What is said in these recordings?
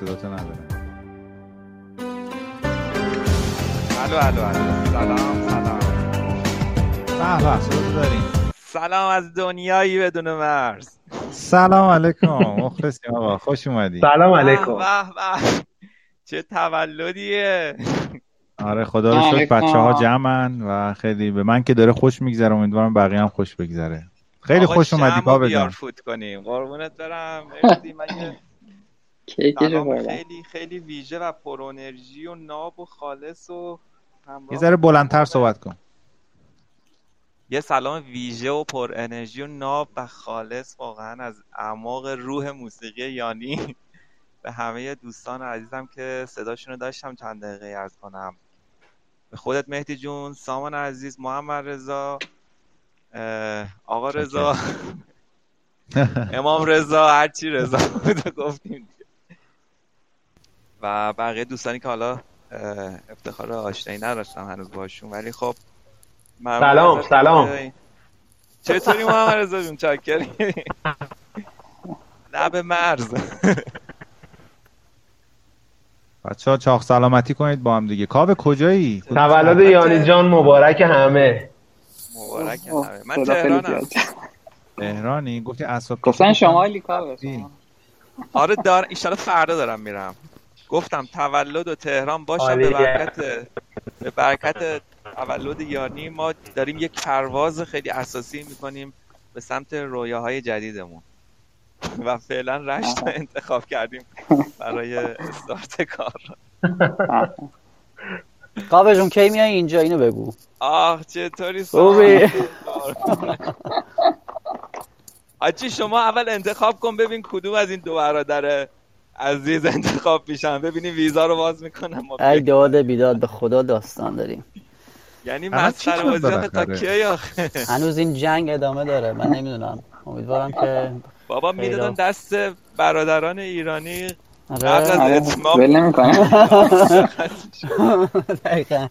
صداتو نداره الو الو الو. سلام سلام. به صداتو داریم. سلام از دنیایی بدون مرز. سلام علیکم مخلصیم آقا خوش اومدی. سلام علیکم. چه تولدیه. آره خدا رو شکر. بچه ها جمعن و خیلی به من که داره خوش میگذره امیدوارم بقیه هم خوش بگذره. خیلی خوش اومدی کاوه رو بیار فوت کنیم. قربونت برم. من خیلی خیلی ویژه و پر انرژی و ناب و خالص و همراه یه ذره بلندتر صحبت کن. یه سلام ویژه و پر انرژی و ناب و خالص واقعا از اعماق روح موسیقی یانی. به همه دوستان عزیزم که صداشون رو داشتم چند دقیقه ارز کنم. به خودت مهدی جون سامان عزیز محمد رضا آقا رضا امام رضا هرچی رضا بود گفتیم. و بقیه دوستانی که حالا افتخار آشنایی نداشتم هنوز باشون ولی خب سلام، سلام. چطوری محمد رضا جون؟ چاکری؟ لب مرز. بچه ها چاق سلامتی کنید با هم دیگه. کاوه کجایی؟ تولد یانی جان مبارک همه. مبارک همه. من تهرانم. تهرانی؟ گفتی اسباب گفتن شمالی کاوه. آره دار ایشالا فردا دارم میرم. گفتم تولد و تهران باشم به. برکت به برکت تولد یانی. ما داریم یک پرواز خیلی اساسی می‌کنیم به سمت رویاهای جدیدمون. و فعلا رشت رو انتخاب کردیم برای استارت کار. کاوه جون کی میای اینجا؟ اینو بگو. آه چطوری خوبی؟ آچی شما اول انتخاب کن ببین کدوم از این دو برادر عزیز انتخاب میشن ببینی ویزا رو باز می‌کنم ما ای داد بیداد به خدا داستان داریم یعنی مسخره بازی تا؟ کی آخه هنوز این جنگ ادامه داره من نمی‌دونم امیدوارم که بابا خیلی. می‌دادن دست برادران ایرانی آره قبل از آره، اتمام ول نمی‌کنه. دقیقاً.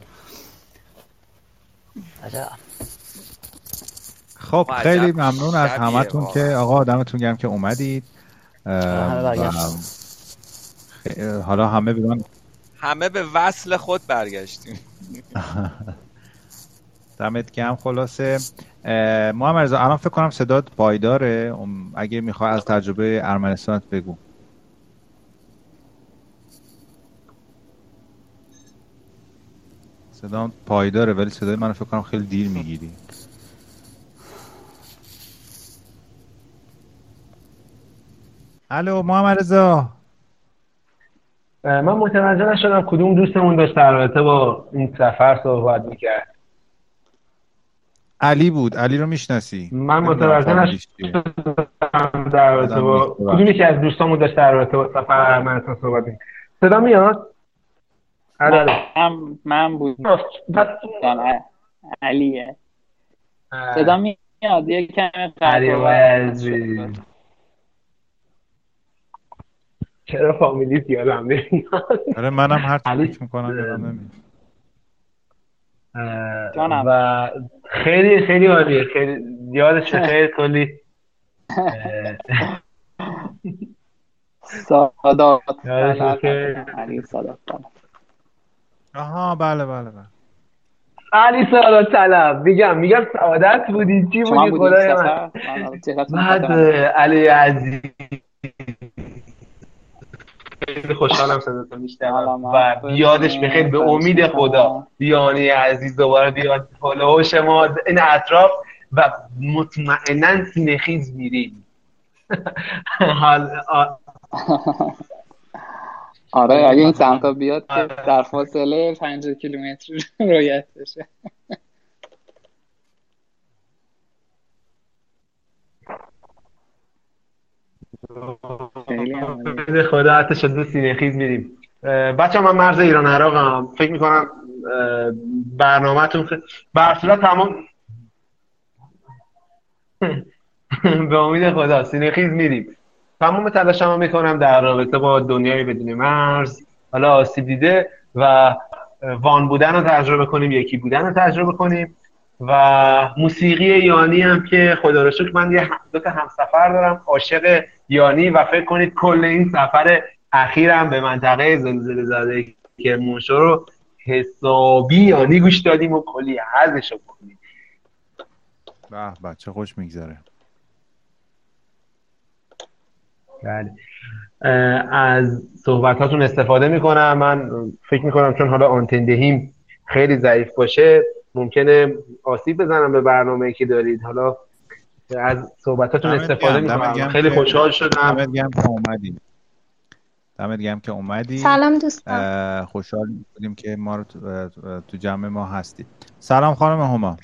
عجب. خب خیلی ممنون از همتون. که آقا آدمتون گرم که اومدید اه، همه برگشتن. و خ- حالا همه بیان همه به وصل خود برگشتیم. دمت گرم خلاصه. محمد رضا الان فکر کنم صدات پایداره. اگه می‌خوای از تجربه ارمنستانت بگو. صدا پایداره ولی صدای منو فکر کنم خیلی دیر می‌گیری. الو محمد رضا. من متوجه نشدم کدوم دوستمون داشت در رابطه با این سفر صحبت می‌کرد. علی بود. علی رو می‌شناسی؟ من متوجه نشدم در رابطه با کدوم یکی از دوستامون داشت در رابطه با سفر ارمنستان صحبت می‌کرد. صدا میاد؟ آره آره. من من بودم بس- علیه. صدا میاد؟ قطع و عزیز. چرا فامیلیت یادم نمیاد؟ آره منم هر فکر می‌کنم یادم نمیاد. جانم. و خیلی خیلی عالیه. خیلی یادش خیلی کلی. سادات. علی سادات. آها بله بله بله. علی سعادت طلب میگم میگم سعادت بودی. چی بودی؟ خدای من. بعد نیست. علی عزیز. خیلی خوشحالم صداتو میشنوم. و بیادش بخیر به امید خدا. دیانی عزیز دوباره بیاد هلوش ما این اطراف و مطمئنا سینه خیز میریم. حال آره اگه این سمتا بیاد که در فاصله 50 کیلومتر رویت بشه خیلی عالی. به خدا حتی شده سینه خیز میریم. بچه من مرز ایران عراقم. فکر می‌کنم برنامهتون خ... بر صورت تمام به امید خدا سینه خیز میریم. تمام تلاشم می‌کنم در رابطه با دنیای بدون مرز. حالا آسیب دیده و وان بودن رو تجربه کنیم یکی بودن رو تجربه کنیم. و موسیقی یانی هم که خدا رو شکر من یه دو تا همسفر دارم. عاشق یانی و فکر کنید کل این سفر اخیرم به منطقه زلزله زده کرمانشاه رو حسابی یانی گوش دادیم و کلی حزش رو کنیم به بچه خوش میگذره. بله. از صحبتاتون استفاده می‌کنم. من فکر می‌کنم چون حالا آنتندهیم خیلی ضعیف باشه ممکنه آسیب بزنم به برنامه که دارید. حالا از صحبتاتون استفاده می‌کنم. خیلی خوشحال شدم. دمت گرم که اومدی دمت گرم که اومدی سلام دوستان. خوشحال بودیم که ما رو تو جمع ما هستی سلام خانم هما.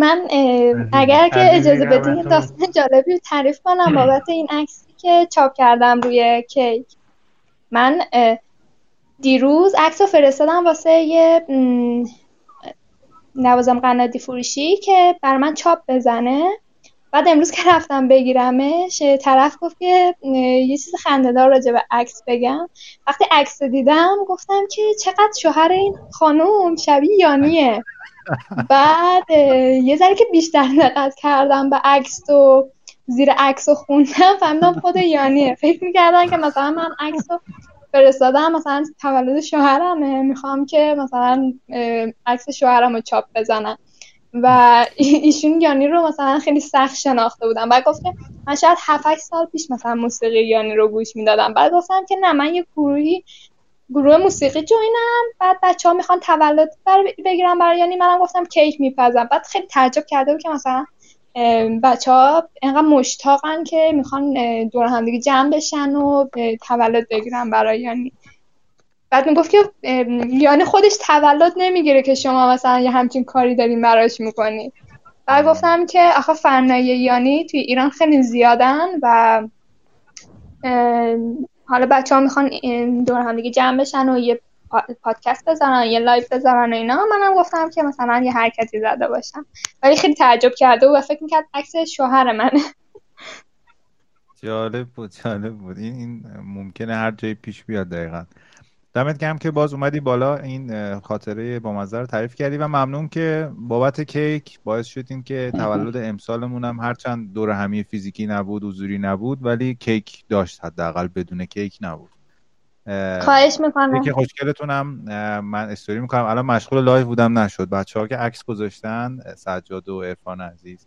من اگر که اجازه بدین داستان جالبی رو تعریف کنم بابت این عکسی که چاپ کردم روی کیک. من دیروز عکس رو فرستادم واسه یه نوازم قنادی فروشی که بر من چاپ بزنه. بعد امروز که رفتم بگیرمش طرف گفت که یه چیز خندهدار راجع به عکس بگم. وقتی عکس دیدم گفتم که چقدر شوهر این خانوم شبیه یانیه. بعد یه ذره که بیشتر دقت کردم به عکس و زیر عکس و خوندم فهمیدم خود یانیه. فکر می‌کردن که مثلا من عکس فرستادم مثلا تولد شوهرمه. می‌خوام که مثلا عکس شوهرم رو چاپ بزنم. و ایشون یانی رو مثلا خیلی سخت شناخته بودم. بعد گفت که من شاید 7 سال پیش مثلا موسیقی یانی رو گوش می‌دادم. بعد گفتم که نه من یه گروهی گروه موسیقی جوینم. بعد بچه ها می‌خوان تولد بر بگیرم برای یعنی منم گفتم کیک میپزم. بعد خیلی تعجب کرده بود که مثلا بچه ها اینقدر مشتاقن که می‌خوان دور هم دیگه جمع بشن و تولد بگیرن برای یعنی. بعد می‌گفت که یعنی خودش تولد نمی‌گیره که شما مثلا یه همچین کاری دارین براش می‌کنی بعد گفتم که آخه فنای یانی توی ایران خیلی زیادن و حالا بچه ها می‌خوان دور هم دیگه جمع بشن و یه پادکست بزنن یه لایو بزنن و اینا. منم گفتم که مثلا یه حرکتی زده باشم. ولی خیلی تعجب کرده و فکر می‌کرد عکس شوهر منه. جالب بود جالب بود. این, این ممکنه هر جایی پیش بیاد دقیقا. دمت گرم که باز اومدی بالا. این خاطره با مزه رو تعریف کردی و ممنون که بابت کیک باعث شدین که تولد امسالمون هم هرچند دور همی فیزیکی نبود حضوری نبود ولی کیک داشت حداقل بدون کیک نبود. خواهش می‌کنم. یکی خوشگلتون هم من استوری می‌کنم. الان مشغول لایو بودم نشد. بچه ها که عکس گذاشتن سجاد و عرفان عزیز.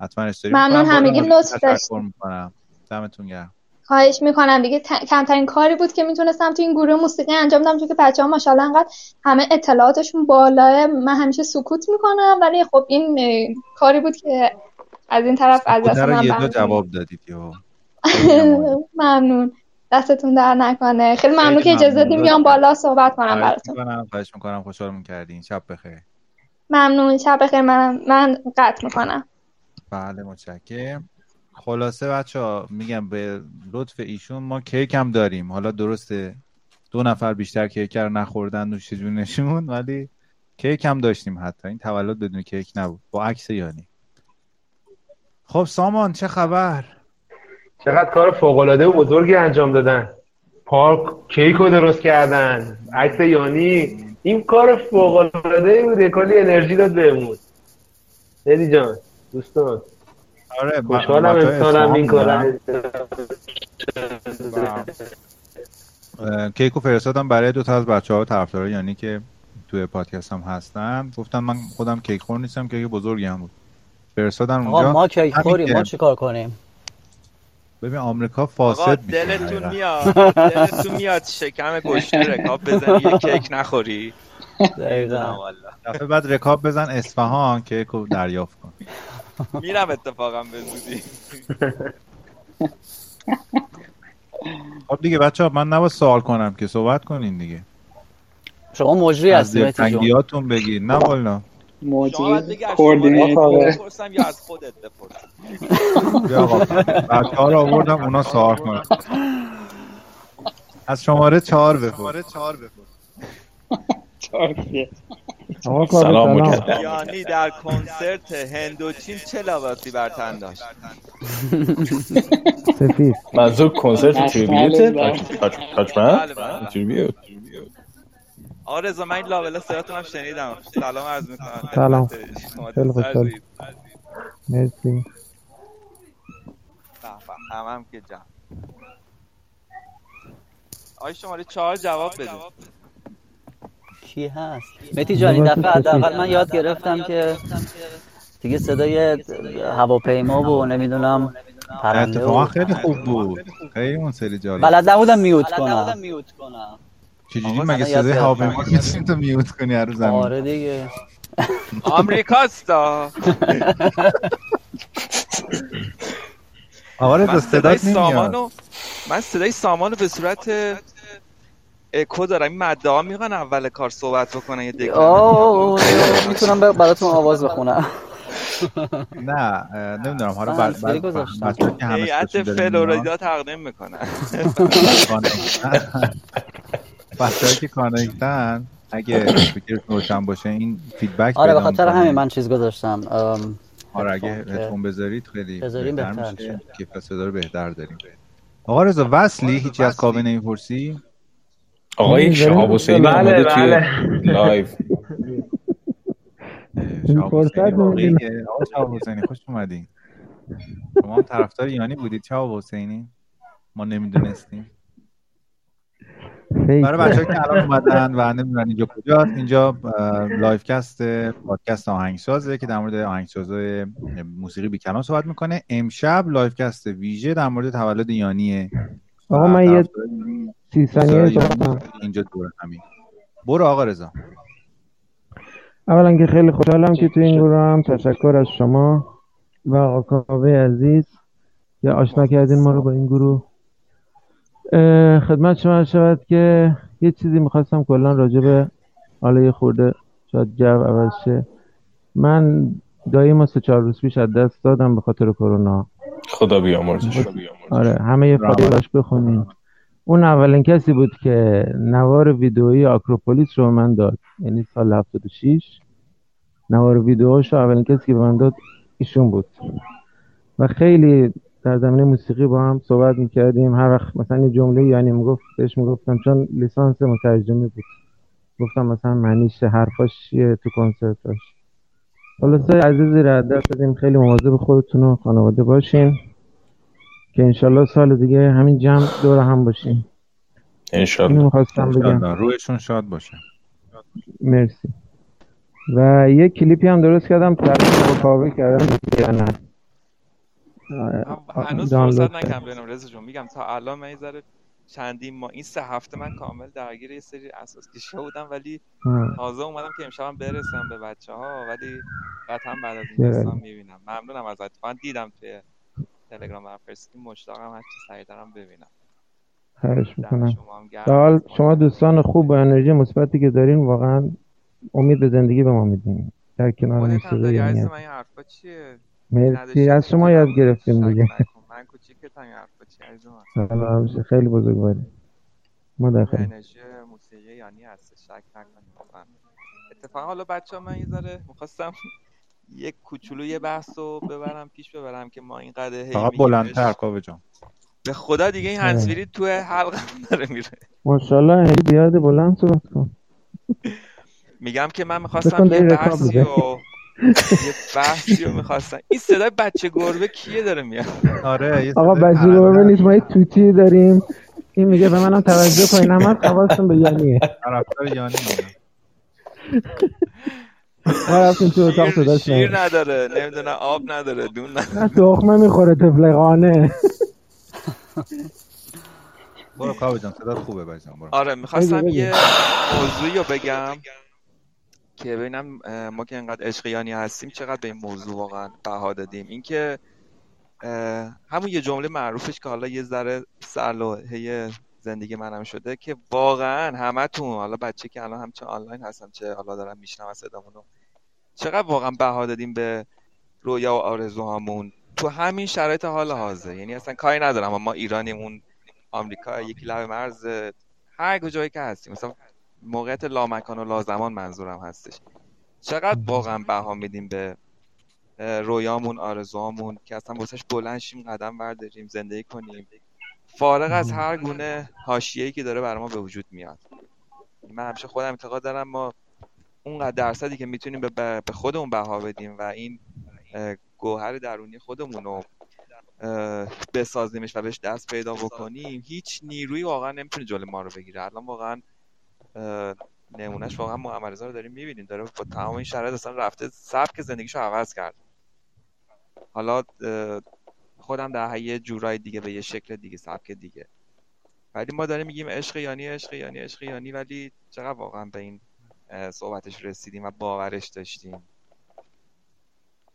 حتما استوری ممنون. همگی لطف می‌کنم. دمتون گرم. خواهش می‌کنم. دیگه کمترین کاری بود که می‌تونستم تو این گروه موسیقی انجام بدم چون که بچه ها ماشاءالله انقدر همه اطلاعاتشون بالاه من همیشه سکوت می‌کنم ولی خب این کاری بود که از این طرف از دست من جواب دادید ممنون. دستتون در نکنه. خیلی ممنون که اجازه دادیم. میام بالا صحبت کنم براتون. خواهش می‌کنم. خوشحالمون کردین شب بخیر. ممنون. شب بخیر. من من قطع می‌کنم. بله متشکرم. خلاصه بچه ها میگم به لطف ایشون ما کیک هم داریم. حالا درسته دو نفر بیشتر کیک رو نخوردن نوش جونشون ولی کیک هم داشتیم حتی. این تولد بدون کیک نبود. با عکس یانی. خب سامان چه خبر؟ چقدر کار فوق العاده و بزرگی انجام دادن. پارک کیک رو درست کردن. عکس یانی. این کار فوق العاده بوده کلی انرژی داد بهمون. ادی جان دوستان. آره خوشحالم امسالم این کار کیکو فرستادم برای دو تا از بچه ها طرفدارا یعنی که توی پادکست هم هستن. گفتن من خودم کیک خور نیستم کیک بزرگی هم بود. فرستادن اونجا. ما کیک خوریم. ما چیکار کنیم؟ ببین آمریکا فاسد میشه دلتون میاد. دلتون میاد شکم گشنه رکاب بزنی یه کیک نخوری. دقیقا. دفعه بعد رکاب بزن اصفهان کیک رو دریافت کن. میرم اتفاقا به زودی. خب دیگه بچه ها من نباید سوال کنم که صحبت کنین دیگه. شما مجری هستی از تنگیاتون بگیر نه والا. کوردینیتور بپرسم یا از خودت بپرسم؟ بیا آقا. بچه ها رو آوردم اونا سوال کنن. از شماره چهار بپرس. سلام یعنی در کنسرت هندوچین چه لباسی بر تن داشت؟ سفید. منظور کنسرت تریبیوت. تاچمن تریبیوت آرزا من این لابلا سراتون هم شنیدم. سلام عرض می‌کنم. سلام. خیلی خوشحال. مرسی. همه هم که جمع. آی شماره چهار جواب بده کی هست؟ متی جان این دفعه حداقل من یاد گرفتم که دیگه صدای هواپیما و نمی‌دونم پرنده اتفاقا خیلی خوب بود. خیلی اون سری جالب بلد نبودم میوت کنم. چجوری مگه صدای. هواپیما می‌تونی تو میوت کنی هر روز زمین؟ آره دیگه. آمریکاستا. آقا رضا صدای سامانو من صدای سامانو به صورت اکو دارم. این مده ها می‌خوان اول کار صحبت بکنن یه آه می‌تونم بر- براتون آواز بخونم. نه نمی‌دونم. حالا بعد بعد که همه فلوریدا تقدیم می‌کنن. بچه‌ها که کانکتن اگه فکر روشن باشه این feedback آره به خاطر. همین من چیز گذاشتم ام، آره اگه که- هدفون بذارید خیلی بذاریم بهتر میشه. کیفیت صدا رو بهتر داریم. آقا رضا وصلی؟ هیچی از کاوه نمی‌پرسی؟ آقای شهاب حسینی بله، آمده توی بله. لایو شهاب فرصت حسینی خوش اومدین. شما هم طرفدار یانی بودید شهاب حسینی؟ ما نمی‌دونستیم. برای بچه که الان اومدن و نمی‌دونن اینجا کجاست اینجا live cast پادکست آهنگسازه که در مورد آهنگسازای موسیقی بیکلام صحبت می‌کنه. امشب live cast ویژه در مورد تولد یانیه. آقا من یه طرفدار سی ثانیه اینجا دور همین. برو آقا رضا. اولا که خیلی خوشحالم که تو این گروه هم تشکر از شما و آقا کاوه عزیز که آشنا کردین ما رو با این گروه. خدمت شما شود که یه چیزی می‌خواستم کلا راجع به حالا یه خورده شاید جو عوض شه. من داییم ما سه چهار روز پیش از دست دادم به خاطر کرونا. خدا بیامرزش آره همه یه فاطراش بخونین. اون اولین کسی بود که نوار ویدئویی آکروپولیس رو به من داد. یعنی سال 76 نوار ویدئوش رو اولین کسی که به من داد ایشون بود. و خیلی در زمینه موسیقی با هم صحبت می‌کردیم. هر وقت مثلا یه جمله یعنی می‌گفت بهش می‌گفتم چون لیسانس مترجمی بود. گفتم مثلا معنیش حرفاش چیه تو کنسرتاش خلاصه عزیزی رو از دست دادیم. خیلی مواظب خودتون و خانواده باشین که انشالله سال دیگه همین جمع دور هم باشیم اینو انشالله می‌خواستم بگم. روحشون شاد باشه. مرسی. و یه کلیپی هم درست کردم. تقریبا با کاوه کردم. هنوز دانلود فرصت. نکردم ببینم رضا جون. میگم تا الان من ذره چندین ما این سه هفته من کامل درگیر یه سری اساس کشی بودم ولی. تازه اومدم که امشبم برسم به بچه ها ولی قطعا بعد از این؟ داستان می‌بینم. ممنونم ازت. من دیدم توی تلگرام برام فرستادی مشتاقم هر چی سریعترم ببینم. خواهش دم می‌کنم. شما حال شما دوستان خوب و انرژی مثبتی که دارین واقعا امید به زندگی به ما میدین. در کنار موسیقی داری یعنی من این حرفا چیه؟ مرسی از شما یاد گرفتیم دیگه. من کوچیکتم حرفا چیه عزیز من سلام بشه. خیلی بزرگواری ما خدمت. انرژی موسیقی یعنی هست شک نکنید واقعا اتفاقا حالا بچه ها من یه ذره می‌خواستم یک کوچولو یه بحث رو ببرم پیش ببرم که ما اینقدر هی بلندتر. کاوه جان به خدا دیگه این آره. هنسفیری توی حلقم داره میره ماشاءالله هی بیاد بلند صحبت کن میگم که من می‌خواستم یه بحثی می‌زنی. یه بحثی رو می‌خواستم این صدای بچه گربه کیه داره میاد؟ آره آقا بچه گربه نیست ما یه توتی داریم. این میگه به منم توجه کنین هم حواستون به یعنیه طرفدار یانی. ما رفتیم تو اتاق شیر, صداش شیر. نداره نمی‌دونم آب نداره دون نداره. نه تخمه می‌خوره تفلقانه برو کاوه جان صدات خوبه بازم برو. آره می‌خواستم. یه موضوعی رو بگم. که ببینم ما که انقدر عشقیانی هستیم چقدر به این موضوع واقعا بها دادیم. اینکه همون یه جمله معروفش که حالا یه ذره سرلوحه زندگی منم شده که واقعا همتون حالا بچه که الان هم چه آنلاین هستم چه حالا دارم میشنم صدامونو چقدر واقعا بها دادیم به رویا و آرزوهامون. تو همین شرایط حال حاضر. یعنی اصلا کاری ندارم ما ایرانیمون آمریکا یکی لب مرز هر کجایی که هستیم. مثلا موقعیت لامکان و لازمان منظورم هستش. چقدر واقعا بها میدیم به رویامون آرزوامون که اصلا واسهش بلند شیم قدم برداریم زندگی کنیم. فارغ از هر گونه حاشیه‌ای که داره برای ما به وجود میاد. من همیشه خودم اعتقاد دارم ما اونقدر درصدی که می‌تونیم به, به خودمون بها بدیم و این گوهر درونی خودمون رو بسازیمش و بهش دست پیدا بکنیم هیچ نیروی واقعا نمی‌تونه جلو ما رو بگیره. الان واقعا نمونهش واقعا محمد رو داریم می‌بینیم. داره با تمام این شرایط اصلا رفته سبک زندگیشو عوض کرد. حالا خودم در یه جورای دیگه به یه شکل دیگه سبک دیگه. ولی ما داریم میگیم عشق یانی عشق یانی عشق یانی ولی چقدر واقعا به این صحبتش رسیدیم و باورش داشتیم.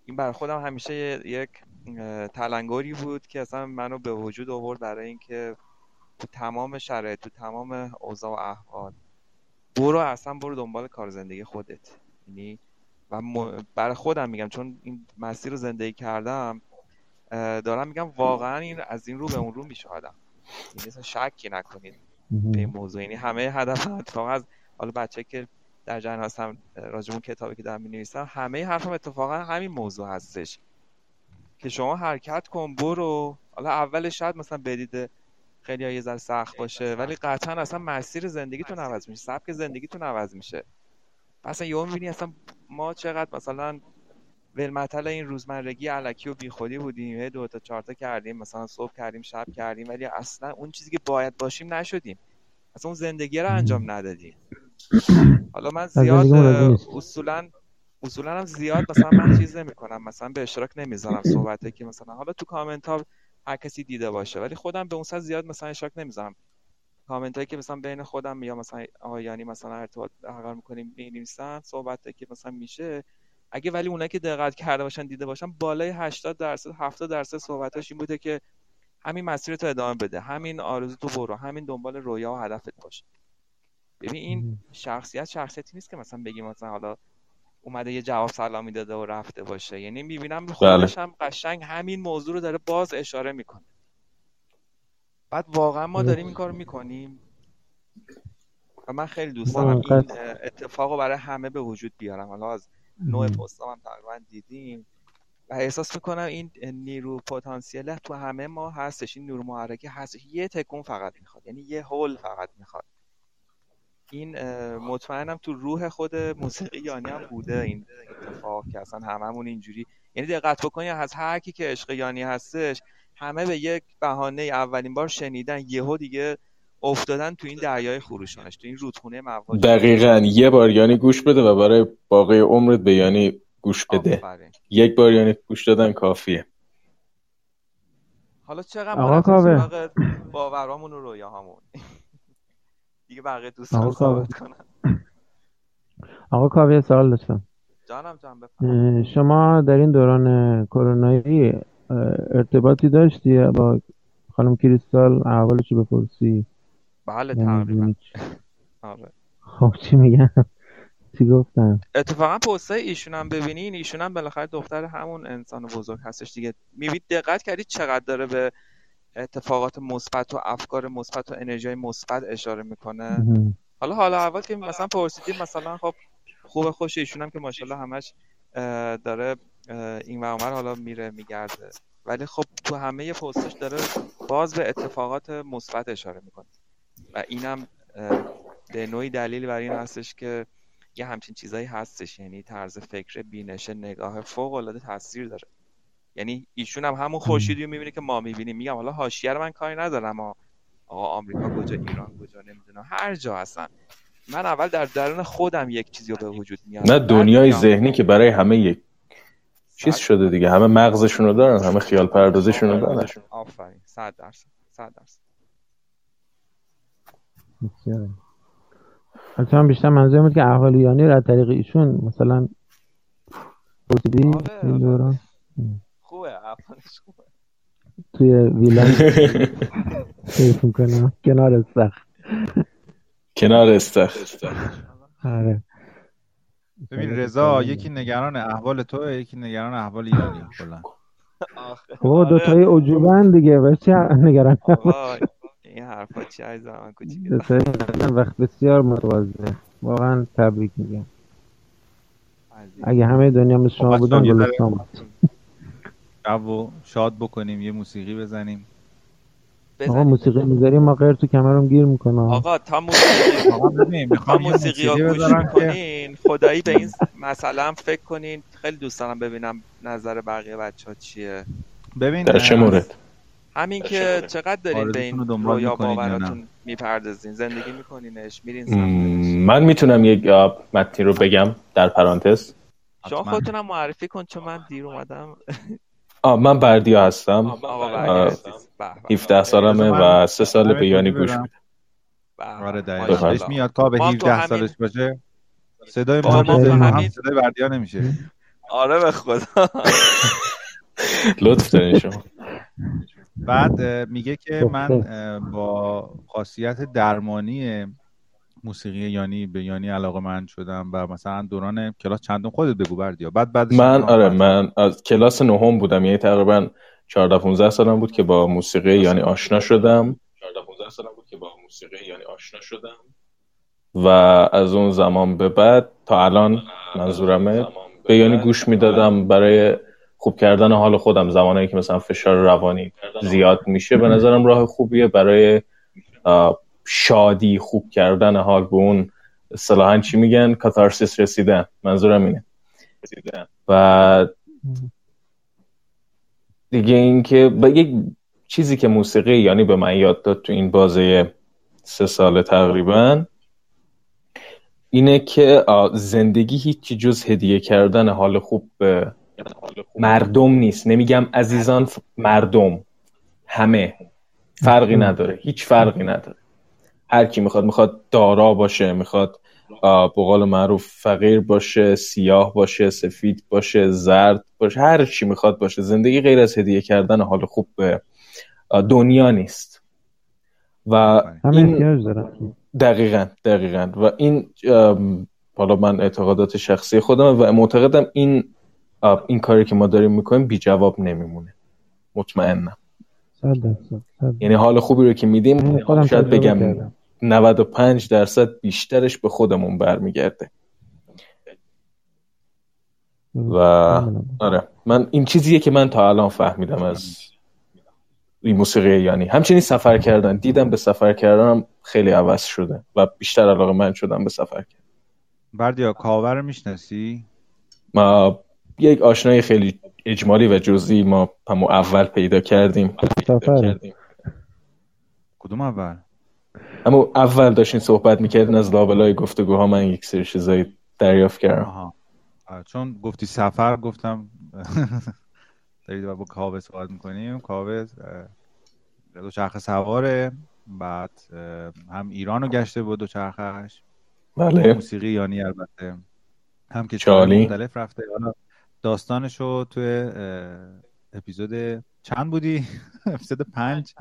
این برای خودم همیشه یک تلنگری بود که اصلا منو به وجود آورد برای اینکه تو تمام شرایط تو تمام اوضاع و احوال برو اصلا برو دنبال کار زندگی خودت. یعنی و برای خودم میگم چون این مسیر رو زندگی کردم دارم میگم واقعا این از این رو به اون رو میشه آدم. یعنی مثلا شکی نکنید به این موضوع. یعنی همه هدف اتفاقا از حالا بچه که در جریان هستم راجع کتابی که دارم می‌نویسم همه حرفم اتفاقا همین موضوع هستش. که شما حرکت کن برو. حالا اولش شاید مثلا بدید خیلی یه ذره سخت باشه. ولی قطعا اصلا مسیر زندگیتون عوض میشه. سبک زندگیتون عوض میشه. اصلا یهو می‌بینی اصلا ما چقدر مثلا ولمتل این روزمرگی علکی و بیخودی بودیم. دو تا چهار تا کردیم مثلا صبح کردیم شب کردیم ولی اصلا اون چیزی که باید باشیم نشدیم. اصلا اون زندگی رو انجام ندادیم. حالا من زیاد اصولا اصولا هم زیاد مثلا من چیز نمی کنم مثلا به اشتراک نمی‌ذارم صحبته که مثلا حالا تو کامنت ها هر کسی دیده باشه. ولی خودم به اون سر زیاد مثلا اشتراک نمی‌ذارم. کامنت هایی که مثلا بین خودم یا مثلا آیانی مثلا ارتباط برقرار می‌کنیم بنویسن صحبت که مثلا میشه اگه ولی اونایی که دقت کرده باشن دیده باشن بالای 80 درصد 70 درصد صحبتاش این بوده که همین مسیر تو ادامه بده. همین آرزو تو برو. همین دنبال رویا و هدفت باشه ببین این شخصیت شخصیتی نیست که مثلا بگیم مثلا حالا اومده یه جواب سلامی داده و رفته باشه. یعنی می‌بینم خودش هم قشنگ همین موضوع رو داره باز اشاره می‌کنه. بعد واقعا ما داریم این کار می‌کنیم. و من خیلی دوست دارم این اتفاق رو برای همه به وجود بیارم. حالا از نوع پستام هم تقریبا دیدیم. و احساس می‌کنم این نیرو پتانسیل تو همه ما هستش. این نور محرکه هست یه تکون فقط می‌خواد. یعنی یه هول فقط می‌خواد. این مطمئنم تو روح خود موسیقی یانی هم بوده این اتفاق که اصلا هممون اینجوری. یعنی دقت بکنی از هر کی که عشق یانی هستش همه به یک بهانه اولین بار شنیدن یهو دیگه افتادن تو این دریای خروشانش تو این رودخونه مواج دقیقا. یه بار یعنی گوش بده و برای باقی عمرت به یعنی گوش بده. یک بار یعنی گوش دادن کافیه. حالا چقدر باورامون و رویاهامون؟ دیگه بقیه دوستان صحبت کنن. آقا کاوه سوال داشتم جانم جان شما در این دوران کرونایی ارتباطی داشتی؟ با خانم کریستال احوالش بپرسی؟ بله تقریبا. آره. خب چی میگن؟ چی گفتن؟ اتفاقا پستای ایشون هم ببینین ایشون هم بالاخره دختر همون انسان بزرگ هستش دیگه. می‌بینید دقت کردید چقدر داره به اتفاقات مثبت و افکار مثبت و انرژی مثبت اشاره می‌کنه. حالا حالا اول که مثلا پرسیدیم مثلا خب خوب خوش ایشون هم که ماشاءالله همش داره این و حالا میره میگرده. ولی خب تو همه پستش داره باز به اتفاقات مثبت اشاره می‌کنه. و اینم به نوعی دلیل برای این هستش که یه همچین چیزایی هستش. یعنی طرز فکر بینش نگاه فوق العاده تاثیر داره. یعنی ایشون هم همون خورشیدی رو می‌بینه که ما می‌بینیم. میگم حالا حاشیه رو من کاری ندارم. آقا آمریکا کجا ایران کجا نمی‌دونم. هر جا هستن. من اول در درون خودم یک چیزی رو به وجود میارم. نه دنیای ذهنی که برای همه یک چیز شده دیگه. همه مغزشون رو دارن همه خیال پردازشون رو دارن. آفرین. 100 درصد. 100 درصد. حتما بیشتر منظور بود که اهالیانی رو از طریق ایشون مثلا پرسیدی آره، این دوران. خوبه خوبه توی ویلا کیف می‌کنم کنار استخ کنار استخ آره. ببین رضا یکی نگران احوال تو یکی نگران احوال یانی کلا. خب دو تای عجوبن دیگه بچه نگران؟ این حرفا چی عزیز من کوچیک وقت بسیار متواضع واقعا تبریک میگم. اگه همه دنیا مثل شما بودن گلستان بود. و شاد بکنیم یه موسیقی بزنیم. آقا موسیقی می‌ذاری ما غیر تو کمرم گیر می‌کنه آقا تا موسیقی تا موسیقی رو گوش می‌کنین خدایی به این مسئله هم فکر کنین. خیلی دوست دارم ببینم نظر بقیه بچه ها چیه. ببین در چه مورد؟ همین که چقدر دارین به این رویا باوراتون می‌پردازین؟ زندگی میکنینش میرین من می‌تونم یک متنی رو بگم در پرانتز. شما خودتونم معرفی کن چون من دیر اومدم. من بردیا هستم. 17 سالمه و سه سال به یانی گوش میده آره دقیقا. میاد که به 17 سالش باشه. صدای ما هم صدای بردیا نمیشه. آره به خدا. لطف دارین شما. بعد میگه که من با خاصیت درمانی موسیقی یانی به یانی علاقه من شدم و مثلا دوران کلاس چندم خودت بگو بردیا. بعد بعد من آره من از کلاس نهم بودم. یعنی تقریبا 14 15 سالم بود که با موسیقی یعنی آشنا شدم. 14 15 سالم بود که با موسیقی یعنی آشنا شدم. و از اون زمان به بعد تا الان منظورمه به یعنی گوش می‌دادم برای خوب کردن حال خودم. زمانی که مثلا فشار روانی زیاد میشه به نظرم راه خوبیه برای شادی خوب کردن حال به اون اصطلاحا چی میگن؟ کاتارسیس رسیدن. منظورم اینه. و دیگه اینکه به یک چیزی که موسیقی یعنی به من یاد داد تو این بازه سه سال تقریبا اینه که زندگی هیچی جز هدیه کردن حال خوب به مردم نیست. نمیگم عزیزان مردم. همه. فرقی نداره. هیچ فرقی نداره. هر کی می‌خواد می‌خواد دارا باشه می‌خواد به قول معروف فقیر باشه سیاه باشه سفید باشه زرد باشه هر چی می‌خواد باشه. زندگی غیر از هدیه کردن حال خوب به دنیا نیست. و این دقیقا دقیقا. و این حالا من اعتقادات شخصی خودم و معتقدم این این کاری که ما داریم می‌کنیم بی جواب نمیمونه. مطمئنم. یعنی حال خوبی رو که میدیم شاید بگم 95 درصد بیشترش به خودمون برمیگرده. و آره من این چیزیه که من تا الان فهمیدم از این موسیقی یعنی. همچنین سفر کردن. دیدم به سفر کردنم خیلی عوض شده و بیشتر علاقه من شدم به سفر کردن. بردیا کاور رو می‌شناسی؟ ما یک آشنای خیلی اجمالی و جزئی ما همو اول پیدا کردیم. کدوم اول؟ اما اول داشتین صحبت می‌کردین از لابلای گفتگوها من یک سری چیزایی دریافت کردم. چون گفتی سفر گفتم دارید با کاوه صحبت می‌کنیم. کاوه دو چرخ سواره بعد هم ایران رو گشته بود دو چرخش بله. موسیقی یانی البته. هم که چالی. مختلف رفته. داستانش رو توی اپیزود چند بودی؟ اپیزود پنج.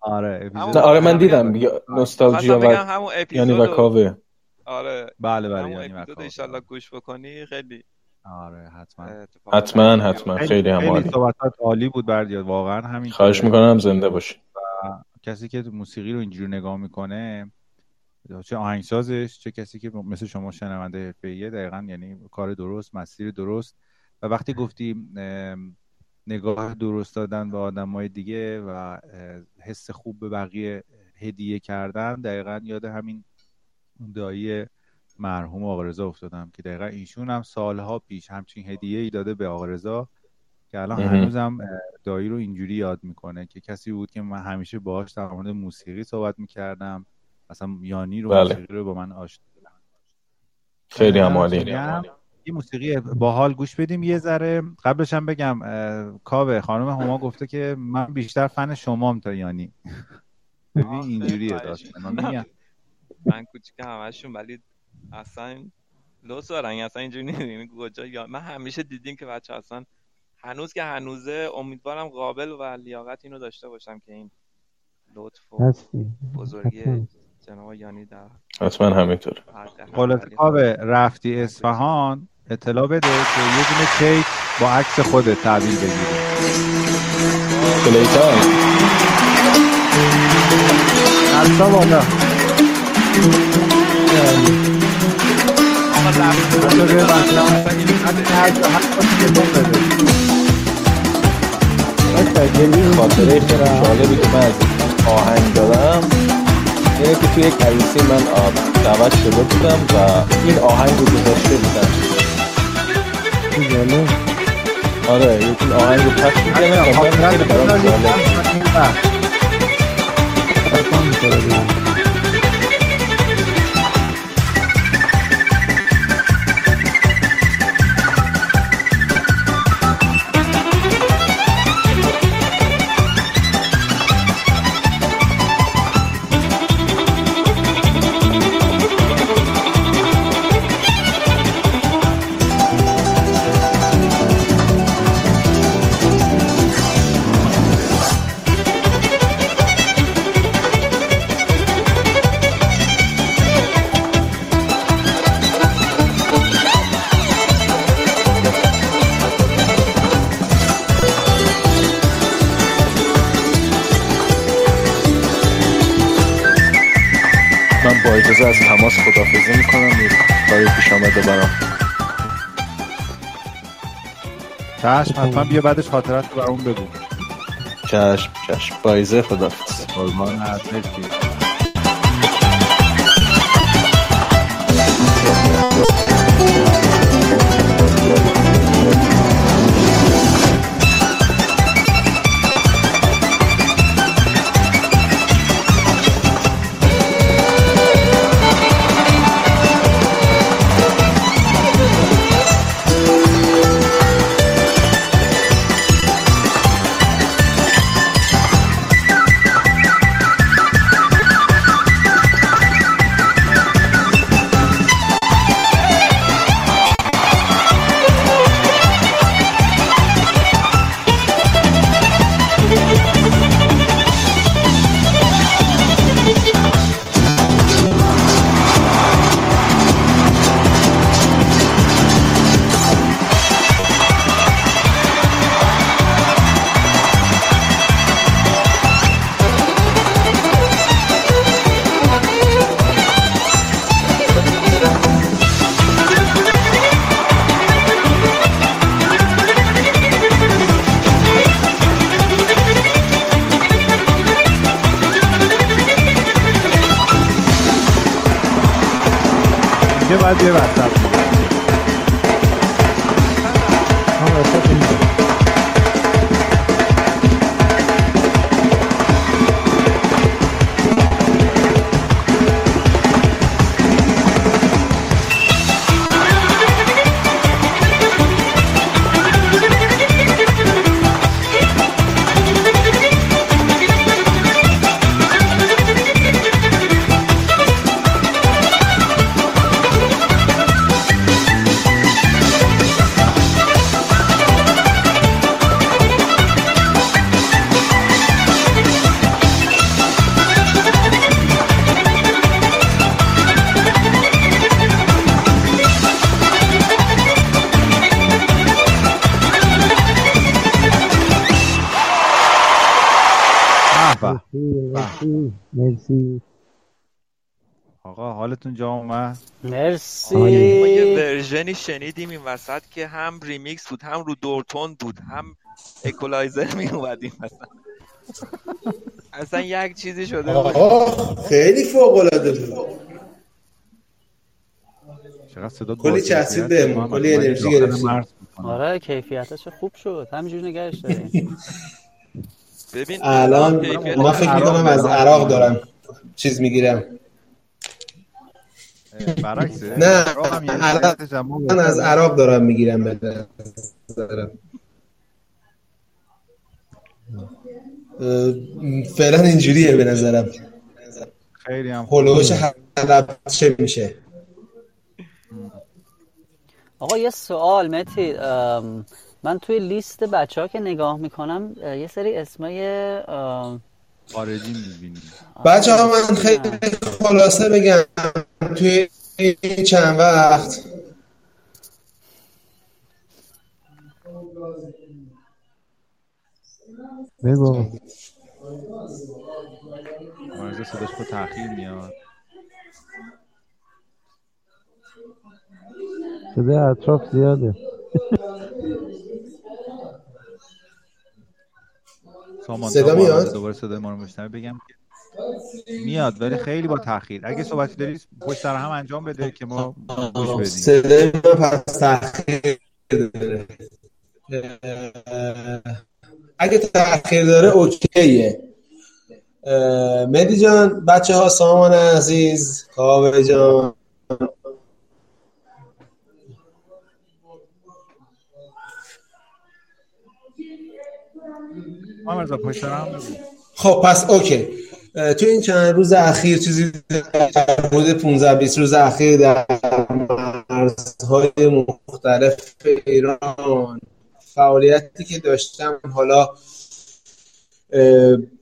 آره آره من دیدم نوستالژیا و یعنی و کاوه. آره. بله بله یعنی انشالله گوش بکنی خیلی آره حتما. حتما حتما. خیلی هم عالی. صحبتات عالی بود بردیاد واقعا همین خواهش می‌کنم زنده باشی. کسی که موسیقی رو اینجوری نگاه می‌کنه چه آهنگسازش چه کسی که مثل شما شنونده حرفه‌ایه دقیقا یعنی کار درست مسیر درست. و وقتی گفتی نگاه درست دادن به آدم های دیگه و حس خوب به بقیه هدیه کردن دقیقا یاد همین دایی مرحوم آقا رضا افتادم که دقیقا ایشون هم سالها پیش همچین هدیه ای داده به آقا رضا که الان هنوزم دایی رو اینجوری یاد می‌کنه که کسی بود که من همیشه باهاش در مورد موسیقی صحبت می‌کردم مثلا یانی رو بله. موسیقی رو با من آشنا خیلی هم عالی. یه موسیقی باحال گوش بدیم یه ذره. قبلش هم بگم کاوه خانم هما گفته که من بیشتر فن شمام تا یانی. ببین اینجوریه داستان. من کوچیک همشون ولی اصلا لوس دارن. اصلا اینجوری نمی‌دونی کجا یا من همیشه دیدیم که بچه اصلا هنوز که هنوزه امیدوارم قابل و لیاقت اینو داشته باشم که این لطف و بزرگی جناب یانی در حتما همینطور خلاص کاوه رفتی اصفهان. اطلاع بده که یه دونه کیک با عکس خودت تحویل بگیری. کلیتا عکسا بالا یه خاطره خیلی جالبی که من از آهنگ دارم اینه که توی یک عروسی من دعوت شده بودم و این آهنگ رو گذاشته بودم. جالب. آره یکی آهنگ رو پخش می‌کنه. و من خیلی برام جالب. اجازه از تماس خدافزی می‌کنم. یه کاری پیش آمده برام. چشم حتما بیا بعدش خاطرات رو برامون بگو. چشم چشم. بایزه خدافز قربان version ی شنیدیم این وسط که هم ریمیکس بود هم رو دور تند بود هم اکولایزر می اومد این وسط اصلا یک چیزی شده بود. خیلی فوق العاده بود. چقدر صدا کلی چسبید. بهمون، کلی انرژی گرفتیم. آره کیفیتش خوب شد. همینجوری نگهش داریم. ببین الان ما فکر می‌کنم از عراق دارم چیز می‌گیرم. برعکسه. نه، شرایط جمع من از عراق دارم می‌گیرم به نظرم. فعلا اینجوریه به نظرم. خیلی هم. هلوش حلب چه میشه. آقا یه سوال متی. من توی لیست بچه ها که نگاه می‌کنم یه سری اسمای خارجی می‌بینی. بچه ها من خیلی خلاصه بگم. توی چند وقت؟ بگو. مرزا صداش با تاخیر میاد. صدای اطراف زیاده. صدا میاد؟ دوباره صدای ما رو بشنوه بگم که میاد ولی خیلی با تاخیر. اگه صحبتی داری پشت سر هم انجام بده که ما گوش بدیم. صدای پس تاخیر داره. اگه تاخیر داره اوکیه. اه، مهدی جان بچه ها سامان عزیز کاوه جان. محمد رضا پشت سر هم بگو. خب پس اوکی. تو این چند روز اخیر چیزی در حدود 15 20 روز اخیر در مرزهای مختلف ایران فعالیتی که داشتم حالا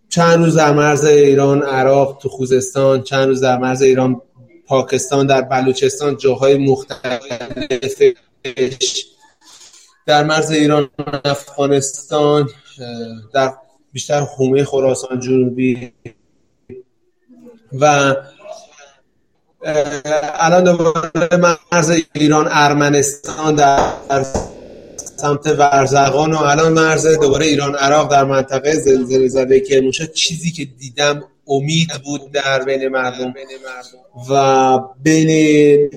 چند روز در مرز ایران عراق تو خوزستان چند روز در مرز ایران پاکستان در بلوچستان جاهای مختلفش در مرز ایران افغانستان در بیشتر حومه خراسان جنوبی و الان دوباره مرز ایران ارمنستان در سمت ورزقان و الان مرز دوباره ایران عراق در منطقه زلزله زده کرمانشاه چیزی که دیدم امید بود در بین مردم. و بین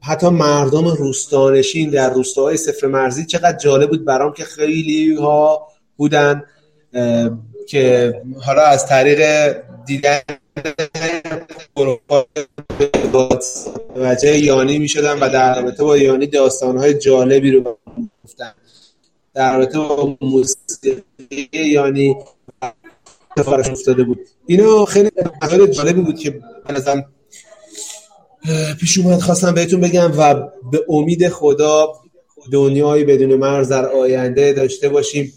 حتی مردم روستانشین در روستاهای صفر مرزی چقدر جالب بود برام که خیلی ها بودن که حالا از طریق دیدن وجه یانی می شدن و در رابطه با یانی داستانهای جالبی رو گفتن در رابطه با موسیقی یانی اتفاقش افتاده بود. اینو خیلی مسائل جالبی بود که نظرم اه، پیش اومد خواستم بهتون بگم و به امید خدا دنیایی بدون مرز در آینده داشته باشیم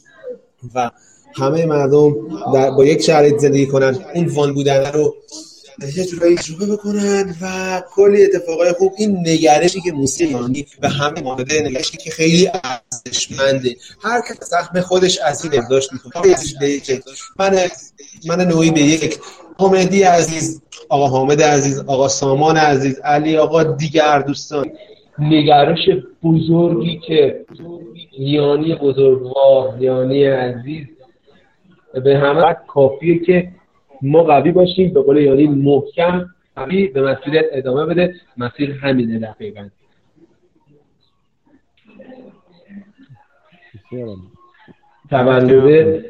و همه مردم در با یک شرایط زندگی کنن. اون وان بودن رو یه جورایی تجربه بکنن و کلی اتفاقای خوب. این نگرشی که موسیقی ایرانی به همه مورد نگرشی که خیلی ارزشمنده. هر کس زخم خودش از این برداشت می‌کنه. من من نوعی به یک حامدی عزیز آقا حامد عزیز آقا سامان عزیز علی آقا دیگر دوستان. نگرش بزرگی که یانی بزرگوار یانی عزیز به همه. کافیه که ما قوی باشیم به قول یانی محکم قوی به مسیرت ادامه بده. مسیر همینه دقیقا. تولده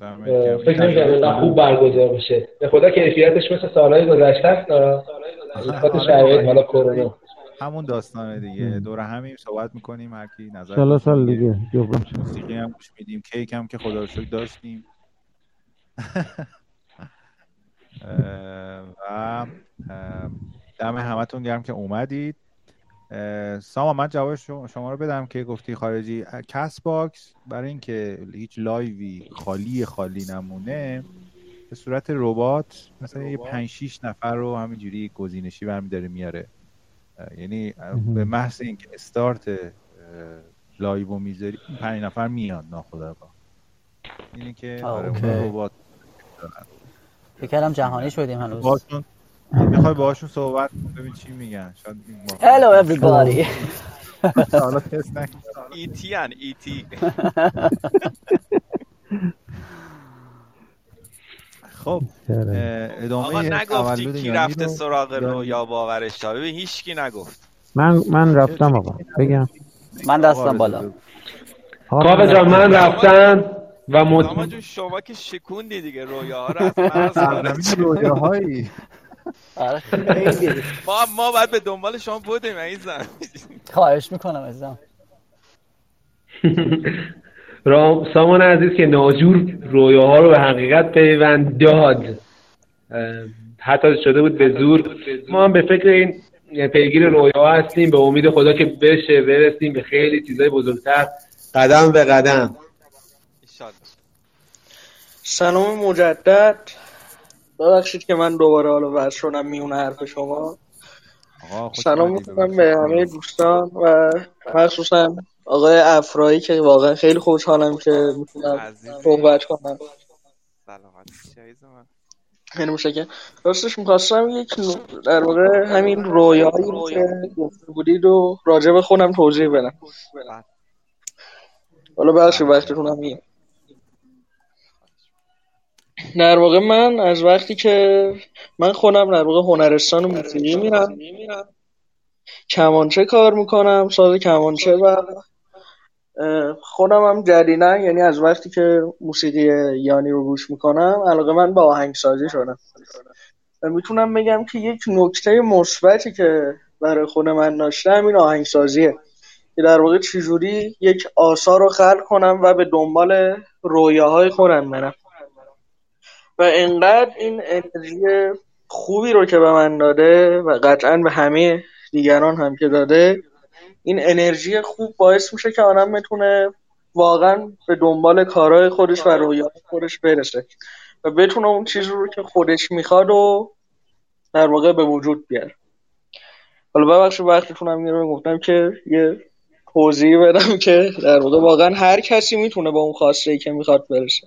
دمت اه، گرم. فکر اینقدر خوب برگزار بشه. به خدا کیفیتش مثل سالهای گذشته است. نسبت شرایط حالا کرونا. همون داستانه دیگه. دور همیم صحبت می‌کنیم هر کی نظر سال سال دیگه. موسیقی هم گوش میدیم. کیک هم که خدا رو شکر داشتیم. و دم همتون گرم که اومدید. سامان من جواب شما رو بدم که گفتی خارجی Castbox برای اینکه هیچ لایوی خالی خالی نمونه به صورت ربات مثلا یه پنج شیش نفر رو همینجوری گزینشی برمی داره میاره. یعنی به محض اینکه استارت لایو رو می‌ذاری پنج نفر میاد ناخودآگاه اینی که آره ربات فکر کردم جهانی شدیم هنوز. باشون می‌خوای باهاشون صحبت ببین چی میگن. شاید Hello everybody. حالا تست نکن. ایتی ان ایتی خب اه، ادامه آقا نگفتی کی رفته رو سراغ داریم. رویا باورش تا ببین هیچکی نگفت. من من رفتم آقا. بگم. من دستم بالا. آقا کاوه جان من رفتم. و مط... آقا جون شما که شکوندی دیگه رویاها رو از رویاهایی. آره ما ما باید به دنبال شما بودیم عزیزم. خواهش می‌کنم ازم رام سامان عزیز که ناجور رویاها رو به حقیقت پیوند داد حتی شده بود به زور. ما هم به فکر این پیگیر رویاها هستیم. به امید خدا که بشه برسیم به خیلی چیزای بزرگتر. قدم به قدم. سلام مجدد. ببخشید که من دوباره حالا وز شدم میونه حرف شما. سلام می‌کنم. به همه دوستان و مخصوصا آقای افرایی که واقعا خیلی خوشحالم که می‌تونم. صحبت کنم. خیلی مشکرم راستش می‌خواستم یک در واقع همین رویایی رو که گفته بودید و راجع به خودم توضیح بدم. بله. حالا بخشی وقتتون هم میاد. در واقع من از وقتی که من خودم در واقع هنرستان موسیقی میرم کمانچه کار می‌کنم ساز کمانچه و خودم هم جدیدن یعنی از وقتی که موسیقی یانی رو گوش می‌کنم علاقه من به آهنگسازی شدم می‌تونم بگم که یک نکته مثبتی که برای خود من داشتم این آهنگسازیه. که در واقع چجوری یک آثار رو خلق کنم و به دنبال رویاهای خودم برم. و انقدر این انرژی خوبی رو که به من داده و قطعا به همه دیگران هم که داده این انرژی خوب باعث میشه که آدم بتونه واقعا به دنبال کارهای خودش و رویاهای خودش برسه و بتونه اون چیز رو که خودش می‌خواد و در واقع به وجود بیاره. حالا ببخشید وقتتون هم گفتم که یه توضیح بدم که در واقع واقعا هر کسی می‌تونه با اون خواسته ای که می‌خواد برسه.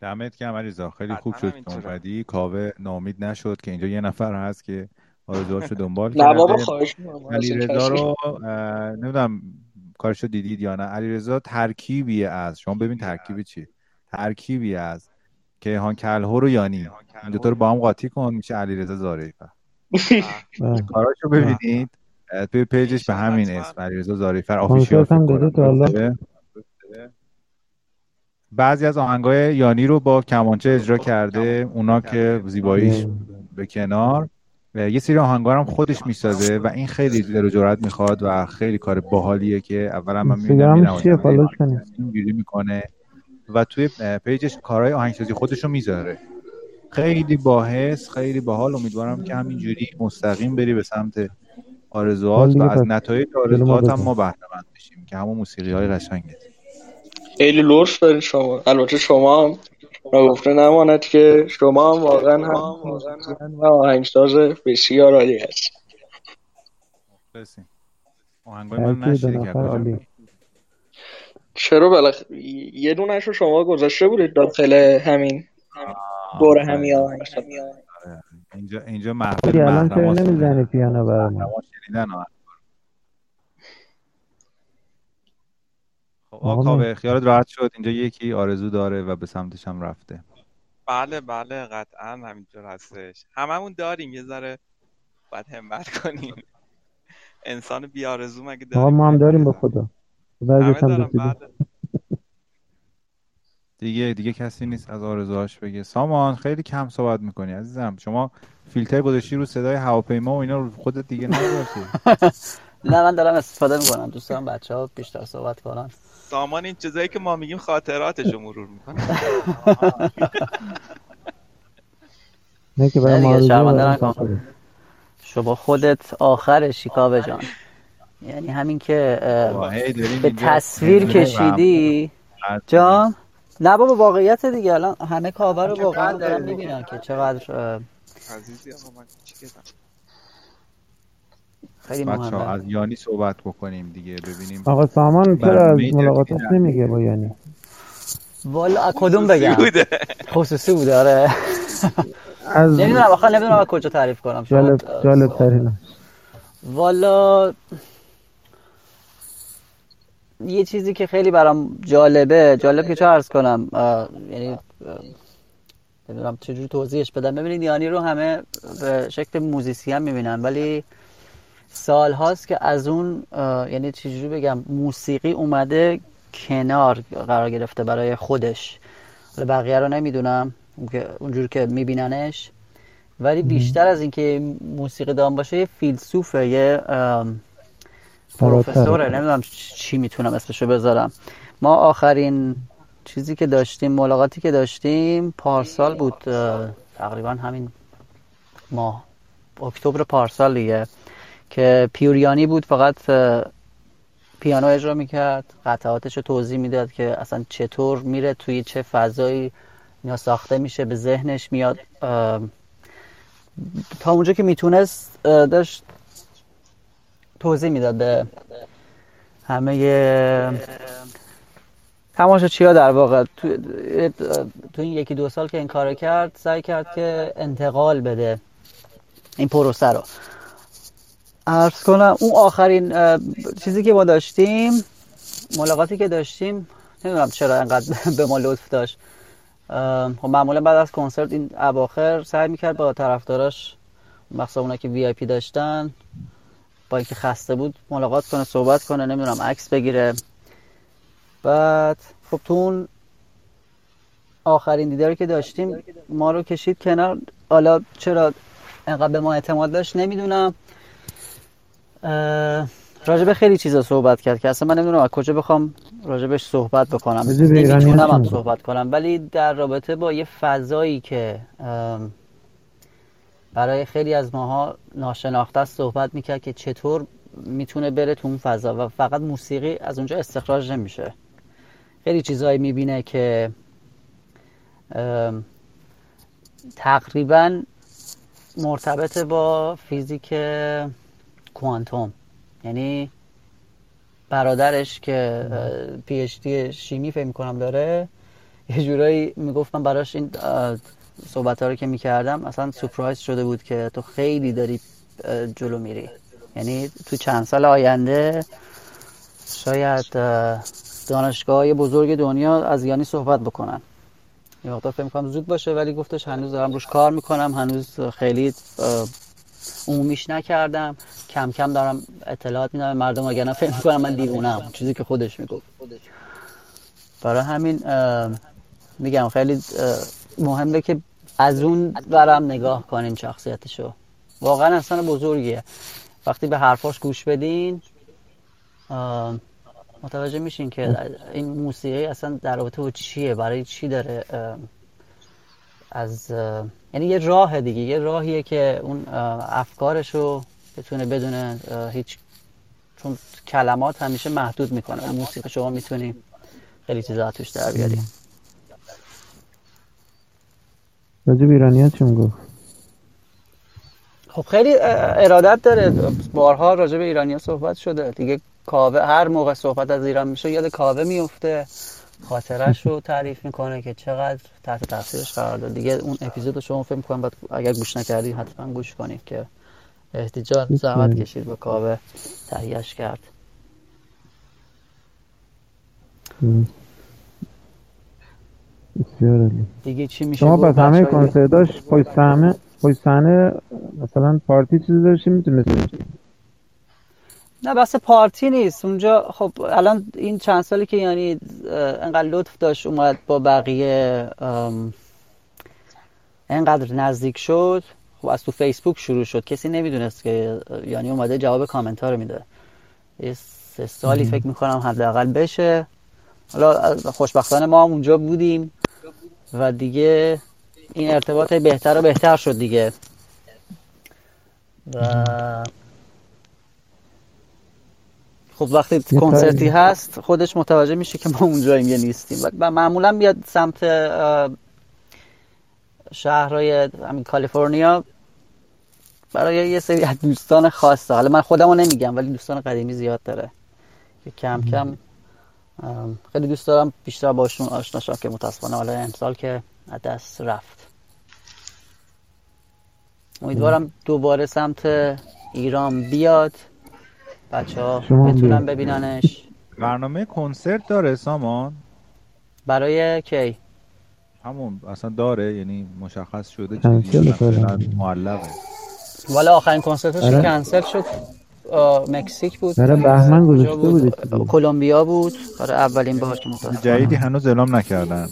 دمت گرم علیرضا خیلی خوب شد که اومدی. کاوه نامید نشد که اینجا یه نفر هست که آرزوهاشو دنبال کرده. نه بابا خواهش علیرضا رو نمی‌دونم کارشو دیدید یا نه. علیرضا ترکیبی از شما ببین ترکیبی چی؟ ترکیبی از کیهان کلهر و یانی این دو رو با هم قاطی کن میشه علیرضا زاریفر کاراشو ببینید. توی پیجش به همین اسم علیرضا زاریفر official بعضی از آهنگای یانی رو با کمانچه اجرا کرده اونا که زیباییش به کنار. و یه سری آهنگار هم خودش می‌سازه و این خیلی دل و جرأت می‌خواد و خیلی کار باحالیه که اولا من می‌بینم اینجوری می‌کنه و توی پیجش کارهای آهنگسازی خودش رو می‌ذاره. خیلی باحث خیلی باحال. امیدوارم که همینجوری مستقیم بری به سمت آرزوات و از نتایج آرزوات هم ما بهره مند بشیم که همون موسیقی های قشنگه خیلی لطف دارید شما. البته شما هم نگفته نماند که شما هم واقعا هم و آهنگساز بسیار عالی هست آهنگای من نشیده چرا بلخ یه دونش رو شما گذاشته بودید داخل همین دور همی آهنگسازی اینجا اینجا محفل الان چرا نمی‌زنی پیانو برام خب آقا خیالت راحت شد. اینجا یکی آرزو داره و به سمتش هم رفته. بله بله قطعا همینطور هستش. هممون داریم. یه ذره باید همت کنیم. انسان بی آرزو مگه داریم؟ ما هم داریم با خدا. بله. دیگه دیگه کسی نیست از آرزوهاش بگه. سامان خیلی کم صحبت می‌کنی عزیزم. شما فیلتر گذاشتی رو صدای هواپیما و اینا رو خودت دیگه نگذاشتی. نه من دارم استفاده می‌کنم. دوست دارم بچه ها بیشتر صحبت کنن. سامان این چیزایی که ما میگیم خاطراتش رو مرور می‌کنه. نه که برای شما خودت آخر شیکاوه جان. یعنی همین که به تصویر کشیدی. جان؟ نه بابا واقعیت دیگه. الان همه کاوه رو واقعا دارن می‌بینن که چقدر عزیزی آقا من خیلی بچه ها از یانی صحبت بکنیم دیگه ببینیم آقا سامان چرا از ملاقاتش نمیگه با یانی؟ والا کدوم بگم؟ خصوصی بوده آره. از نمی‌دونم آخه نمی‌دونم کجا تعریف کنم. جالب جالب ترین والا یه چیزی که خیلی برام جالبه جالب که چه عرض کنم یعنی نمی‌دونم چجوری توضیحش بدم. ببینید یانی رو همه به شکل موزیسین می‌بینن ولی سال هاست که از اون یعنی چجوری بگم موسیقی اومده کنار قرار گرفته برای خودش. بقیه رو نمی‌دونم اونجور که میبیننش. ولی بیشتر از اینکه موسیقی دام باشه یه فیلسوفه یه پروفسوره. نمی‌دونم چی می‌تونم اسمشو بذارم. ما آخرین چیزی که داشتیم ملاقاتی که داشتیم پارسال بود تقریبا همین ماه. اکتبر پارسال دیگه. که پیوریانی بود فقط پیانو اجرا می‌کرد قطعاتش رو توضیح می‌داد که اصلا چطور میره توی چه فضایی یا ساخته میشه به ذهنش میاد. تا اونجا که می‌تونست داشت توضیح می‌داد به همه تماشا چیا در واقع. تو, تو این یکی دو سال که این کار کرد سعی کرد که انتقال بده این پروسه رو. عرض کنم اون آخرین چیزی که ما داشتیم ملاقاتی که داشتیم نمی‌دونم چرا انقدر به ما لطف داشت. خب معمولا بعد از کنسرت این اواخر سعی می‌کرد با طرفداراش مخصوصا اونا که وی آی پی داشتن با اینکه خسته بود ملاقات کنه صحبت کنه نمی‌دونم عکس بگیره. بعد خب تو اون آخرین دیداری که داشتیم ما رو کشید کنار. حالا چرا انقدر به ما اعتماد داشت نمی‌دونم. راجبه خیلی چیزا صحبت کرد که اصلا من نمی‌دونم از کجا بخوام راجبش صحبت بکنم. نمی‌تونم هم صحبت کنم ولی در رابطه با یه فضایی که برای خیلی از ماها ناشناخته است صحبت می‌کرد که چطور می‌تونه بره تو اون فضا و فقط موسیقی از اونجا استخراج نمیشه. خیلی چیزهایی می‌بینه که تقریبا مرتبط با فیزیک کوانتوم. یعنی برادرش که پی اچ دی شیمی فکر می‌کنم داره یه جورایی می‌گفتم براش این صحبت ها رو که می‌کردم اصلا سپرایز شده بود که تو خیلی داری جلو میری. یعنی تو چند سال آینده شاید دانشگاه بزرگ دنیا از یعنی صحبت بکنن. یه وقتا فکر می‌کنم زود باشه ولی گفتش هنوز دارم روش کار می‌کنم هنوز خیلی عمومیش نکردم. کم کم دارم اطلاعات میدم. مردم اگر فکر می‌کنم من دیوونم چیزی که خودش می‌گفت. برای همین میگم خیلی مهمه که از اون برم نگاه کنین شخصیتشو. واقعا اصلا بزرگیه. وقتی به حرفاش گوش بدین متوجه میشین که این موسیقی اصلا در رابطه با چیه؟ برای چی داره از یعنی یه راه دیگه یه راهیه که اون افکارشو بتونه بدون هیچ چون کلمات همیشه محدود می‌کنه. موسیقی شما می‌تونی خیلی چیزا توش در بیاری. راجب ایرانیات چون گفت خب خیلی ارادت داره. بارها راجع به ایرانیا صحبت شده. دیگه کاوه هر موقع صحبت از ایران میشه یاد کاوه میفته خاطرش رو تعریف می‌کنه که چقدر تحت تاثیرش قرار داد. دیگه اون اپیزود رو شما فکر می‌کنم اگر گوش نکردی حتما گوش کنید که احتجاج زحمت کشید با کاوه. تهیهش کرد. دیگه چی میشه شما پس همه کنسرتاش پای صحنه پای صحنه مثلا پارتی چیزی داشتی می‌تونستی نه بس پارتی نیست. اونجا خب الان این چند سالی که یعنی انقدر لطف داشت اومد با بقیه انقدر نزدیک شد. خب از تو فیسبوک شروع شد. کسی نمی‌دونست که یعنی اومده جواب کامنت ها رو میده. یه سه سالی فکر می‌کنم حداقل بشه. حالا خوشبختانه ما هم اونجا بودیم و دیگه این ارتباط بهتر و بهتر شد دیگه. و خب وقتی کنسرتی هست خودش متوجه میشه که ما اونجاییم یه نیستیم. و معمولا میاد سمت شهرهای همین کالیفرنیا برای یه سری از دوستان خاصه. حالا من خودمو نمیگم ولی دوستان قدیمی زیاد داره. که کم کم خیلی دوست دارم بیشتر باشون آشنا شم که متاسفانه حالا امسال که دست رفت. امیدوارم دوباره سمت ایران بیاد. بچه ها بتونن ببیننش. برنامه کنسرت داره سامان؟ برای کی؟ همون اصلا داره یعنی مشخص شده چیزی معلقه. والا آخرین کنسرتش آره. کنسل شد. مکزیک بود. برای بهمن گذاشته بود؟ کلمبیا بود. برای اولین بار که متاسفانه. جدیدی هنوز اعلام نکردن.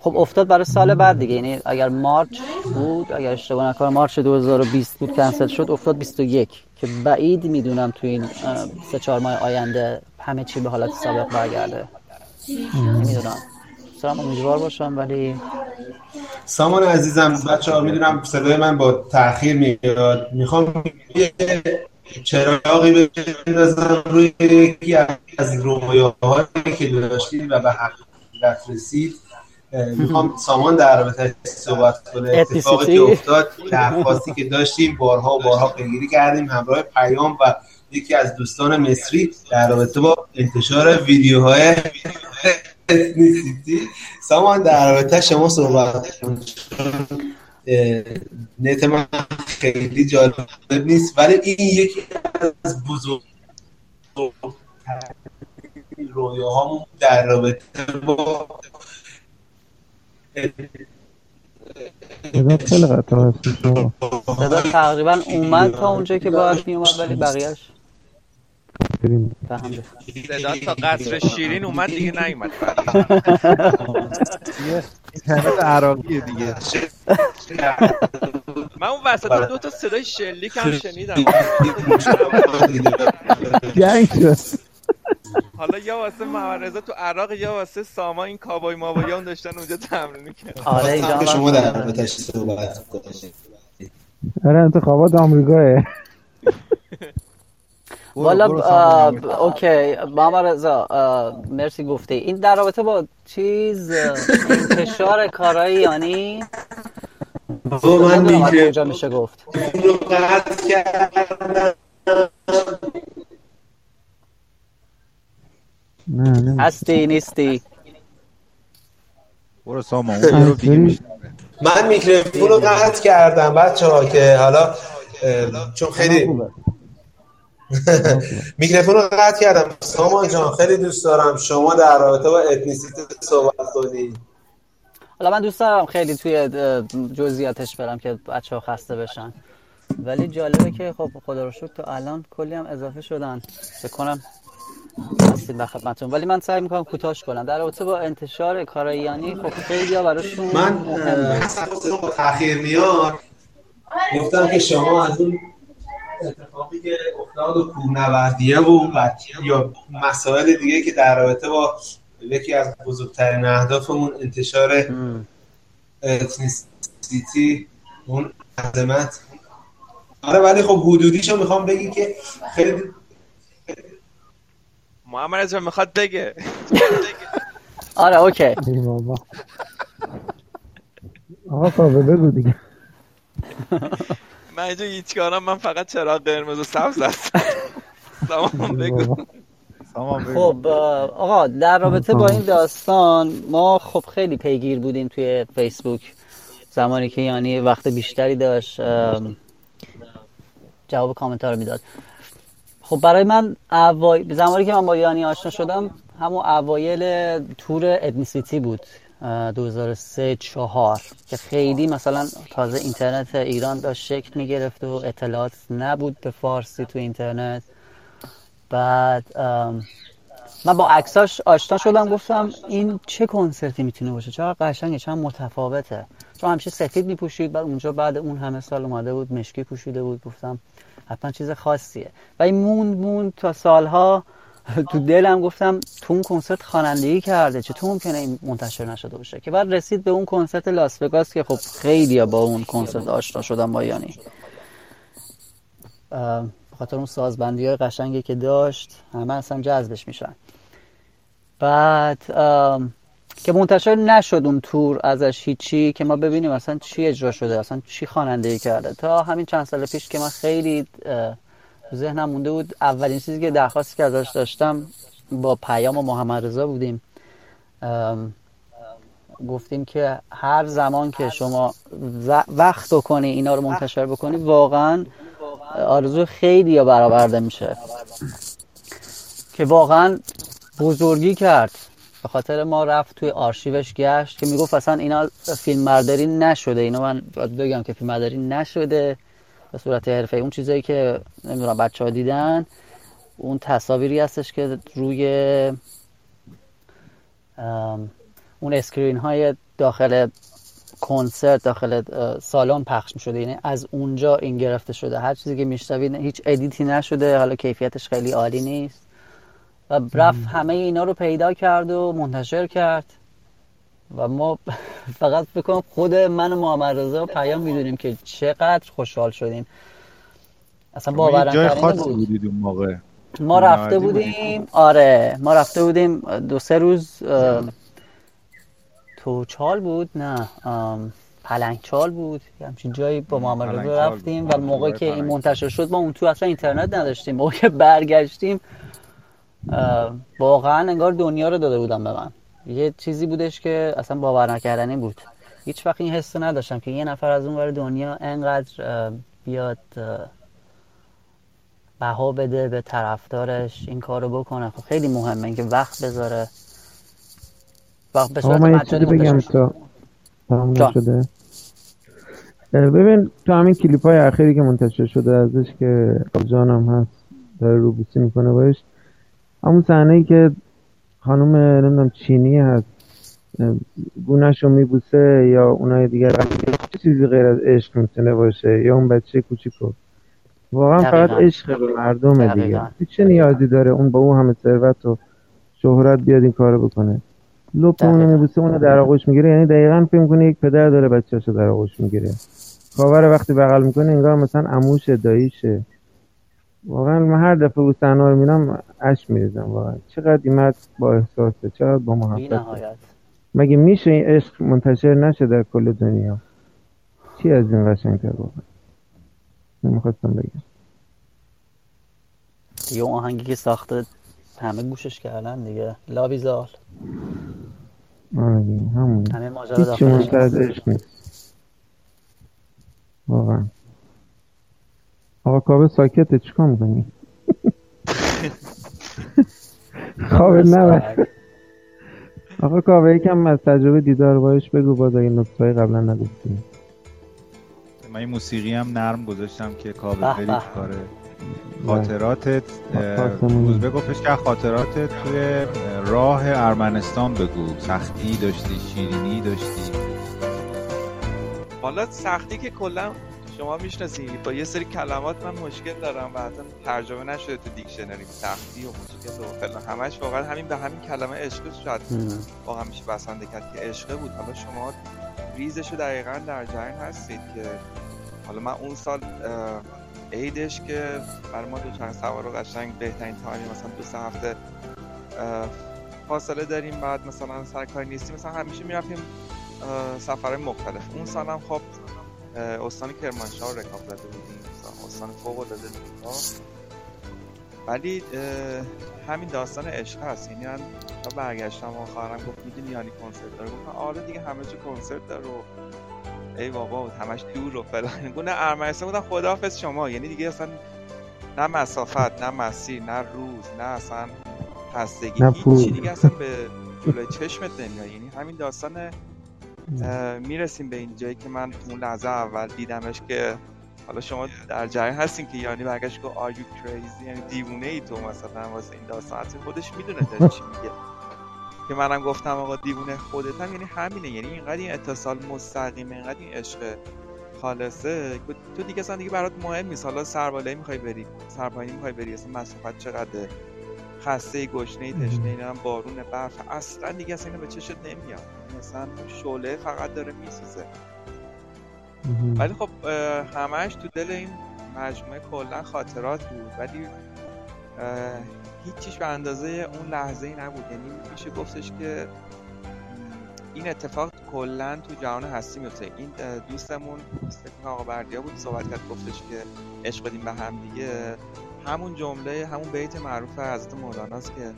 خب افتاد برای سال بعد دیگه. یعنی اگر مارچ بود اگر اشتباه نکنم مارچ 2020 بود کنسل شد افتاد 21 که بعید می‌دونم تو این سه چهار ماه آینده همه چی به حالت سابق برگرده. نمی‌دونم. سلام امیدوار باشم ولی سامان عزیزم بچه ها می‌دونم صدای من با تاخیر میاد. می‌خوام چراغی بندازم روی یکی از رویاهایی که داشتید و به حقیقت رسید. می‌خوام سامان در رابطه صحبت کنه. اتفاقی که افتاد درخواستی که داشتیم بارها و بارها پیگیری کردیم. همراه پیام و یکی از دوستان مصری در رابطه با انتشار ویدیوهای اتنیسیتی سامان در رابطه شما صحبت نت من خیلی جالب نیست ولی این یکی از بزرگ رویاهامون در رابطه با صدا خیلی قطع هستی شما صدا تقریبا اومد تا اونجا که باید میومد ولی بقیهش بریم. فهمده صدا تا قصر شیرین اومد دیگه نیومد. عراقیه دیگه. من اون وسط دو تا صدای شلیک هم شنیدم. جنگ شد. حالا یا واسه محمد تو عراق یا واسه ساما این کابای مابایی داشتن اونجا تمرین می‌کردن. آره اینجا هم شما. در رابطش صحبت کنید آره انتخابات آمریکاه والا. اوکی. محمد رضا آه، مرسی گفته این در رابطه با چیز انتشار کارایی یعنی بابا من میگه کجا میشه گفت. رو قطع کردم. نه نه. هستی نیستی. برو سامان اون یه رو دیگه میشه من میکروفون رو قطع کردم بچه ها که حالا چون خیلی میکروفون رو قطع کردم. سامان جان خیلی دوست دارم شما در رابطه با اتنیسیته صحبت کنی. حالا من دوست دارم خیلی توی جزئیاتش برم که بچه ها خسته بشن. ولی جالبه که خب خدا رو شکر تا الان کلی هم اضافه شدن. فکر کنم هستید در خدمتتون. ولی من سعی می‌کنم کوتاش کنم. در رابطه با انتشار کارایانی خب خیلی ها براشون من با تاخیر میاد گفتم که شما از اون اتفاقی که افتاد و کوهنوردیه و یا مسائل دیگه که در رابطه با یکی از بزرگترین اهدافمون انتشار. اتنیسیتی اون عظمت. آره ولی خب حدودیشو می‌خوام بگی که خیلی محمد رضا می‌خواد بگه. آره اوکی. آقا کابه بگو دیگه. من اینجا هیچ کارم من فقط چراغ قرمز و سبز هستم. سامان بگو. بابا. سامان بگو. خب آقا در رابطه با این داستان ما خب خیلی پیگیر بودیم توی فیسبوک. زمانی که یعنی وقت بیشتری داشت جواب کامنت ها رو می‌داد. خب برای من اوای... زمانی که من با یانی آشنا شدم همون اوایل تور ادنیسیتی بود اه، 2003 چهار که خیلی مثلا تازه اینترنت ایران داشت شکل می‌گرفت و اطلاعات نبود به فارسی تو اینترنت. بعد من با عکساش آشنا شدم گفتم این چه کنسرتی می‌تونه باشه؟ چقدر قشنگه چقدر متفاوته. چون همیشه سفید میپوشید بعد اونجا بعد اون همه سال اومده بود مشکی پوشیده بود گفتم حتما چیز خاصیه. و این موند موند تا سالها تو دلم گفتم تو اون کنسرت خوانندگی کرده. چطور ممکنه این منتشر نشده باشه؟ که بعد رسید به اون کنسرت لاس وگاس که خب خیلی با اون کنسرت آشنا شدم با یانی. خاطر اون سازبندی های قشنگی که داشت همه اصلا جذبش میشن. بعد که منتشر نشد اون تور ازش هیچی که ما ببینیم اصلا چی اجرا شده اصلا چی خوانندگی کرده. تا همین چند سال پیش که من خیلی ذهنم مونده بود اولین چیزی که درخواستی که ازش داشتم با پیام و محمد رضا بودیم. گفتیم که هر زمان که شما وقت بکنی اینا رو منتشر بکنی واقعا آرزو خیلی یا برآورده میشه. که واقعا بزرگی کرد. به خاطر ما رفت توی آرشیوش گشت که می‌گفت اصلا اینا فیلم برداری نشده. اینا من بگم که فیلم برداری نشده به صورت حرفه. اون چیزایی که نمی‌دونم بچه ها دیدن اون تصاویری هستش که روی اون screen های داخل کنسرت داخل سالن پخش می شده یعنی از اونجا این گرفته شده. هر چیزی که میشنوید هیچ edit ی نشده. حالا کیفیتش خیلی عالی نیست. و رفت همه اینا رو پیدا کرد و منتشر کرد. و ما فقط فکر کنم خود من و محمد رضا پیام می‌دونیم که چقدر خوشحال شدیم. اصلا باورم جای خاصی بود بودید اون موقع. ما رفته؟ بودیم آره ما رفته بودیم دو سه روز اه، توچال بود نه پلنگچال بود. همچین جایی با محمد رضا رفتیم. و موقعی جای که این. منتشر شد ما اون تو اصلا اینترنت نداشتیم. موقعی که برگشتیم واقعا انگار دنیا رو داده بودم به من. یه چیزی بودش که اصلا باور نکردنی بود. هیچ وقت این حس نداشتم که یه نفر از اون ور دنیا انقدر بیاد بها بده به طرفدارش این کارو بکنه. خب خیلی مهمه اینکه وقت بذاره. وقت به صورت بگم تا نشده ببین تو همین کلیپ های اخیری که منتشر شده ازش که جانم هست داره روبوسی می‌کنه باش همون صحنه ای که خانم نمی‌دونم چینی هست گونهشو میبوسه یا اونای دیگر چه چیزی غیر از عشق می‌تونه باشه؟ یا اون بچه کوچیکو؟ واقعا فقط عشق به مردمه دیگه. چه نیازی داره اون با اون همه ثروت و شهرت بیاد این کارو بکنه. لپ اونو میبوسه اونو در آغوش می‌گیره. یعنی دقیقا فکر کنه یک پدر داره بچه‌شو در آغوش می‌گیره. کاور وقتی بغل می‌کنه انگار مثلا عموش داییشه. واقعا من هر دفعه او صحنه رو می‌بینم اش میریزم واقعا. چقدر این مرد با احساسه چقدر با محبت. مگه میشه این عشق منتشر نشه در کل دنیا؟ چی از این قشنگتر واقعا؟ نمی‌خواستم بگم. دیگه اون آهنگی که ساخته همه گوشش کردن دیگه. لابیزال آره همون. همه ماجرا از عشق نیست. واقعا. آقا کابه ساکته چیکار می‌کنی؟ خوابت نبر آقا کابه یکم از تجربه دیدار باش بگو باز اگه نکته های قبلا نگفتیم. من این موسیقی هم نرم گذاشتم که کابه خیلی کاره خاطراتت روز بگفتش که خاطراتت توی راه ارمنستان بگو. سختی داشتی شیرینی داشتی. حالا سختی که کلا شما می‌شناسی. با یه سری کلمات من مشکل دارم و ترجمه نشده تو دیکشنری. سختی و مشکل و فلان. همش واقعا همین به همین کلمه عشق شاید واقعا میشه بسنده کرد که عشقه بود. حالا شما ریزشو دقیقا در جریان هستید که حالا من اون سال عیدش که برای ما دو چند سوار رو قشنگ بهترین تایمی مثلا دو سه هفته فاصله داریم. بعد مثلا سر کاری نیستیم. مثلا همیشه می‌رفتیم سفرهای مختلف. اون سال هم خب استان کرمانشاه رو رکاب زده بودیم. استان فوق العاده ولی همین داستان عشق هست. یعنی من تا برگشتم و خواهرم گفت می‌دونی یعنی کنسرت داره؟ گفتم آره دیگه همه چی کنسرت داره و ای بابا همش دور و فلان. گونه ارمنستان بودن خداحافظ شما. یعنی دیگه اصلا نه مسافت نه مسیر نه روز نه اصلا خستگی. هیچی دیگه اصلا به جلوی چشمت نمیاد یعنی همین داستان می‌رسیم به این جایی که من اون لحظه اول دیدمش که حالا شما در جریان هستین که یعنی برگشت گفت are you crazy یعنی دیوونه ای تو مثلا واسه این داستان. خودش می‌دونه داره چی میگه. که منم گفتم آقا دیوونه خودت هم یعنی همینه. یعنی اینقدر این اتصال مستقیمه اینقدر این عشق خالصه. تو دیگه اصلا دیگه برات مهم نیست. حالا سربالایی می‌خوای بری. سرپایینی می‌خوای بری. اصلا مسافت چقدر خسته گشنه تشنه اینا بارون برف. اصلا دیگه اصلا به چشت نمیاد مثلا شعله فقط داره میسوزه. ولی خب همش تو دل این مجموعه کلا خاطرات بود. ولی هیچیش به اندازه اون لحظه ای نبود. یعنی میشه گفتش که این اتفاق کلا تو جهان هستی میفته. این دوستمون فکر آقا بردیا بود صحبت کرد گفتش که عشق بدیم به هم دیگه. همون جمله همون بیت معروف حضرت مولاناست که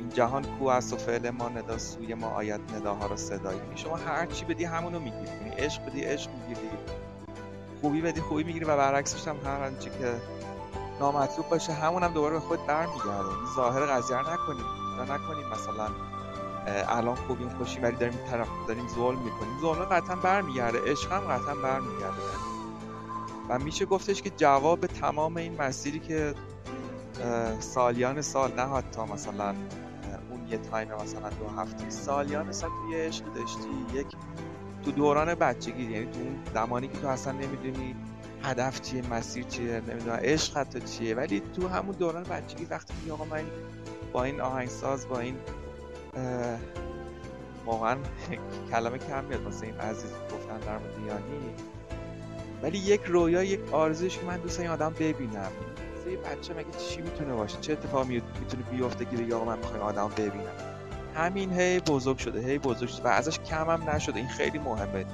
این جهان کو است و فعل ما ندا سوی ما آید نداها را صدایی یعنی شما هر چی بدی همونو می‌گیری. یعنی عشق بدی عشق می‌گیری. خوبی بدی خوبی می‌گیری و برعکسش هم هر آنچه که نامطلوب باشه همون هم دوباره به خود برمیگرده ظاهر قضیه رو نکنیم. نکنیم مثلا الان خوبیم خوشیم ولی داریم طرف داریم ظلم می‌کنیم. ظلم قطعا برمیگرده. عشق هم قطعا برمیگرده. و میشه گفتش که جواب تمام این مسیری که سالیان سال نه حتی مثلا یه تایم مثلا دو هفته سالیان سال توی عشق داشتی یک تو دوران بچگی یعنی تو اون زمانی که تو اصلا نمی‌دونی هدف چیه مسیر چیه نمی‌دونم عشق حتی چیه. ولی تو همون دوران بچگی وقتی میگی آقا من با این آهنگساز با این واقعا کلمه کم میاد واسه این عزیز گفتن در مورد ولی یک رویا یک آرزوش که من دوست این آدم ببینم. بچه مگه چی می‌تونه باشه؟ چه اتفاقی می‌تونه بیفته که بگه آقا من می‌خوام آدم ببینم؟ همین هی بزرگ شده هی بزرگ شده و ازش کم هم نشده. این خیلی مهمه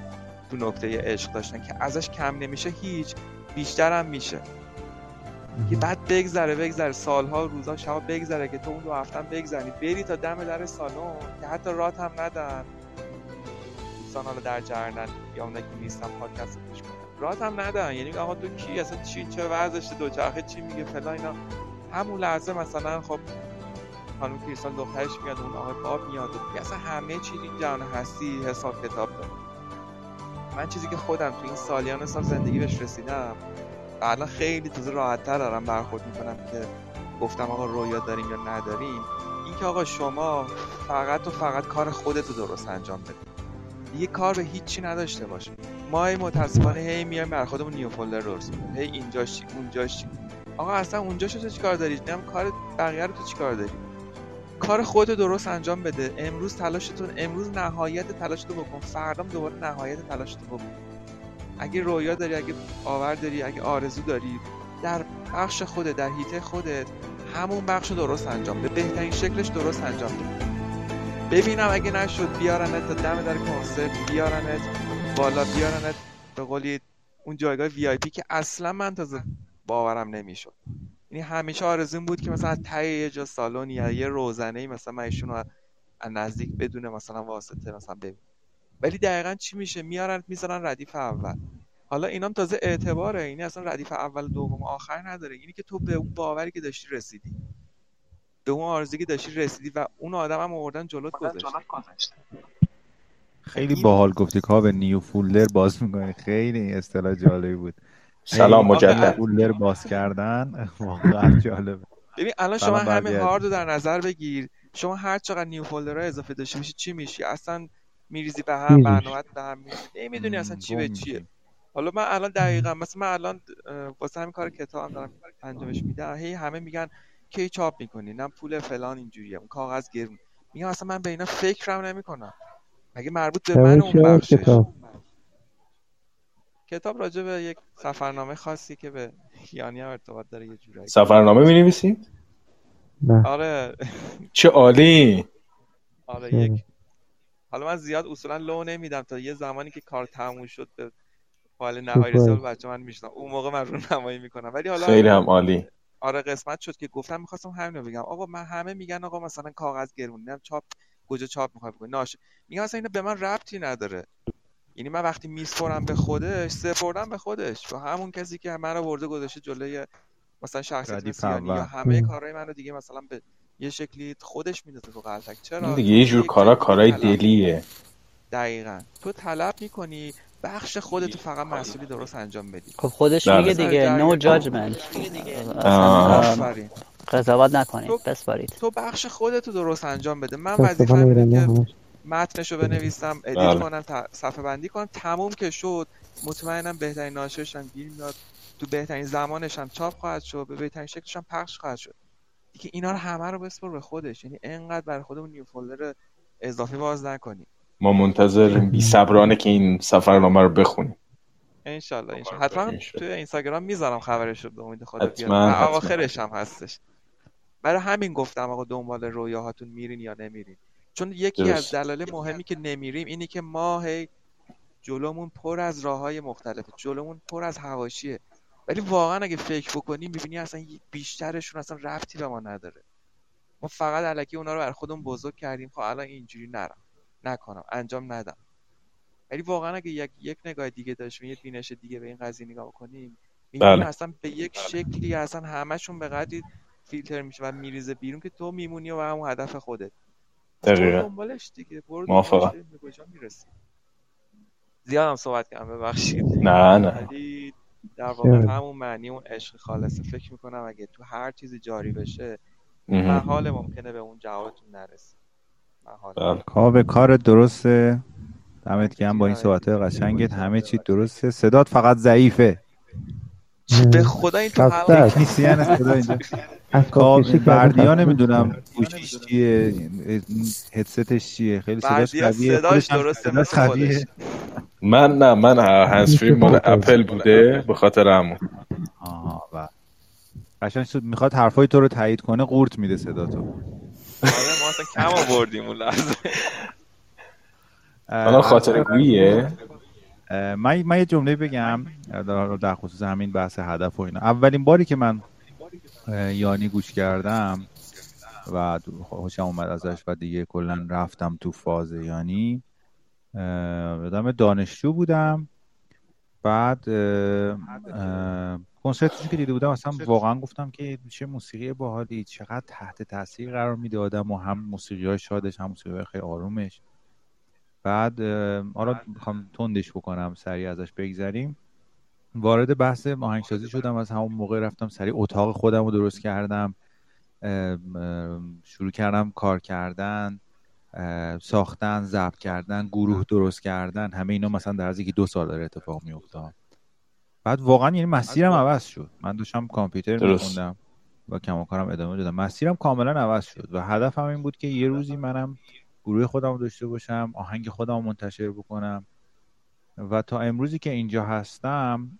تو نکته عشق داشتن که ازش کم نمیشه هیچ بیشتر هم میشه. که بعد بگذره بگذره. سالها روزها شما بگذره که تو اون دو هفته بگذری بری تا دم در سالن که حتی رات هم ندن. دوستان حالا در جرنن یا اونایی که نیستن پادکست رات هم ندارن یعنی آقا تو کی؟ اصلا چی؟ چه ورزش دوچرخه؟ چی میگه؟ فلان اینا. همون لحظه مثلا خب خانم کریستال دخترش میاد اون آقای باب میاد و اصلا همه این جهان هستی حساب کتاب داره. من چیزی که خودم تو این سالیان سال زندگی بهش رسیدم. الان خیلی تازه راحتتر دارم برخورد می‌کنم که گفتم آقا رویا داریم یا نداریم. این که آقا شما فقط و فقط کار خودتو درست انجام بدید. یه کار به هیچی نداشته باشه. ما هی متاسفانه هی میایم بر خودمون نیو فولدر درست هی اینجاش اونجاش آقا اصلا اونجاش تو چیکار داری؟ نم کار بقیه رو تو چیکار داری؟ کار خودتو درست انجام بده. امروز تلاشتون امروز نهایت تلاشتو بکن. فردا دوباره نهایت تلاشتو بکن. اگه رویا داری اگه باور داری اگه آرزو داری در بخش خودت در هیته خودت همون بخش درست انجام به بهترین شکلش درست انجام بده. ببینم اگه نشد بیارنت تا دم در کنسرت بیارنت بالا بیارنت. به قولی اون جایگاه وی آی پی که اصلا من تازه باورم نمی‌شد. یعنی همیشه آرزوم بود که مثلا ته یه جا سالن یا یه روزنه مثلا من ایشون رو نزدیک بدونه مثلا واسطه مثلا ببین ولی دقیقا چی میشه؟ میارن می‌ذارن ردیف اول. حالا اینام تازه اعتباره. اینی اصلا ردیف اول دوم آخر نداره. اینی که تو به اون باوری که داشتی رسیدی. به اون آرزویی که داشتی رسیدی و اون آدم هم آوردن جلوت گذاشت خیلی باحال گفتی. که به نیو فولدر باز می‌کنی. خیلی اصطلاح جالبی بود. سلام مجدد. فولدر باز کردن. واقعا جالبه ببین الان شما همه هارد رو در نظر بگیر. شما هر چقدر نیو فولدر اضافه داشته باشی چی میشی؟ اصلا میریزی به هم برنامه به هم نمی‌دونی اصلا چی به چیه. حالا من الان دقیقا مثلا من الان واسه همین کار کتاب دارم انجامش میدم. هی همه میگن کی چاپ می‌کنی؟ نه پول فلان اینجوریه. اون کاغذ گرون. میگم اصلا من به اینا فکرم نمی‌کنم. مگه مربوط به من اون بخشش؟ کتاب, کتاب راجع به یک سفرنامه خاصی که به یانی هم ارتباط داره یه جورایی. سفرنامه می نویسید؟ آره. چه عالی. آره یک. حالا من زیاد اصولا لو نمیدم تا یه زمانی که کار تموم شد به فایل نهایی رسال بچه من میشنم اون موقع من رو نمایی می‌کنم. ولی حالا خیلی هم عالی. آره قسمت شد که گفتم می‌خواستم همین رو بگم. آقا من همه میگن آقا مثلا کاغذ گرون چاپ کجا چاپ می‌خوای بکنی؟ ناش. میگم مثلا اینو به من ربطی نداره. یعنی من وقتی میسپرم به خودش سپردم به خودش. و همون کسی که من رو برده گذاشته جلوی مثلا شخصیت یا همه کارهای منو دیگه مثلا به یه شکلی خودش میندازه. تو قلتک چرا؟ دیگه یه جور کارا کارهای دلیه. دقیقا. تو طلب می‌کنی بخش خودتو فقط مسئولی درست انجام بدی. خب خودش میگه دیگه نو جاجمنت قضاوت نکنید بسپارید. تو بخش خودتو درست انجام بده. من که متنشو بنویسم ادیت کنم صفحه بندی کنم. تموم که شد. مطمئنم بهترین ناشرش هم گیر میاد. تو بهترین زمانش هم چاپ خواهد شد. به بهترین شکلش هم پخش خواهد شد. دیگه اینا رو همه رو بسپر به خودش. یعنی انقدر برای خودمون نیو فولدر اضافی باز نکنیم. ما منتظر بی صبرانه که این سفرنامه رو بخونیم. انشالله انشالله. حتما توی اینستاگرام می‌ذارم خبرش رو به امید خدا بیاد. آخرش هم هستش. برای همین گفتم آقا دنبال رویاهاتون میرین یا نمیرین. چون یکی درست. از دلایل مهمی که نمیریم اینی که ما هی جلومون پر از راه های مختلفه. جلومون پر از هواشیه ولی واقعا اگه فکر بکنیم می‌بینی اصلا بیشترشون اصلا ربطی به ما نداره. ما فقط علکی اونا رو بر خودمون بزرگ کردیم. خب الان اینجوری نرم. نکنم انجام ندم. ولی واقعا اگه یک یک نگاه دیگه داشتیم یه بینش دیگه به این قضیه نگاه کنیم بله. اصلا به یک شکلی اصلا همشون به قدری فیلتر میشه و میریزه بیرون که تو میمونی و همون هدف خودت. دقیقا. دنبالش دیگه. موافقم. زیاد هم صحبت کردم ببخشید. نه نه. ولی در واقع همون معنی اون عشق خالصه. فکر می‌کنم اگه تو هر چیزی جاری بشه محال ممکنه به اون جوابتون نرسه. کاوه کار درسته دمت گرم با این صحبت قشنگت. همه چی درسته. صدات فقط ضعیفه. به خدا این تو تکنیسیان صدا اینجا. بردیا نمی‌دونم گوشیش چیه هدستش چیه. خیلی صداش قویه. صداش درسته خودش. من نه من هنسفری مال اپل بوده به خاطر همون. آها و قشنگ شد. می‌خواد حرفای تو رو تایید کنه قورت میده صدا تو. آره ما اصلا کم آوردیم اون لحظه. حالا خاطر گوییه؟ من من یه جمله بگم در خصوص همین بحث هدف و اینا. اولین باری که من یانی گوش کردم و خوشم اومد ازش و دیگه کلا رفتم تو فاز یانی یادم دانشجو بودم. بعد کنسرتش که دیده بودم اصلا واقعا گفتم که چه موسیقی باحالی چقدر تحت تاثیر قرار میده آدم و هم موسیقی های شادش هم موسیقی های خیلی آرومش. بعد آره می‌خوام تندش بکنم سریع ازش بگذریم. وارد بحث آهنگسازی شدم از همون موقع رفتم سریع اتاق خودم رو درست کردم. شروع کردم کار کردن ساختن ضبط کردن گروه درست کردن همه اینا مثلا در از یکی دو سال داره اتفاق میفته بعد واقعا یعنی مسیرم عوض شد. من داشتم کامپیوتر میخوندم و کماکارم ادامه دادم. مسیرم کاملا عوض شد و هدفم این بود که یه روزی منم گروه خودم رو داشته باشم آهنگ خودم رو منتشر بکنم. و تا امروزی که اینجا هستم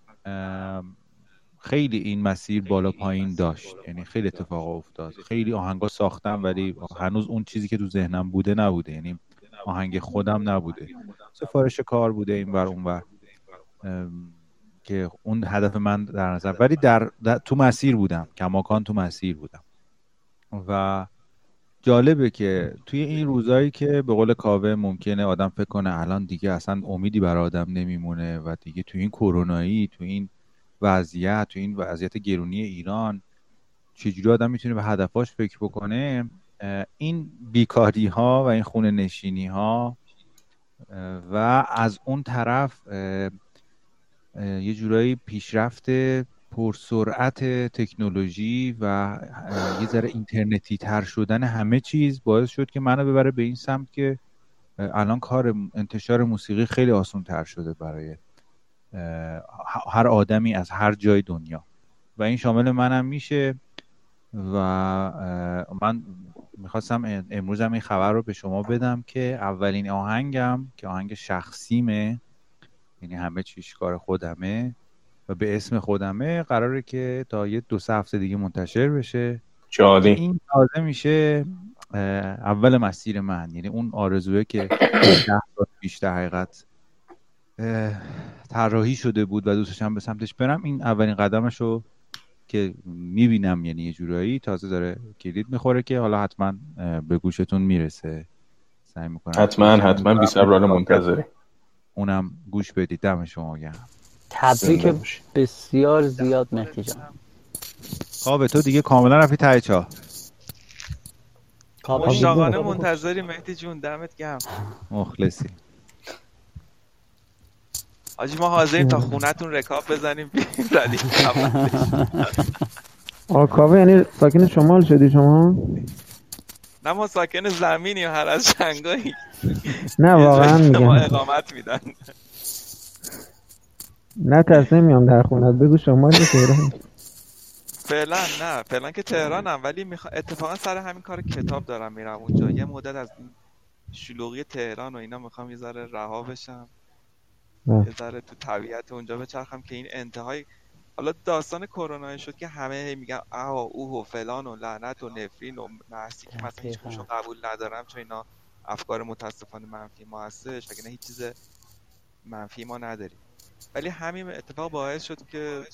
خیلی این مسیر بالا پایین داشت. یعنی خیلی اتفاق افتاد. خیلی آهنگا ساختم ولی هنوز اون چیزی که تو ذهنم بوده نبوده. یعنی آهنگ خودم نبوده. سفارش کار بوده این بر اون بر که اون هدف من در نظر ولی در, تو مسیر بودم. کماکان تو مسیر بودم. و جالبه که توی این روزایی که به قول کاوه ممکنه آدم فکر کنه الان دیگه اصلا امیدی بر آدم نمیمونه و دیگه تو این کرونایی تو این وضعیت تو این وضعیت گرونی ایران چجوری آدم می‌تونه به هدفاش فکر بکنه؟ این بیکاری ها و این خونه نشینی ها و از اون طرف یه جورایی پیشرفت پرسرعت تکنولوژی و یه ذره اینترنتی تر شدن همه چیز باعث شد که منو ببره به این سمت که الان کار انتشار موسیقی خیلی آسان تر شده برای هر آدمی از هر جای دنیا. و این شامل منم میشه و من می‌خواستم امروزم این خبر رو به شما بدم که اولین آهنگم که آهنگ شخصیمه یعنی همه چیش کار خودمه و به اسم خودمه قراره که تا یه دو سه هفته دیگه منتشر بشه. جالی. این تازه میشه اول مسیر من. یعنی اون آرزوه که پیش در حقیقت طراحی شده بود و دوستشم به سمتش برم. این اولین قدمش رو که می‌بینم یعنی یه جورایی تازه داره کلید می‌خوره که حالا حتما به گوشتون می‌رسه. سعی می‌کنم حتما حتما بی صبرانه منتظره. اونم گوش بدید دم شما گرم. تبریک بسیار زیاد مهدی جان. خواب تو دیگه کاملا رفتی ته چا. مشتاقانه منتظری مهدی جون دمت گرم. مخلصی. آجی ما حاضریم تا خونتون رکاب بزنیم زدیم آکاوه یعنی ساکن شمال شدی شما؟ نه ما ساکن زمینیم هر از شنگایی نه واقعا میگم. ما اقامت میدن. نه ترسه میام در خونت بگو شمال تهران. فعلا نه فعلا که تهرانم ولی میخوا... اتفاقا سر همین کار کتاب دارم میرم اونجا. یه مدت از شلوغی تهران و اینا می‌خوام یه ذره رها بشم. یه ذره تو طبیعت اونجا بچرخم که این انتهای حالا داستان کرونا شد که همه میگن آه اوه و فلان و لعنت و نفرین و محسی که مثلا هیچ قبول ندارم چون اینا افکار متاسفانه منفی ما هستش اگه نه هیچ چیز منفی ما نداریم. ولی همین اتفاق باعث شد که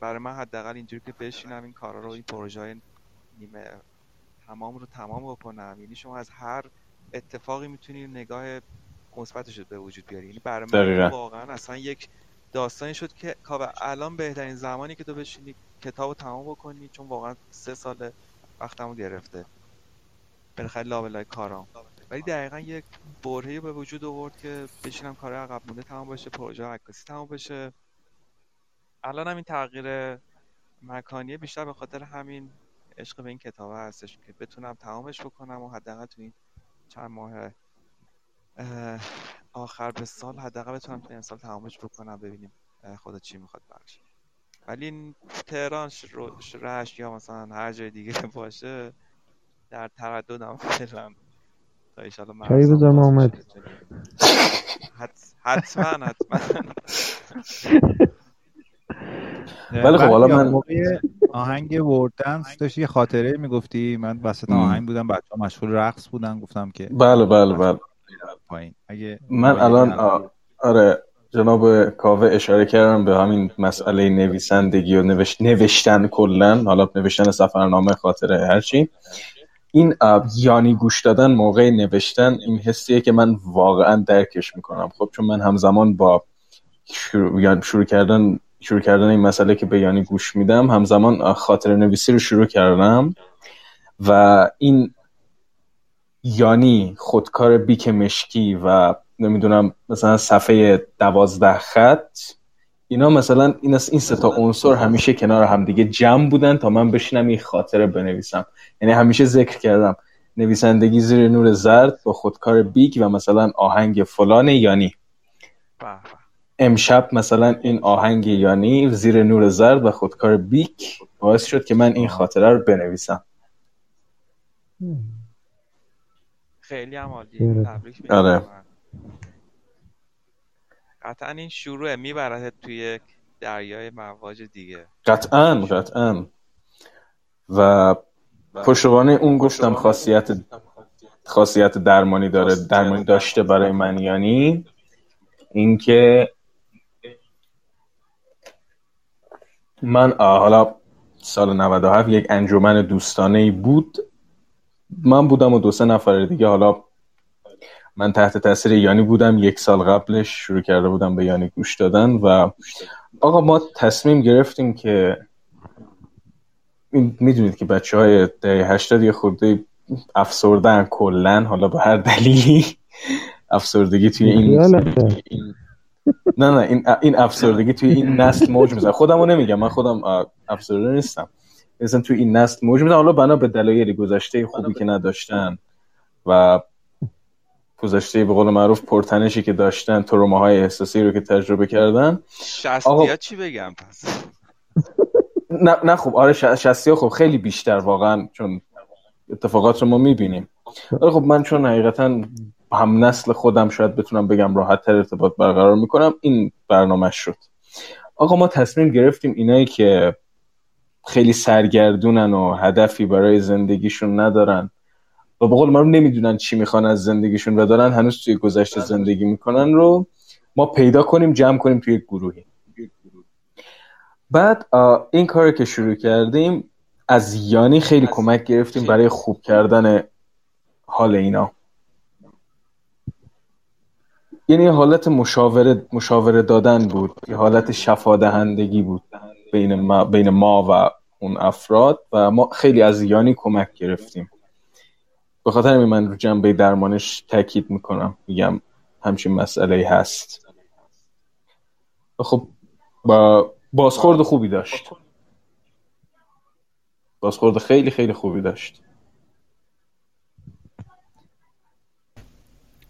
برای من حداقل اینجوری که بشینم این کارا رو این پروژه های نیمه تمام رو تمام بکنم. یعنی شما از هر اتفاقی می‌تونی نگاه مثبتش به وجود بیاری. یعنی برای من واقعا اصلا یک داستانی شد که کاوه الان بهترین زمانی که تو بشینی کتاب تمام بکنی چون واقعا سه سال وقتمو گرفته. بالاخره لابلای کارام. ولی دقیقا یک برهی به وجود آورد که بشینم کار عقب مونده تمام بشه پروژه عکاسی تمام بشه. الان هم این تغییر مکانیه بیشتر به خاطر همین عشق به این کتاب هستش که بتونم تمامش بکنم و حداقل تو این چند ماه آخر به سال حداقل بتونم تو این سال تمامش بکنم ببینیم خدا چی می‌خواد بخش ولی تهران رشت یا مثلا هر جای دیگه باشه در ترددم فعلا. تا ایشالا چایی بذار ما اومدی حتما حتما. ولی خب حالا من آهنگ وردن داشتی یه خاطره می‌گفتی؟ من وسط آهنگ بودم بچه ها مشغول رقص بودن گفتم که بله بله بله. پایین. اگه من الان آره جناب کاوه اشاره کردم به همین مسئله نویسندگی و نوشت... نوشتن کلا حالا نوشتن سفرنامه خاطره هرچی این یانی گوش دادن موقع نوشتن این حسیه که من واقعا درکش می‌کنم. خب چون من همزمان با شروع, یعنی شروع کردن شروع کردن این مسئله که به یانی گوش میدم همزمان خاطر نویسی رو شروع کردم. و این یانی خودکار بیک مشکی و نمی‌دونم مثلا صفحه دوازده خط. اینا مثلا این این سه تا عنصر همیشه کنار همدیگه جمع بودن تا من بشینم این خاطره بنویسم. یعنی همیشه ذکر کردم نویسندگی زیر نور زرد با خودکار بیک و مثلا آهنگ فلان یانی. امشب مثلا این آهنگ یانی زیر نور زرد و خودکار بیک باعث شد که من این خاطره رو بنویسم. خیلی هم عالی تبریک آره. قطعا این شروع می‌برد توی یک دریای مواج دیگه. قطعا قطعا. و پشتوانه اون گفتم خاصیت خاصیت. درمانی داره درمانی داشته برای من یعنی اینکه من حالا سال 97 یک انجمن دوستانه بود. من بودم و دو سه نفر دیگه حالا من تحت تاثیر یانی بودم. یک سال قبلش شروع کرده بودم به یانی گوش دادن و آقا ما تصمیم گرفتیم که می‌دونید که بچه های دهه هشتاد یه خورده افسردن کلن حالا به هر دلیلی افسردگی توی این نه نه این, این افسردگی توی این نسل موج میزن خودمو نمیگم من خودم افسرده نیستم. مثلا توی این نسل موج میزن حالا بنا به دلایلی گذشته خوبی که نداشتن و گذشته به قول معروف پرتنشی که داشتن تروماهای احساسی رو که تجربه کردن. شستی چی بگم پس؟ نه نه خب آره شستی ها خب خیلی بیشتر واقعا چون اتفاقات رو ما می‌بینیم. آره خب من چون حقیقتا هم نسل خودم شاید بتونم بگم راحت تر ارتباط برقرار می‌کنم این برنامه شد. آقا ما تصمیم گرفتیم اینایی که خیلی سرگردونن و هدفی برای زندگیشون ندارن. و به قول ما نمی‌دونن چی می‌خوان از زندگیشون و دارن هنوز توی گذشته زندگی می‌کنن رو ما پیدا کنیم جمع کنیم توی یک گروهی. بعد این کار که شروع کردیم از یانی خیلی کمک گرفتیم برای خوب کردن حال اینا. یعنی حالت مشاوره مشاوره دادن بود یه حالت شفا دهندگی بود بین ما, بین ما و اون افراد و ما خیلی از یانی کمک گرفتیم. به خاطر من رو جنبه درمانش تاکید می‌کنم. میگم همچین مسئله هست. خب با بازخورد خوبی داشت. بازخورد خیلی خیلی خوبی داشت.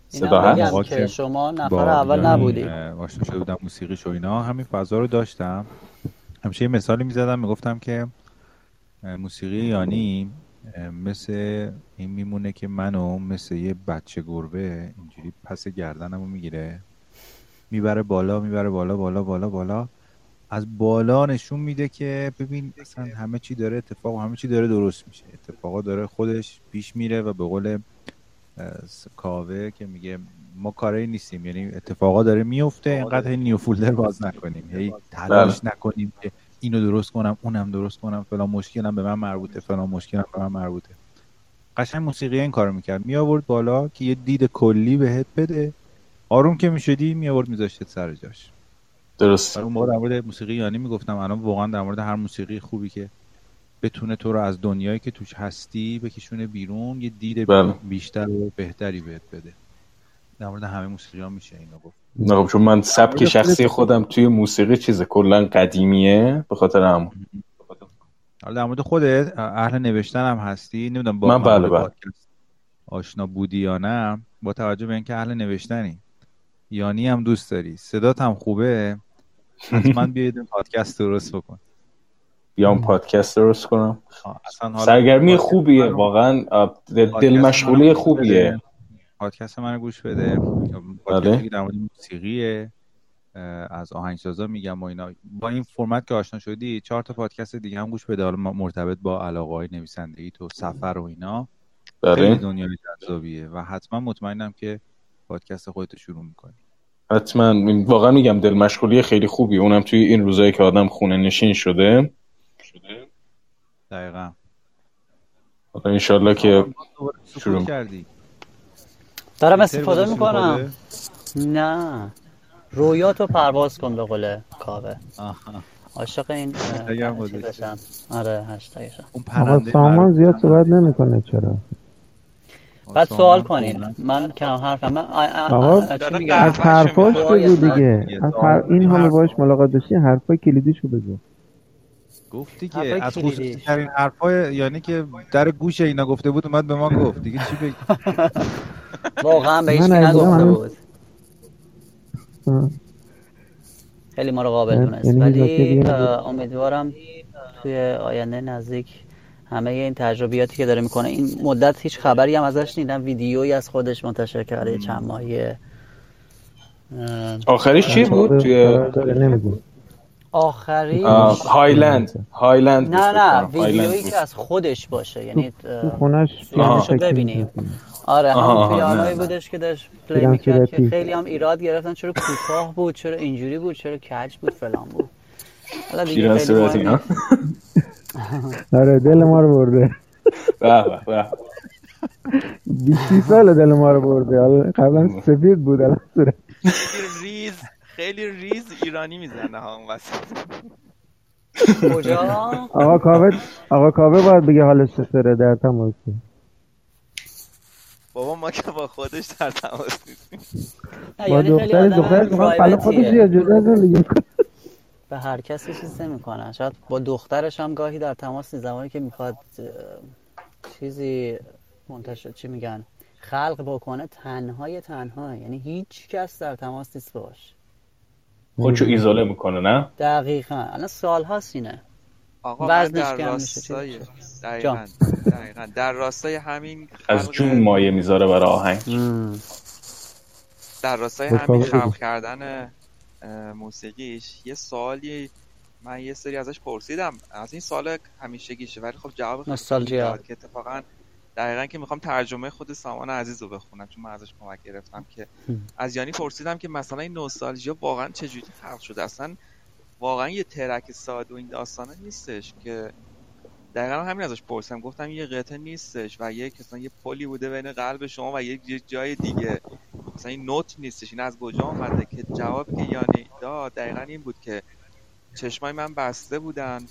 صدا هست؟ که شما نفر اول نبودی. آشنا شده بودم موسیقی و اینا. همین فضا رو داشتم. همیشه یه مثالی می‌زدم می‌گفتم که موسیقی یانی مثل این میمونه که منو مثل یه بچه گربه اینجوری پس گردنمو می‌گیره می‌بره بالا می‌بره بالا بالا بالا بالا از بالا نشون میده که ببین اصلا همه چی داره اتفاق و همه چی داره درست میشه. اتفاقا داره خودش پیش میره و به قول کاوه که میگه ما کاری نیستیم یعنی اتفاقا داره میفته اینقدر نیو فولدر باز نکنیم. هی تلاش بله. نکنیم که اینو درست کنم اونم درست کنم فلان مشکلم به من مربوطه فلان مشکلم به من مربوطه. قشنگ موسیقی این کارو می‌کرد. می آورد بالا که یه دید کلی بهت بده. آروم که می‌شدی می آورد میذاشت سر جاش. درست. اون موقع در مورد موسیقی یعنی می‌گفتم الان واقعا در مورد هر موسیقی خوبی که بتونه تو رو از دنیایی که توش هستی بکشونه بیرون یه دید بله. بیشتر و بهتری بهت بده. در مورد همه موسیقی ها میشه اینو گفت. نه خب چون من سبک شخصی خودم توی موسیقی چیز کلا قدیمیه به خاطر همون. حالا در مورد خودت اهل نوشتن هم هستی؟ نمی‌دونم با من بله بله. آشنا بودی یا نه با توجه به اینکه اهل نوشتنی. یانی هم دوست داری. صدات هم خوبه. حتما بیاید پادکست درست بکن. بیام پادکست درست کنم. سرگرمی خوبیه واقعا دل مشغولی خوبیه. پادکست من گوش بده. بله. در مورد موسیقیه از آهنگسازا میگم و اینا. با این فرمت که آشنا شدی چهار تا پادکست دیگه هم گوش بده. حالا مرتبط با علاقه های نویسندگی تو سفر و اینا. بله. خیلی دنیای جذابیه و حتما مطمئنم که پادکست خودت شروع می‌کنی. حتما. واقعا میگم دل مشغولی خیلی خوبی اونم توی این روزایی که آدم خونه نشین شده شده. دقیقا. انشالله که شروع کردی دارم استفاده می‌کنم. نه. رویاتو پرواز کن به قول کاوه. آها. عاشق این آره هشتگشم اون آقا پرنده سامان زیاد؟ صحبت نمی‌کنه چرا؟ بعد سوال کنین. کلا. من کم حرفم. من آقا از حرفاش. بگو دیگه. از. این همه حرف باش. ملاقات داشتی حرفای کلیدیشو بگو. گفت دیگه. از. خصوصی ترین حرفای یعنی که در گوش اینا گفته بود اومد به ما گفت. دیگه چی بگی؟ واقعا به عزیزم نگفته بود. خیلی ما رو قابل یعنی دونست هیچ نکته ولی امیدوارم توی آینده نزدیک همه این تجربیاتی که داره می‌کنه. این مدت هیچ خبری هم ازش نیدم. ویدیویی از خودش منتشر کرده چند ماهیه اه، آخریش چی بود؟ توی قرار داره نمیگو آخری آه، هایلند هایلند نه نه ویدیویی. که از خودش باشه یعنی خونش. صورتشو ببینیم. آره همون نه. بودش که داشت پلی می‌کرد که. خیلی هم ایراد گرفتن چرا کوتاه بود چرا اینجوری بود چرا کج بود فلان بود. حالا دیگه خیلی آره دل ما رو برده. به به به. 20 سال دل ما رو برده. حالا قبلا سفید بود الان صورت ریز خیلی ریز ایرانی می‌زنه ها اون وسط. کجا؟ آقا کاوه آقا کاوه باید بگه حالش چطوره در تماس بابا ما که با خودش در تماس نیستیم. با یعنی دخترش می‌خواد خلا خودش. یا جدا زندگی به هر کسی چیز نمی‌کنه شاید با دخترش هم گاهی در تماس نیست. زمانی که می‌خواد چیزی منتشر چی میگن خلق بکنه تنهای تنها. یعنی هیچ کس در تماس نیست باش. خودشو ایزوله می‌کنه نه؟ دقیقا. الان سال هاست اینه. آقا وزنش در کم میشه،؟ دقیقا دقیقا. در راستای همین از خلق- جون مایه می‌ذاره برای آهنگ. در راستای همین. خلق کردن موسیقیش یه سوالی من یه سری ازش پرسیدم. از این سال همیشگیشه ولی خب جواب خیلی که اتفاقا دقیقا که می‌خوام ترجمه خود سامان عزیز رو بخونم چون من ازش کمک گرفتم که از یانی پرسیدم که مثلا این نوستالژیا واقعا چجوری خلق شده؟ اصلا واقعا یه ترک ساده و این داستانه نیستش که دقیقا همین ازش پرسیدم. گفتم یه قطعه نیستش و یک مثلا یه پلی بوده بین قلب شما و یه جای دیگه. مثلا این نوت نیستش. این از کجا آمده که جوابی که یانی داد دقیقا این بود که چشمای من بسته بودن.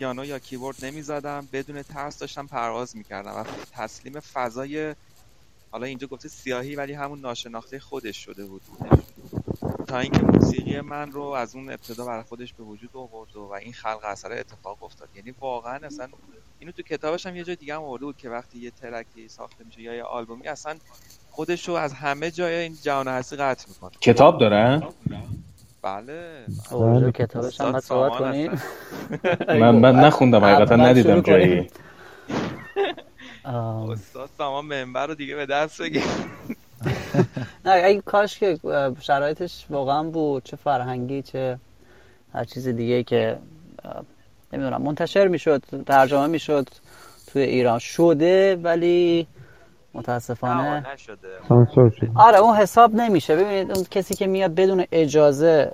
پیانو یا کیبورد نمی‌زدم. بدون ترس داشتم پرواز می‌کردم و تسلیم فضای حالا اینجا گفته سیاهی ولی همون ناشناخته خودش شده بود. تا اینکه موسیقی من رو از اون ابتدا برای خودش به وجود آورد و, این خلق اثر اتفاق افتاد. یعنی واقعا اصلا اینو تو کتابش هم یه جای دیگه هم آورده بود که وقتی یه ترکی ساخته میشه یا یه آلبومی اصلا خودش رو از همه جای این جهان هستی قطع می‌کنه. کتاب دارن بله اوه کتابش هم استاد باید صحبت کنیم من من نخوندم حقیقتا ندیدم. جایی. استاد سامان منبر رو دیگه به دست بگیر. نه اگه کاش که شرایطش واقعا بود چه فرهنگی چه هر چیز دیگه که نمی‌دونم منتشر می‌شد ترجمه می‌شد توی ایران. شده ولی متاسفانه. نه نشده. آره اون حساب نمیشه. ببینید اون کسی که میاد بدون اجازه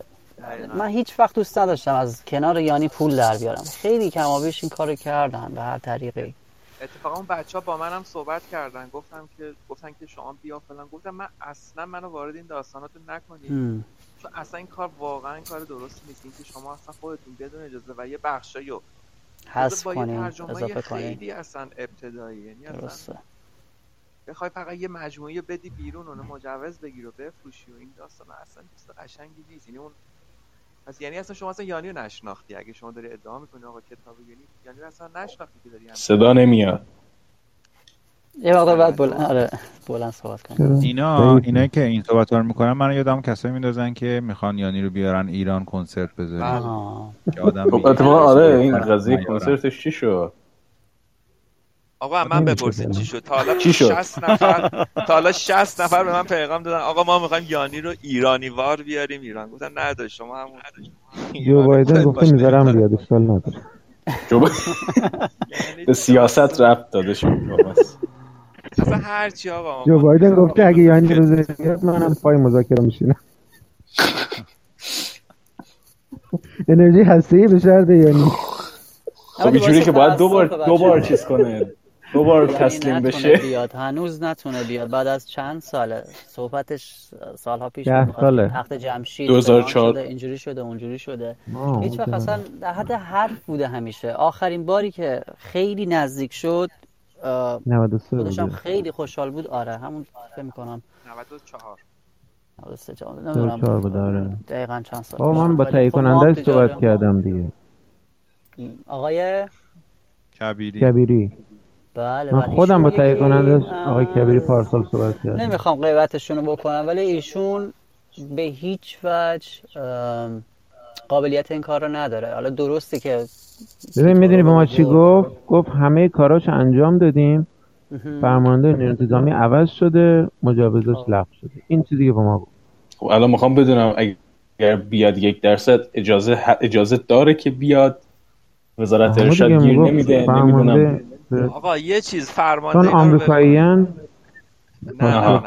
من هیچ وقت دوست نداشتم از کنار یانی پول در بیارم. خیلی کمابیش این کارو کردن به هر طریقی. اتفاقا اون بچه ها با منم صحبت کردن. گفتم که گفتن که شما بیا فلان. گفتم من اصلا منو وارد این داستاناتون نکنید. چون اصلا این کار واقعا این کار درست نیست. این که شما اصلا خودتون بدون اجازه و یه بخشایی رو حذف اضافه کنیم خیلی اصلا ابتدایی یعنی اصلا بخوای فقط یه مجموعه بدی بیرون اونو مجوز بگیر و بفروشی و این داستان اصلا چیز قشنگی نیست. یعنی اون پس یعنی اصلا شما اصلا یانی رو نشناختی. اگه شما داری ادعا می‌کنی آقا کتاب یعنی یعنی اصلا نشناختی که داری صدا نمیاد. یه مقدار بعد بلند آره بلند صحبت کنیم. اینا اینا که این صحبت رو می‌کنن من یادم کسایی میندازن که می‌خوان یانی رو بیارن ایران کنسرت آها. که آدم خب آره این قضیه نیارن. کنسرتش چی شد؟ آقا من بپرسید. چی شد؟ تا حالا چی شد؟ 60 نفر تا حالا 60 نفر به من پیغام دادن. آقا ما می‌خوایم یانی رو ایرانی وار بیاریم ایران. گفتم نه شما همون جو بایدن گفته می‌ذارم. بیاد اشکال نداره. یعنی به سیاست ربط داده شد. اصلا هر چی آقا جو بایدن گفته اگه یعنی روز بیاد منم پای مذاکره میشینم. انرژی هستی به شرط یعنی خب اینجوری که باید دو بار دو بار چیز کنه. دوباره یعنی تسلیم بشه. بیاد. هنوز نتونه بیاد. بعد از چند ساله صحبتش سالها پیش بود. ساله. تخت جمشید 2004. فلان شده، اینجوری شده اونجوری شده. هیچ وقت. اصلا در حد حرف بوده همیشه. آخرین باری که خیلی نزدیک شد اه، 93 خودش هم بوده خیلی خوشحال بود. آره همون فکر می‌کنم. 94 نمی‌دونم. 2004 بوده آره. دقیقا چند سال من بود. با تهیه خب تو صحبت کردم دیگه. آقای کبیری. کبیری. بله من بله خودم با تهیه کنندهش اه، آقای کبیری پارسال صحبت کردم نمی‌خوام غیبتشون رو بکنم ولی ایشون به هیچ وجه قابلیت این کار رو نداره. حالا درسته که ببین می‌دونی به ما چی گفت؟ گفت همه کاراش انجام دادیم. فرمانده نیروی انتظامی عوض شده مجوزش لغو شده. این چیزی که به ما گفت. خب الان می‌خوام بدونم اگر بیاد یک درصد اجازه اجازه داره که بیاد؟ وزارت ارشاد گیر نمیده نمی‌دونم. آقا یه چیز فرمانده چون آمریکاییان نه.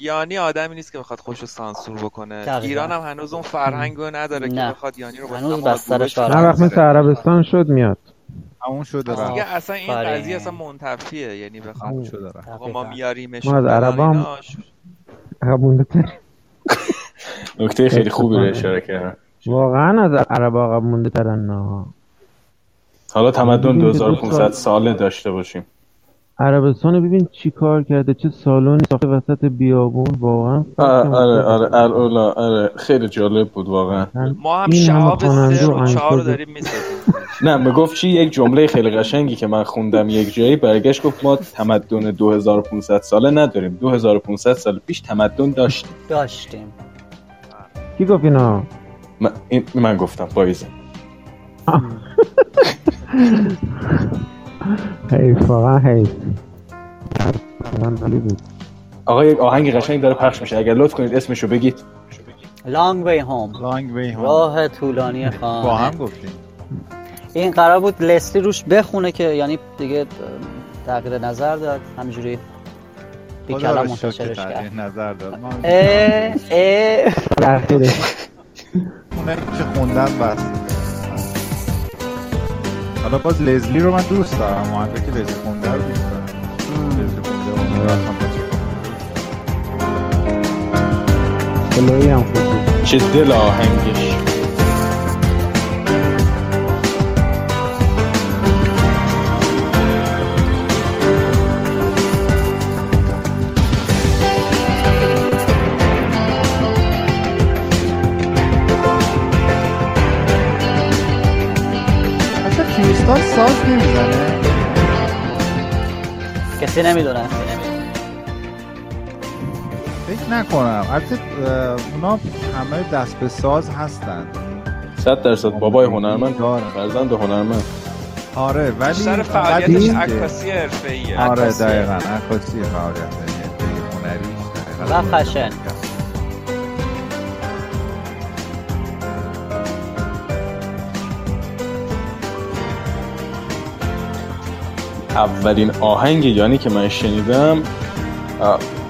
یانی آدمی نیست که بخواد خوش رو سانسور بکنه دقیقاً. ایران هم هنوز اون فرهنگ رو نداره که نه. بخواد یانی رو هنوز بسترش نه وقت مثل. عربستان شد میاد همون شده دیگه اصلا این آفرین. قضیه اصلا منتفیه یعنی بخواد شده آقا ما. میاریمش ما از عربام تر. نکته خیلی خوبی رو اشاره کردم واقعا از عرب عقب مونده ترن نه حالا تمدن ببین که دو 2500 سال- ساله داشته باشیم. عربستان ببین چی کار کرده چه سالونی ساخته وسط بیابون واقعا آره آره آره آره خیلی جالب بود واقعا. ما هم شهاب سه و چهار داریم می‌سازیم نه می‌گفت چی؟ یک جمله خیلی قشنگی که من خوندم یک جایی برگشت گفت ما تمدن 2500 ساله نداریم. 2500 سال پیش تمدن داشتیم. داشتیم. کی گفت اینا؟ من, این من گفتم پاییزه حیف واقعا حیف بود آقا یک آهنگ قشنگ داره پخش میشه. اگر لطف کنید اسمشو بگید. Long way home. لانگ وی هم راه طولانی با خانه. هم گفتیم. این قرار بود لسلی روش بخونه که یعنی دیگه تغییر نظر داد. همینجوری بی کلام منتشرش تغییر کرد. نظر داد. ما اه اه. تأخیرش اونه که خوندن بس. حالا باز لزلی رو من دوست دارم. مهندس که لزلی خونده رو دوست دارم. لزلی خونده هم خوب بود. چه دل آهنگش کریستال ساز نمی‌زنه؟ کسی نمی‌دونه. فکر نکنم. البته اونا همه دست به ساز هستن. صد درصد. بابای هنرمند. دارم. فرزند هنرمند. آره ولی بیشتر فقط فعالیتش عکاسی حرفه‌ایه. آره. دقیقا. عکاسی فعالیت. یعنی هنریش و فشن. اولین آهنگ یعنی که من شنیدم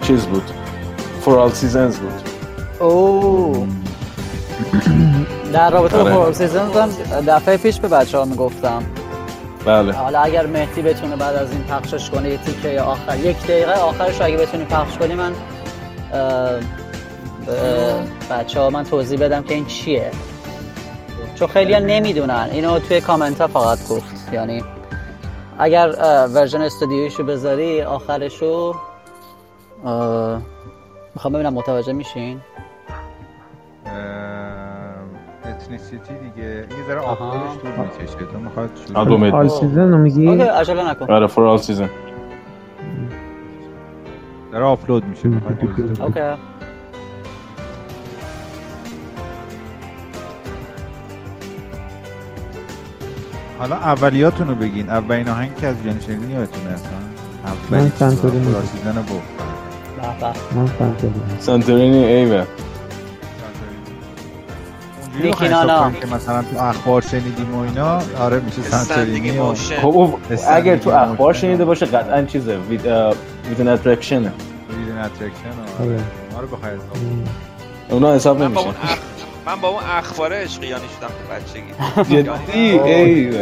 چیز بود؟ For All Seasons بود. او در رابطه با آره. فور سیزنز هم دفعه پیش به بچه ها می‌گفتم. بله. حالا اگر مهدی بتونه بعد از این پخشش کنه یه تیکه آخر یک دقیقه آخرش اگه بتونی پخش کنی من بچه ها من توضیح بدم که این چیه. چون خیلی ها نمی‌دونن. اینو توی کامنت ها فقط گفت. یعنی اگر version استودیویشو بذاری آخرشو می‌خوام ببینم متوجه میشین؟ Ethnicity دیگه. یه ذره. آپلودش طول می‌کشه. تو می‌خواد آلبوم All Season رو میگی؟ OK عجله نکن. آره For All Season. داره آپلود میشه. OK. حالا اولیاتون رو بگین اولین آهنگ که از جان شنیدین یادتونه اصلا من سنتورینی. راسیدن بود به. من فهمیدم سانتورینی ایوه اونجوری نیکی رو حساب نانا. کنیم که مثلا تو اخبار شنیدیم و اینا آره میشه سنتورینی خب اگر تو اخبار. شنیده باشه قطعا چیزه وید ویدن اترکشنه ویدن اترکشن آره. ما رو بخواه حساب اونا حساب من با نمیشه. من با اون اخبار عشقیانی شدم تو بچگی. جدی؟ ای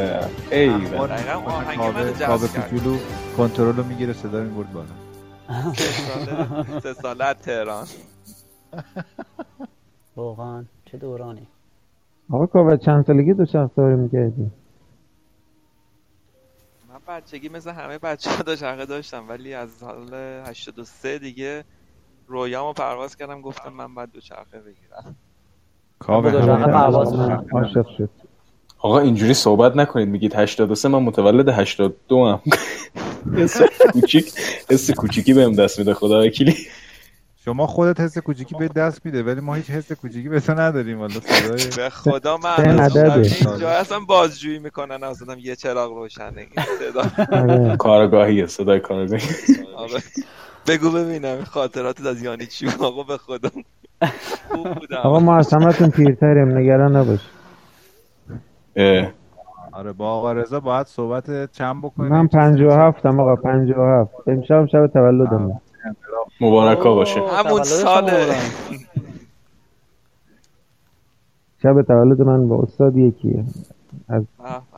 ای دقیقا آهنگ من جذب کرد. کنترل رو می‌گیره صدا می‌برد بالا. سه ساله از تهران. واقعا چه دورانی. آقا کاوه چند سالگی دو شخص سواری می‌کردی؟ من بچگی مثل همه بچه ها دو داشتم ولی از سال 83 دیگه رویامو پرواز کردم گفتم من باید دو چرخه بگیرم کاوه دو چرخه پرواز عاشق شد. آقا اینجوری صحبت نکنید. میگید 83 من متولد 82 ام. حس کوچیک حس کوچیکی بهم دست میده خدا وکیلی. شما خودت حس کوچیکی به دست میده ولی ما هیچ حس کوچیکی به تو نداریم والا صدای به خدا من از. اینجا اصلا بازجویی می‌کنن اصلا یه چراغ روشنه این صدا. آره. کارگاهیه صدای کارگاهی آره. بگو ببینم خاطراتت از یانی چی؟ آقا به خدا. خوب بودم. آقا ما از همتون پیرتریم نگران نباش. اه، آره با آقا رضا باید صحبت چند بکنیم؟ من 57 ام آقا 57 امشب شب تولدمه مبارکا باشه. همون تولد شما سال مبارک. شب تولد من با استاد یکیه. از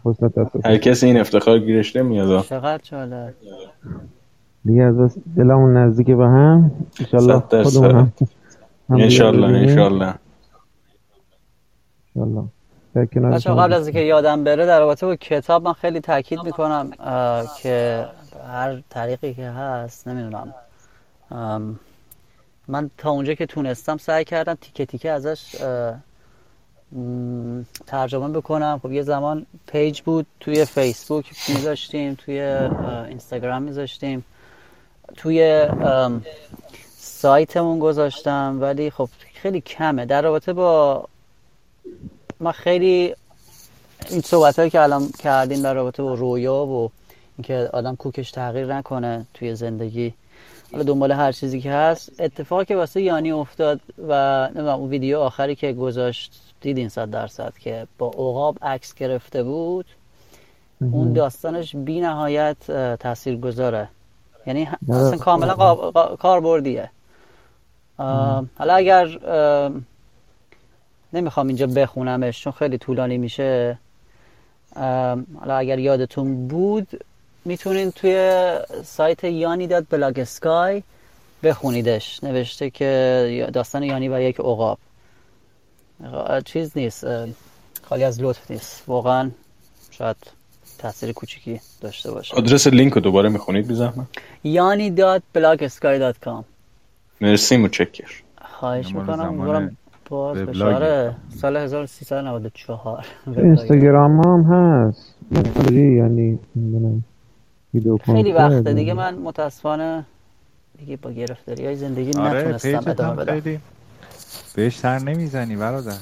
حسن هر کسی این افتخار گیرش نمیاد. چقدر جالب دیگه از دلمون نزدیک به هم. درصد. خودمون هم. انشالله. انشالله. بچه قبل از اینکه یادم بره در رابطه با کتاب من خیلی تاکید می‌کنم که هر طریقی که هست نمی‌دونم من تا اونجا که تونستم سعی کردم تیکه تیکه ازش ترجمه بکنم. خب یه زمان پیج بود توی فیسبوک میذاشتیم توی اینستاگرام میذاشتیم. توی سایتمون گذاشتم ولی خب خیلی کمه. در رابطه با من خیلی این صحبت هایی که الان کردیم در رابطه با رویا و اینکه آدم کوکش تغییر نکنه توی زندگی حالا دنبال هر چیزی که هست. اتفاقی که واسه یانی افتاد و نمی‌دونم اون ویدیو آخری که گذاشت دیدین صد درصد که با عقاب عکس گرفته بود. اون داستانش بی نهایت تاثیر گذاره یعنی آره. اصلا کاملا کاربردیه. حالا اگر نمی‌خوام اینجا بخونمش چون خیلی طولانی میشه. حالا اگر یادتون بود می‌تونین توی سایت یانی داد بلاگ اسکای بخونیدش. نوشته که داستان یانی و یک عقاب. چیز نیست خالی از لطف نیست. واقعا شاید تاثیر کوچیکی داشته باشه. آدرس لینک رو دوباره می‌خونید بی زحمت؟ یانی dot blogsky dot com. مرسی متشکر خواهش می‌کنم. امیدوارم باز. باشه سال 1394 اینستاگرام هم هست. یعنی خیلی وقته. دیگه من متاسفانه دیگه با گرفتاری های زندگی آره نتونستم ادامه بدم. بهش سر نمی‌زنی برادر.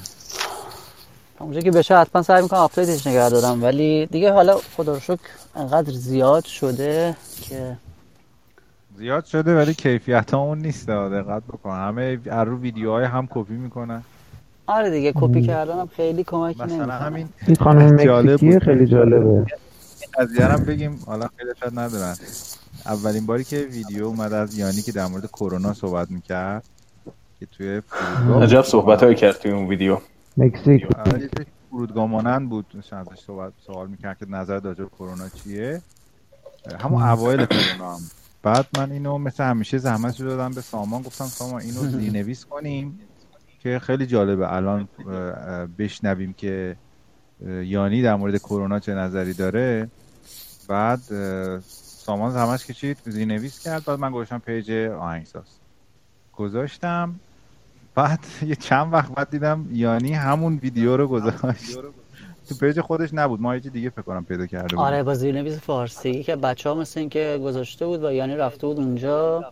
اونجا که بشه حتما سعی می‌کنم update ش نگه دارم. ولی دیگه حالا خدا رو شکر انقدر زیاد شده که زیاد شده ولی کیفیت اون نیست. دقت بکن. همه از رو ویدیوهای هم کپی می‌کنن. آره دیگه کپی کردنم خیلی کمکی مثلا نمی‌کنه. همین این خانم جالب. خیلی جالبه. قضیه رو هم بگیم. حالا خیلی شاید ندارن. اولین باری که ویدیو اومد از یانی که در مورد کرونا صحبت می‌کرد که توی عجب صحبت هایی کرد توی اون ویدیو. مکزیک. آره، فرودگاه مانند بود. داشت ازش صحبت سوال می‌کرد که نظر راجع کرونا چیه. همون اوایل کرونا هم بعد من اینو مثل همیشه زحمت رو دادم به سامان گفتم سامان اینو زیرنویس کنیم که خیلی جالبه. الان بشنویم که یانی در مورد کرونا چه نظری داره. بعد سامان زحمت کشید زیرنویس کرد. بعد من گذاشتم page آهنگساز گذاشتم. بعد یه چند وقت بعد دیدم یانی همون ویدیو رو گذاشت. تو page خودش نبود. ما یه چیز دیگه فکر کنم پیدا کرده بود آره با زیرنویس فارسی که بچه ها مثل این که گذاشته بود و یعنی رفته بود اونجا.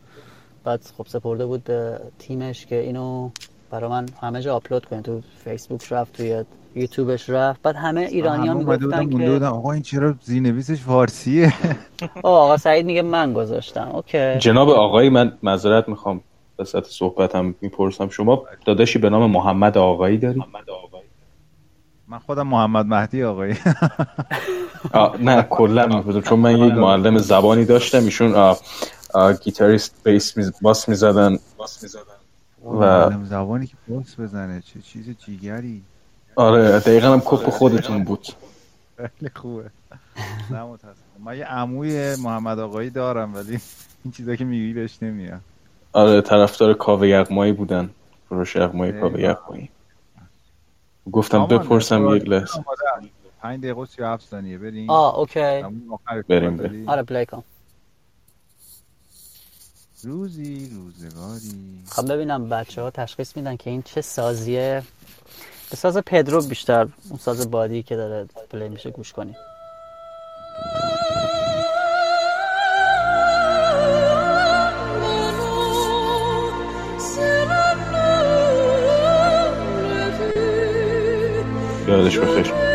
بعد خب سپرده بود به تیمش که اینو برای من همه جا آپلود کنه. تو فیسبوک رفت توی یوتیوبش رفت. بعد همه ایرانی ها می‌گفتن که بودن آقا این چرا زیرنویسش فارسیه؟ آه آقا سعید میگه من گذاشتم. اوکی. جناب آقایی من معذرت می‌خوام. وسط صحبتم می‌پرسم. شما داداشی به نام محمد آقایی داری؟ من خودم محمد مهدی آقایی. نه کلا می‌پرسم چون من یک معلم زبانی داشتم ایشون گیتاریست بیس میز... باس می‌زدن. و زبانی که بوکس بزنه چه چیز جیگری. آره دقیقا هم کپ خودتون بود. خیلی خوبه. نه من یه عموی محمد آقایی دارم ولی این چیزا که میگی بهش نمیاد. آره طرفدار کاوه یغمایی بودن. فروش یغمایی. کاوه یغمایی. گفتم بپرسم یک لحظه. آماده. پنج دقیقه و 37 ثانیه. بریم. آه اوکی. بریم، بریم. آره play کن. روزی روزگاری. خب ببینم بچه ها تشخیص میدن که این چه سازیه. به ساز پدرو بیشتر اون ساز بادی که داره play میشه گوش کنی. یادش بخیر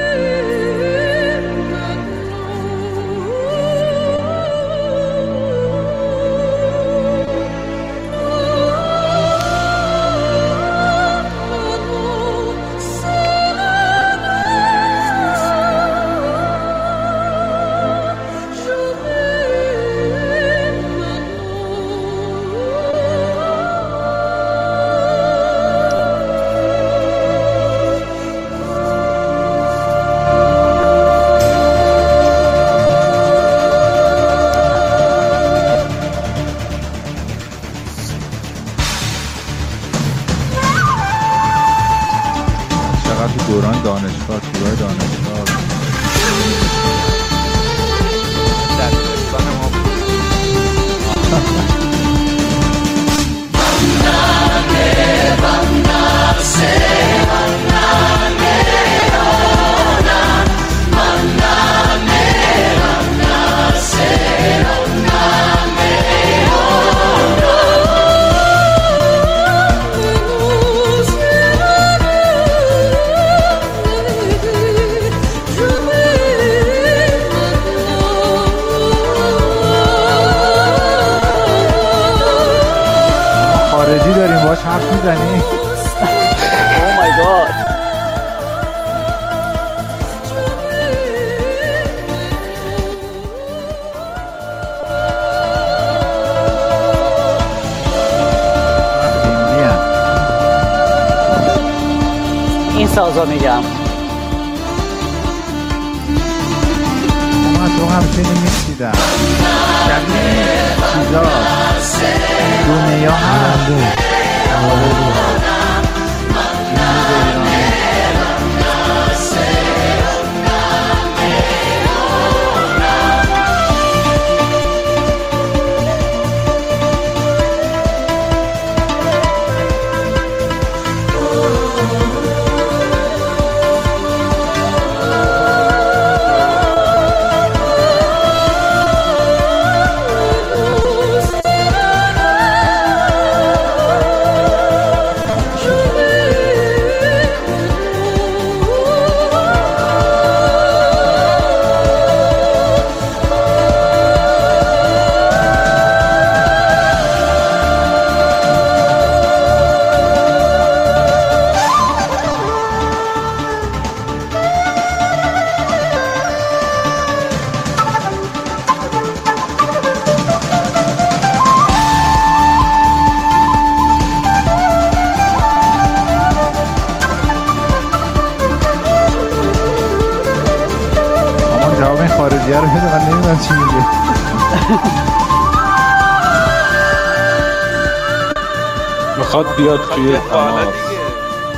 بیاد بالا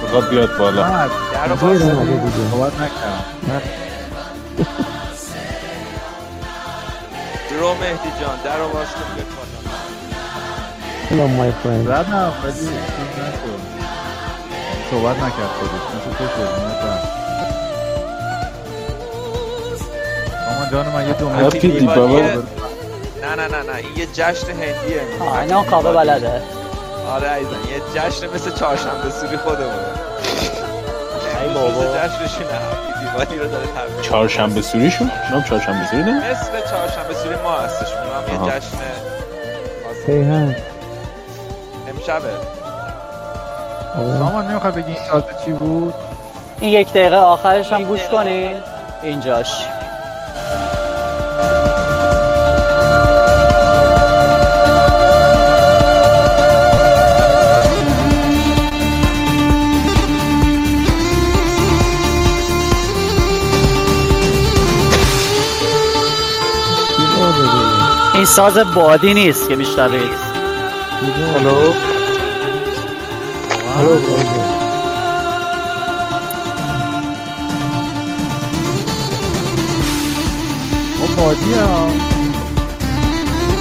می‌خواد بیاد بالا. نه در باز صحبت نکردم درو مهدی جان در رو باز کن بالا. Hello my friend. ولی نشد. صحبت نکرد خودش. مثل تو شد نکرد. اما جان من یه. بگم. نه نه نه نه این یه جشن هندیه. آه اینا کابه بلده. چهارشنبه سوری خودمونه. ای بابا. هپی دیوالی رو داره تبریک چهارشنبه سوریشون نام چهارشنبه سوری نه؟ مثل چهارشنبه سوری ما هستش اونم. یه جشن کیهان امشبه. سامان نمی‌خوای بگی این چی بود؟ این یک دقیقه آخرش هم گوش کنین. اینجاش. ساز بادی نیست که میشنوید. هلو هلو او بادی ها.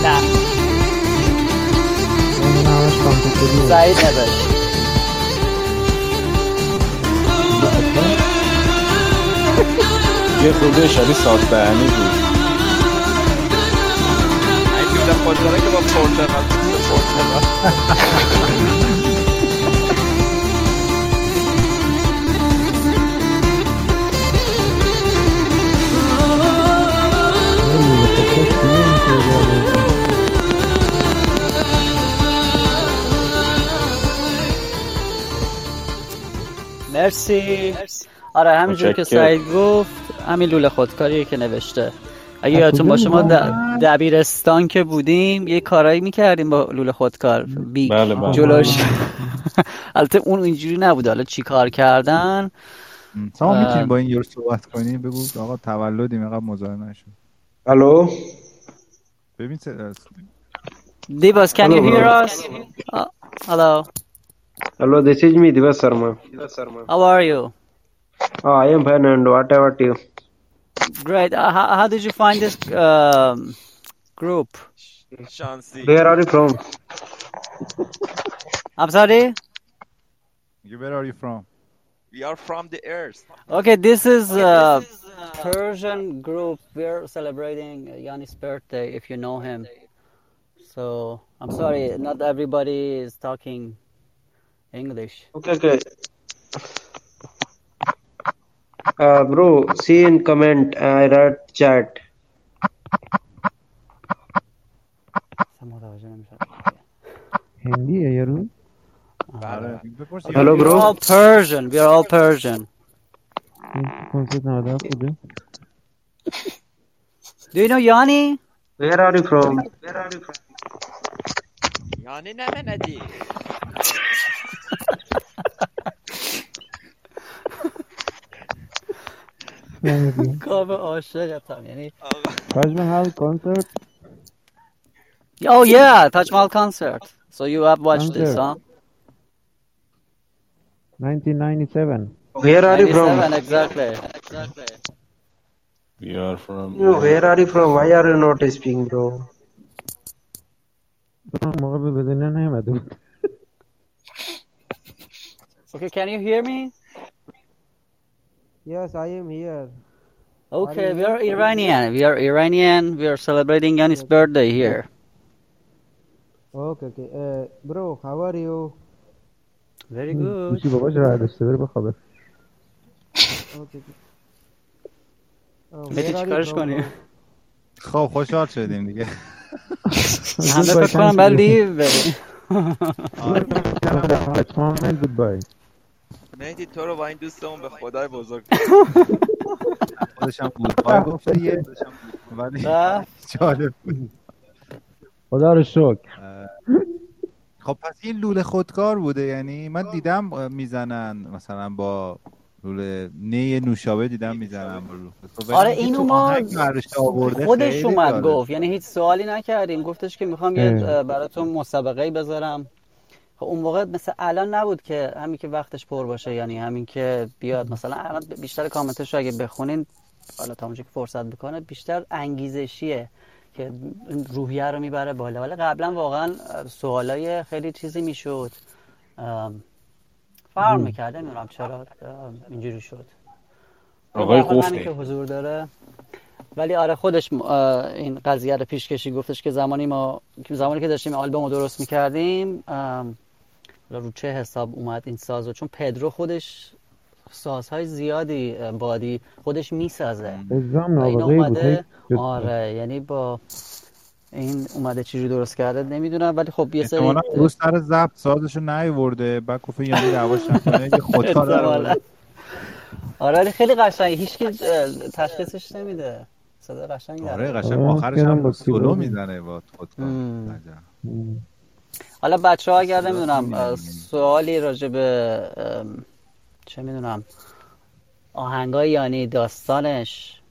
نه. سعید نوشت یه خورده شبیه ساز دهنی بود. این لوله خودکاره که با خوش میشه مرسی آره همینجور که. سعید گفت همین لوله خودکاریه که نوشته اگه یادتون باشه ما می‌کنن؟ دبیرستان که بودیم یه کارایی می‌کردیم با لوله خودکار. بی بله بله. جلوش. البته اون اینجوری نبود. حالا چی کار کردن؟ سامان اه. می‌تونیم با این یورو صحبت کنیم. بگو آقا تولدیم اینقدر مزاحم نشد هلو ببین چه- Divas can you hear us? Uh, hello. Hello, this is me, Divas Sharma. how are you? Oh, I am fine and what about you? great. Uh, how, how did you find this um, group. Where are you from? I'm sorry? You, where are you from? We are from the earth. Okay, this is a uh, uh, Persian group. We're celebrating Yanni's birthday, if you know him. So I'm sorry, not everybody is talking English. Okay, okay. Uh, bro, see in comment. Uh, I read chat. هندیه یارو آره بپرس Hello, We're bro. all Persian. We're all Persian. این کنسرت 97 بوده Do you know Yanni? Where are you from? Where are you from? یعنی نمیندی نمی‌دونم. کاوه عاشقتم یعنی تاج محل کنسرت Oh yeah, Taj Mahal concert. So you have watched concert. this, huh? 1997. Where are you from? Exactly. Exactly. We are from. Where are you from? Why are you not speaking, bro? okay, can you hear me? Yes, I am here. Okay, we are Iranian. We are Iranian. We are celebrating Yanni's birthday here. Okay, okay. Uh, bro, how are you? Very good. گوشی باباش راه داشته بره بخوابه Okay. Uh, are you چیکارش from, کنی؟ bro? خب خوشحال شدیم دیگه همه فکر کنم باید لیو بریم اتمام مهدی تو رو با این دوستمون به خدای بزرگ خودش هم بود پای گفته یه ولی جالب بود خدا رو شکر. خب پس این لوله خودکار بوده. یعنی من دیدم می‌زنن مثلا با لوله نی نوشابه دیدم می‌زنن با. ولی آره اینو ما خودش اومد. گفت. یعنی هیچ سوالی نکردیم. گفتش که می‌خوام یه براتون مسابقه بذارم. خب اون موقع مثل الان نبود که همین که وقتش پر باشه. یعنی همین که بیاد مثلا الان بیشتر کامنتش رو اگه بخونین حالا تا اونجا که فرصت بکنه بیشتر انگیزشیه. که این روحیه رو می‌بره بالا. ولی قبلا واقعا سوالای خیلی چیزی می‌شد. فرق می‌کرد نمی‌دونم چرا اینجوری شد. آقای قفله. که حضور داره. ولی آره خودش این قضیه رو پیش کشی گفتش که زمانی ما زمانی که داشتیم آلبوم رو درست می‌کردیم رو چه حساب اومد این ساز رو چون پدرو خودش سازهای زیادی بادی خودش می‌سازه این اومده آره یعنی با این اومده چجوری درست کرده نمی‌دونم ولی خب یه سری روز سر ضبط سازشو نیورده بعد گفت یعنی دعواش نکنه یه خودکار. آره ولی خیلی قشنگه هیچ کی تشخیصش نمیده صدا قشنگ داره. آره قشنگ آه، آخرش هم سولو. می‌زنه با خودکار. حالا بچه ها اگر نمی‌دونم. سوالی راجع به چه می‌دونم آهنگای یعنی داستانش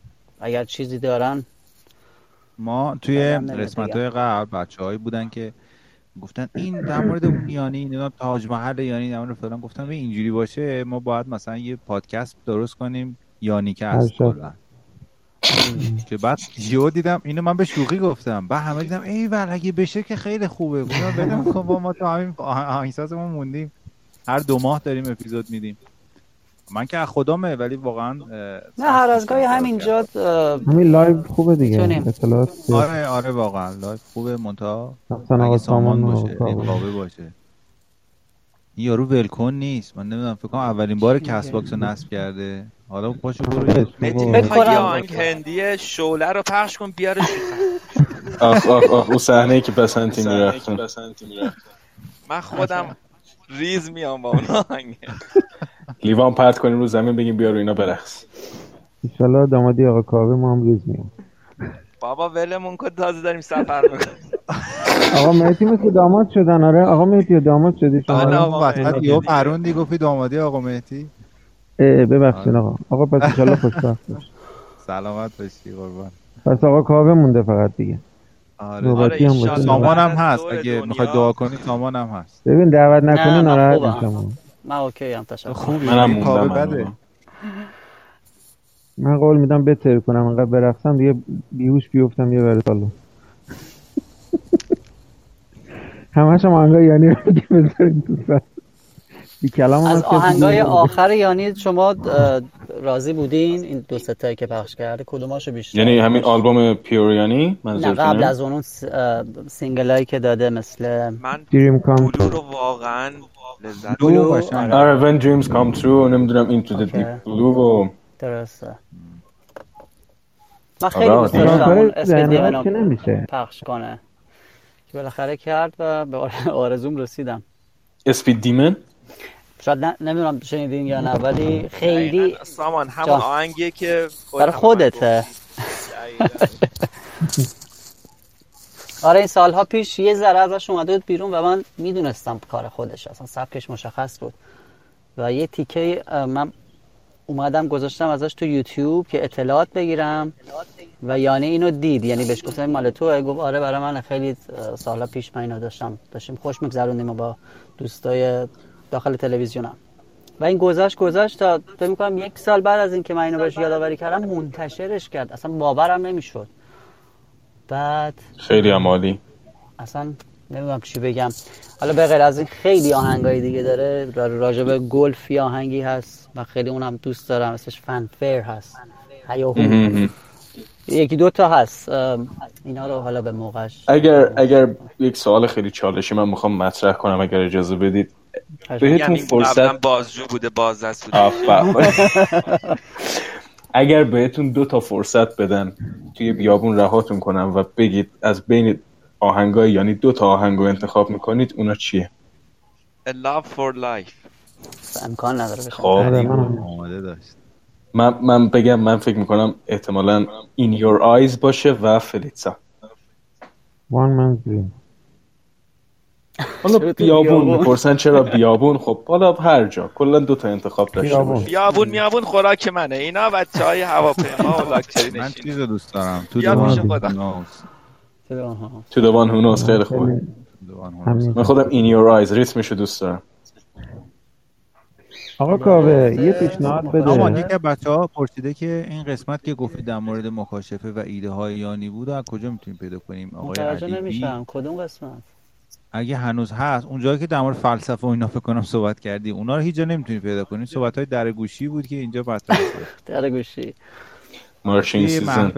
اگر چیزی دارن ما توی قسمت بگم. های قبل بچه هایی بودن که گفتن این در مورد اون یانی نمی‌دونم تاج محل یانی در مورد فلان گفتن به اینجوری باشه ما باید مثلا یه پادکست درست کنیم یانی که. کلا. که بعد یهو دیدم اینو من به شوخی گفتم. بعد همه دیدم ای ول اگه بشه که خیلی خوبه. گفتم بدم کن با ما تو همین آه- آهنگسازمون موندیم. هر دو ماه داریم اپیزود میدیم. من که از خدامه ولی واقعا نه هر از گاهی همینجا همین live خوبه دیگه. اطلاعات. آره آره واقعا. live خوبه مونتا مثلا سامان باشه باشه. این یارو ولکن نیست. من نمی‌دونم فکر کنم اولین بار Castbox رو نصب کرده. حالا پاشو برو یه- مهدی فکر می‌خوای آهنگ هندی شعله رو پخش کن بیارش آخ آخ آخ اون صحنه ای که بسنتی می‌رفتن من خودم ریز میام با اون آهنگ لیوان پرت کنیم رو زمین بگیم بیا رو اینا برقص. ایشالله دامادی آقا کاوه ما هم ریز میگم بابا ولمون کن تازه داریم سفر می‌کنیم. آقا مهدی مثل داماد شدن آره. آقا مهدی داماد شدی شما. حالا آقا وسط. یهو پروندی گفتی دامادی آقا مهدی. اه، ببخشید آقا. آقا پس ایشالله خوشبخت باش سلامت باشی قربان. پس آقا کاوه مونده فقط دیگه. آره نوبتی هم باشه. سامان هم هست. اگه می‌خوای دعا کنی سامان هم هست. ببین دعوت نکنی نه، من ناراحت. میشم من اوکی هم تشکر. خوبی منم این کاوه موندم بده. من. قول میدم بهتر کنم انقدر برقصم دیگه بیهوش بیفتم یه بره سالو همش هم آهنگای یعنی رو بذاریم تو سر. از آهنگای. آخر یعنی شما راضی بودین این دو ستایی که پخش کرده؟ کدوماشو بیشتر یعنی همین آلبوم Pure Yanni؟ نه منظورتونه قبل از اون single هایی که داده مثل من dream come blue رو واقعا لذت blue؟ blue. آره. آره when dreams come true و نمی‌دونم into the OK. deep blue و درسته. من خیلی آره، دوست. داشتم اسم که نمیشه. پخش کنه. که بالاخره کرد و به آر- آرزوم رسیدم. Speed Demon؟ شاید نمی‌دونم شنیدین یا نه ولی خیلی. سامان همون. آهنگیه که برای خودته. آره این سالها پیش یه ذره ازش اومده بود بیرون و من می‌دونستم کار خودش اصلا سبکش مشخص بود و یه تیکه من اومدم گذاشتم ازش تو یوتیوب که اطلاعات بگیرم و یعنی اینو دید یعنی بهش گفتم مال توه گفت آره برای من خیلی اه، سالها پیش من اینو داشتم داشتیم خوش میگذروندیم با دوستای داخل تلویزیونم و این گذشت گذشت تا فکر می‌کنم یک سال بعد از اینکه من اینو بهش یادآوری کردم منتشرش کرد. اصلا باورم نمی‌شد. بعد خیلی هم عالی. اصلا نمی‌دونم چی بگم. حالا به غیر از این خیلی آهنگای دیگه داره. را- راجع به گلف آهنگی هست و خیلی اونم دوست دارم. اسمش فنفیر هست. هیاهو یکی دو تا هست. اینا رو حالا به موقعش اگر اگر یک سوال خیلی چالشی من می‌خوام مطرح کنم اگر اجازه بدید. بهتون یعنی فرصت بازجو بوده بوده. آفرین. اگر بهتون دو تا فرصت بدن توی بیابون رهاتون کنم و بگید از بین آهنگای یعنی دو تا آهنگ رو انتخاب می‌کنید اونا چیه؟ A Love for Life. امکان نداره خب. آره من آماده داشت من, من بگم من فکر می‌کنم احتمالا In Your Eyes باشه و فلیتسا وان من دریم حالا بیابون؟ می‌پرسن چرا بیابون؟ خب حالا هر جا. کلا دو تا انتخاب داشته بیابون. باشه بیابون میابون خوراک منه. اینا بچه های هواپیما و لاکچری من چیز دوست دارم. تو دوان. تو دوان هونوز خیلی خوبه. من خودم In Your Eyes ریتمشو دوست دارم. آقا کاوه یه پیشنهاد بده. یکی از بچه ها پرسیده که این قسمت که گفتی در مورد مکاشفه و ایده های یانی بود از کجا می‌تونیم پیدا کنیم؟ آقای متوجه علیبی نمیشم. کدوم قسمت؟ اگه هنوز هست اونجایی که در مورد فلسفه و اینا فکر کنم صحبت کردی اونا رو هیچ جا نمی‌تونی پیدا کنی. صحبت های در گوشی بود که اینجا مطرح شد. در گوشی. مارچینگ یه سیزن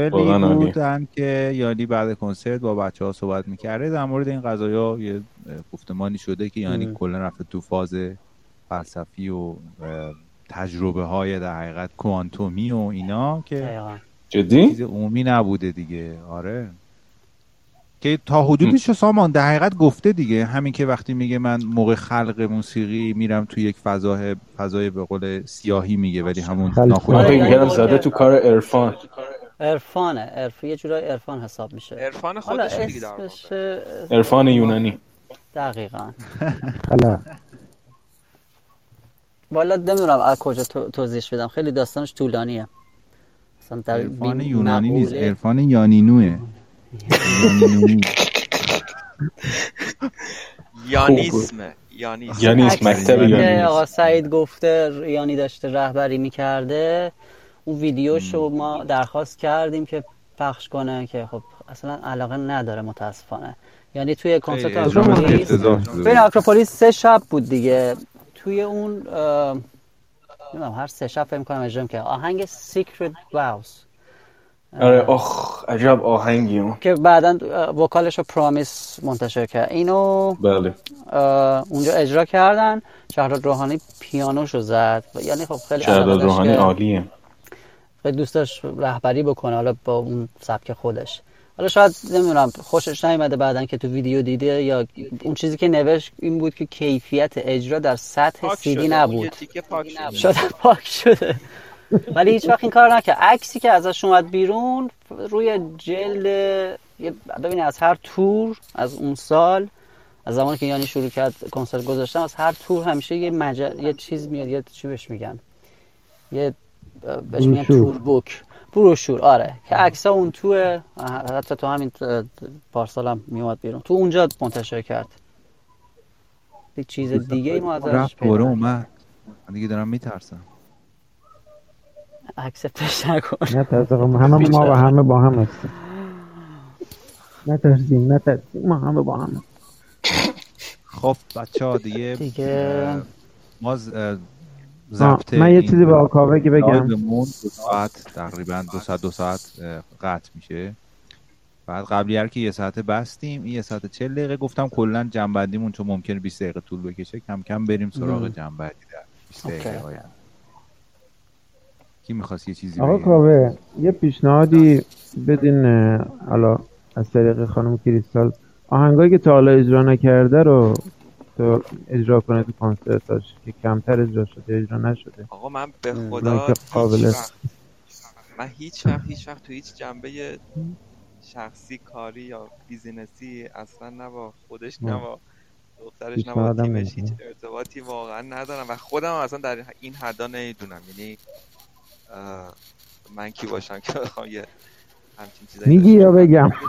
بودن که یانی بعد کنسرت با بچه ها صحبت می‌کرده. در مورد این قضايا یه اه، گفتمانی شده که یعنی. کلا رفته تو فاز فلسفی و تجربه های در حقیقت کوانتومی و اینا که جدی؟ چیز عمومی نبوده دیگه. آره. که تا حدودش سامان؟ در حقیقت گفته دیگه. همین که وقتی میگه من موقع خلق موسیقی میرم تو یک فضای فضای به قول سیاهی میگه ولی همون ناخودآگاه یعنی زده تو کار عرفان. عرفانه. عرف یه جورای عرفان حساب میشه. عرفان خودش دیگه در عرفان یونانی. دقیقا. حالا والا نمی‌دونم از کجا تو- توضیحش بدم. خیلی داستانش طولانیه. اصلا در عرفان یونانی نیست. عرفان یانینوه. یانیسم. یانیسم. یانیسم مکتب آقا سعید گفته یانی داشته رهبری می‌کرده. اون ویدیوشو ما درخواست کردیم که پخش کنه که خب اصلا علاقه نداره متاسفانه. یعنی توی کنسرت آکروپولیس. آکروپولیس سه شب بود دیگه. توی اون نمی‌دونم هر سه شب فکر کنم اجرا که آهنگ سیکرت واوس آره آخ عجب آهنگی اون. که بعدا وکالش رو پرامیس منتشر کرد. اینو بله. اونجا اجرا کردن. شهراد روحانی پیانوشو زد. و یعنی خب خیلی داشت روحانی که عالیه. خیلی دوست داشت رهبری بکنه حالا با اون سبک خودش. حالا شاید نمی‌دونم خوشش نیومده بعدا که تو ویدیو دیده یا اون چیزی که نوشت این بود که کیفیت اجرا در سطح سیدی نبود. تیکه پاک شده. شده پاک شده. ولی هیچ وقت این کار نکرد. عکسی که ازش اومد بیرون روی جلد یه- ببینید از هر تور از اون سال از زمانی که یعنی شروع کرد کنسرت گذاشتم از هر تور همیشه یه مجل یه چیز میاد یه چی بهش میگن. یه بهش میگن. تور بوک. بروشور آره. که عکسا اون توه. حتی تو همین پارسال هم میومد بیرون. تو اونجا منتشر کرد. یک چیز دیگه ای ما ازش رفت اومد. من دیگه دارم میترسم. اکسپتش نکن. نه ترس آقا همه ما و همه با هم هستیم. نترسیم نترسیم ما همه با هم خب بچه ها دیگه. دیگه ما ضبط من یه چیزی به آکاوه که بگم. دو ساعت تقریبا دو ساعت دو ساعت قطع میشه. بعد قبلی هر که یه ساعت بستیم این یه ساعت چل دقیقه گفتم کلا جنبندیمون چون ممکنه 20 دقیقه طول بکشه. کم کم بریم سراغ. جنبندی در 20 دقیقه کی می‌خواست یه چیزی آقا کاوه یه پیشنهادی بدین حالا از طریق خانم کریستال. آهنگایی که تا حالا اجرا نکرده رو تو اجرا کنه تو کنسرتاش که کمتر اجرا شده اجرا نشده. آقا من به خدا که قابل من هیچ وقت هیچ وقت تو هیچ جنبه شخصی کاری یا بیزینسی اصلا نه با خودش نه. با دخترش نه با تیمش هیچ. ارتباطی واقعا ندارم. و خودم اصلا در این حدا نمی‌دونم. یعنی من کی باشم که بخوام یه همچین چیزایی میگی یا بگم؟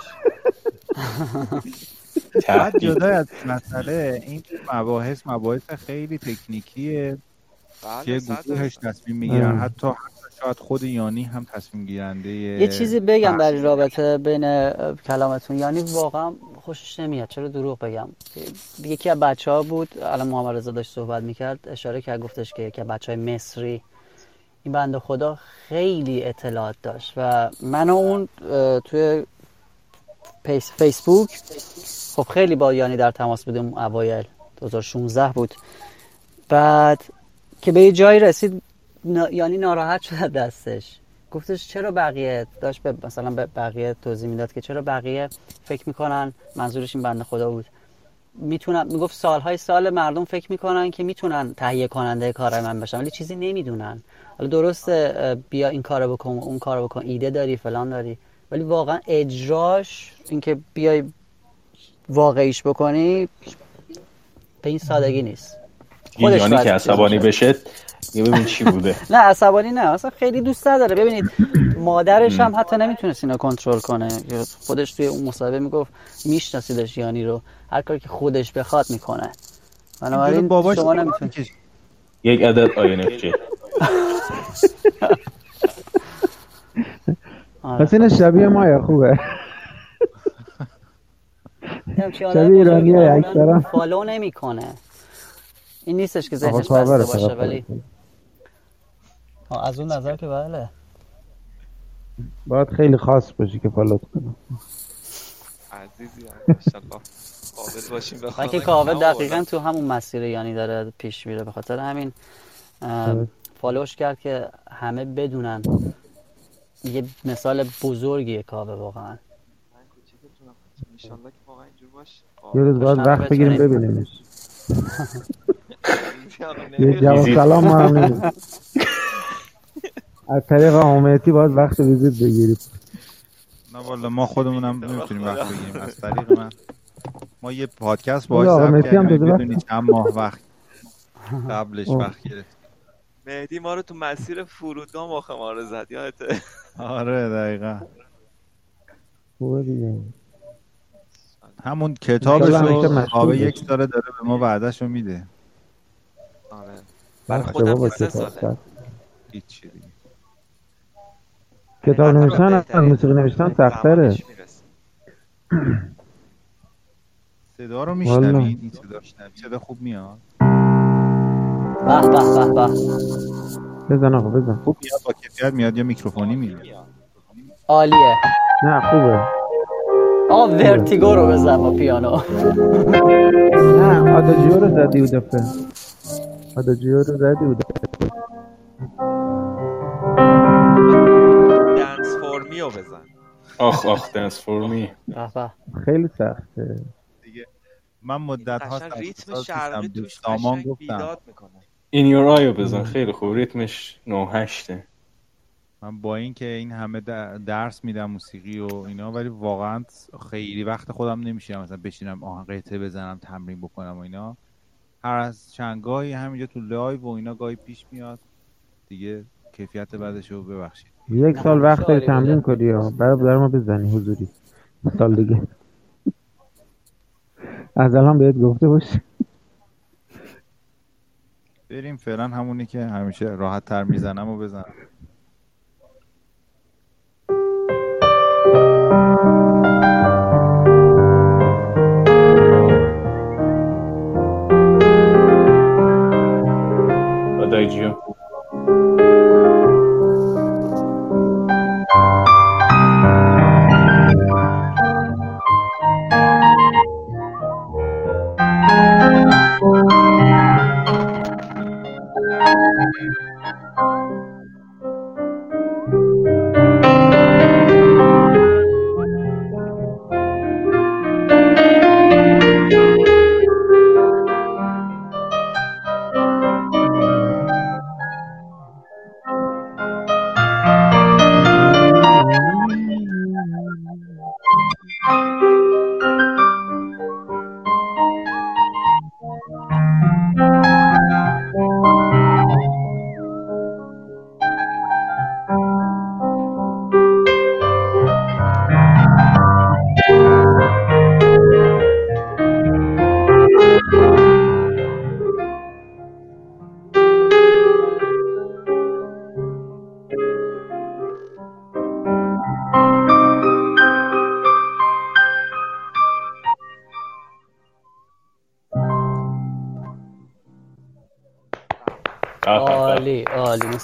بعد جدا از مسئله این مباحث مباحث خیلی تکنیکیه. بله که صد گروهش. تصمیم می‌گیرن. حتی حتی شاید خود یانی هم تصمیم گیرنده یه چیزی بگم در این. رابطه بین کلامتون. یعنی واقعا خوشش نمیاد. چرا دروغ بگم؟ یکی از بچه ها بود الان محمد رضا داشت صحبت می‌کرد. اشاره کرد گفتش که یکی از بچه های مصری این بنده خدا خیلی اطلاعات داشت و من و اون توی پیس فیسبوک خب خیلی با یانی در تماس بودیم اوایل 2016 بود. بعد که به یه جایی رسید نا... یعنی ناراحت شد دستش. گفتش چرا بقیه؟ داشت به مثلا به بقیه توضیح می‌داد که چرا بقیه فکر می‌کنن منظورش این بنده خدا بود. می‌تونن می‌گفت سالهای سال مردم فکر می‌کنن که می‌تونن تهیه کننده کار من بشن ولی چیزی نمی‌دونن. حالا درسته بیا این کارو بکن اون کارو بکن ایده داری فلان داری. ولی واقعا اجراش اینکه بیای واقعیش بکنی به این سادگی نیست. خودش یانی باید که عصبانی بشه یه ببین چی بوده. نه عصبانی نه اصلا خیلی دوست نداره. ببینید مادرش هم حتی نمی‌تونست اینو کنترل کنه. خودش توی اون مصاحبه می‌گفت میشناسیدش یانی رو. هر کاری که خودش بخواد می‌کنه. بنابراین شما نمی‌تونید یک عدد آره. پس این شبیه ما یا خوبه؟ شبیه ایرانی های اکثرا. فالو نمی‌کنه. این نیستش که ذهنش بسته باشه فقط ولی از اون نظر که بله. باید خیلی خاص باشی که فالوت کنم عزیزی انشالله قابل باشیم خدا که کاوه دقیقا. تو همون مسیر یعنی داره پیش میره به خاطر همین آره. فالوش کرد که همه بدونن یه مثال بزرگیه کاوه واقعا من کوچیکتونم انشالله که واقعا اینجور باشه یه روز باید وقت بگیریم. ببینیمش یه. جواب. سلام ما هم. از طریق حامعیتی باید وقت ویزیت بگیرید نه والا ما خودمونم نمی‌تونیم. وقت بگیریم از طریق من ما یه پادکست باهاش ضبط کردیم داده بدونی چند ماه وقت قبلش. وقت گرفت مهدی ما رو تو مسیر فرودگاه مخ ما رو زد یادته؟ آره دقیقا. همون کتابش رو. یک ساله داره به ما وعدش رو میده. آره. برای خودم با سه کتاب ساله. هیچی دیگه. کتاب نوشتن از موسیقی نوشتن سختره. صدا رو. میشنوید این صدا صدا خوب میاد؟ به. به به به بزن آقا بزن. خوب میاد با کیفیت میاد یا میکروفونی میاد. عالیه. نه خوبه. آقا ورتیگو رو بزن با پیانو. نه آداجیو رو زدی بود دفعه. آداجیو رو زدی بود دنس فورمی رو بزن. آخ آخ دنس فورمی. خیلی سخته. دیگه من مدت ها ریتم شرقی توش قشنگ بیداد می‌کنه. این یور آیو بزن. خیلی خوب. ریتمش 9 8 من با اینکه این همه در- درس میدم موسیقی و اینا ولی واقعا خیلی وقت خودم نمیشینم. مثلا بشینم آهنگ قطعه بزنم تمرین بکنم و اینا. هر از چند گاهی همینجا تو live و اینا گاهی پیش میاد. دیگه کیفیت بعدش رو ببخشید. یک سال وقت داری تمرین کنی یا برای در ما بزنی حضوری. سال دیگه. از الان بهت گفته باشی بریم فعلا همونی که همیشه راحت تر می‌زنم و بزنم.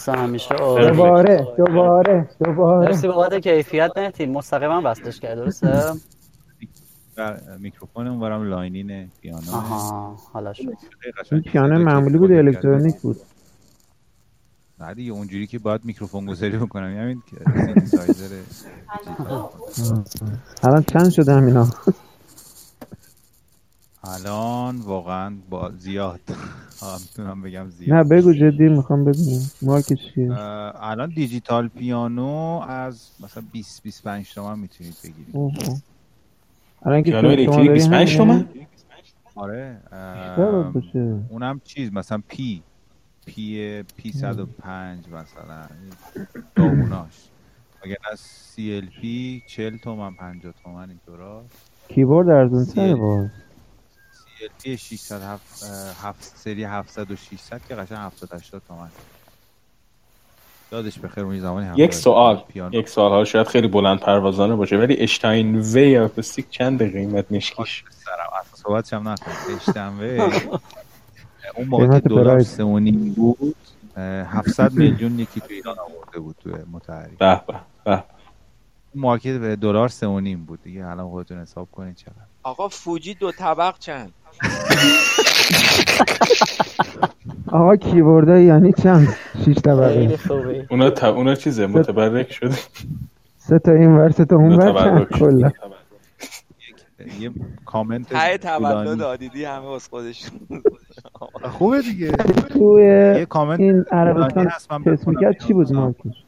مثل همیشه عالی دوباره دوباره دوباره. مرسی بابت کیفیت نهتی مستقیما وصلش کرد درسته؟ در میکروفون اونورم line-in پیانو. آها حالا شد. پیانو معمولی بود الکترونیک بود. نه دیگه اونجوری که باید میکروفون گذاری بکنم. یعنی همین که سینتسایزر الان چند شده همینا؟ الان واقعا با زیاد. می‌تونم بگم زیاد. نه بگو جدی می‌خوام بدونم. مارکش چیه؟ اه، الان دیجیتال پیانو از مثلا 20 25 تومن می‌تونید بگیرید. الان که شما الکتریک داری 25 همینه؟ تومن؟ آره. اونم چیز مثلا P P P 105 مثلا. داغوناش. اگر از CLP 40 تومن 50 تومن اینطورا. کیبورد ارزون تره باز. پی 600 هفت سری 700 و 600 که قشنگ 70 80 تومن. دادش بخیر اون زمانی 70 یک سوال. پیانو. یک سوال ها شاید خیلی بلند پروازانه باشه ولی اشتاین وی اکوستیک چند قیمت نشکیش سرم اصلا صحبتش هم نکن اشتنوه اون موقع دلار پرایس. سه و نیم بود. اه، 700 میلیون یکی تو ایران آورده بود تو متحری. به به به. به دلار سه و نیم بود دیگه. الان خودتون حساب کنید چقدر. آقا فوجی دو طبق چند؟ آقا کیبورد یعنی چند شیش طبقه. اونا ت... اونا چیزه؟ متبرک شده. سه تا این ور سه تا اون ور. کلا. یه کامنت ته تولد. آدیدی همه از خودشون خوبه دیگه. توی یه کامنت این عربستان هست من تست چی بود مارکش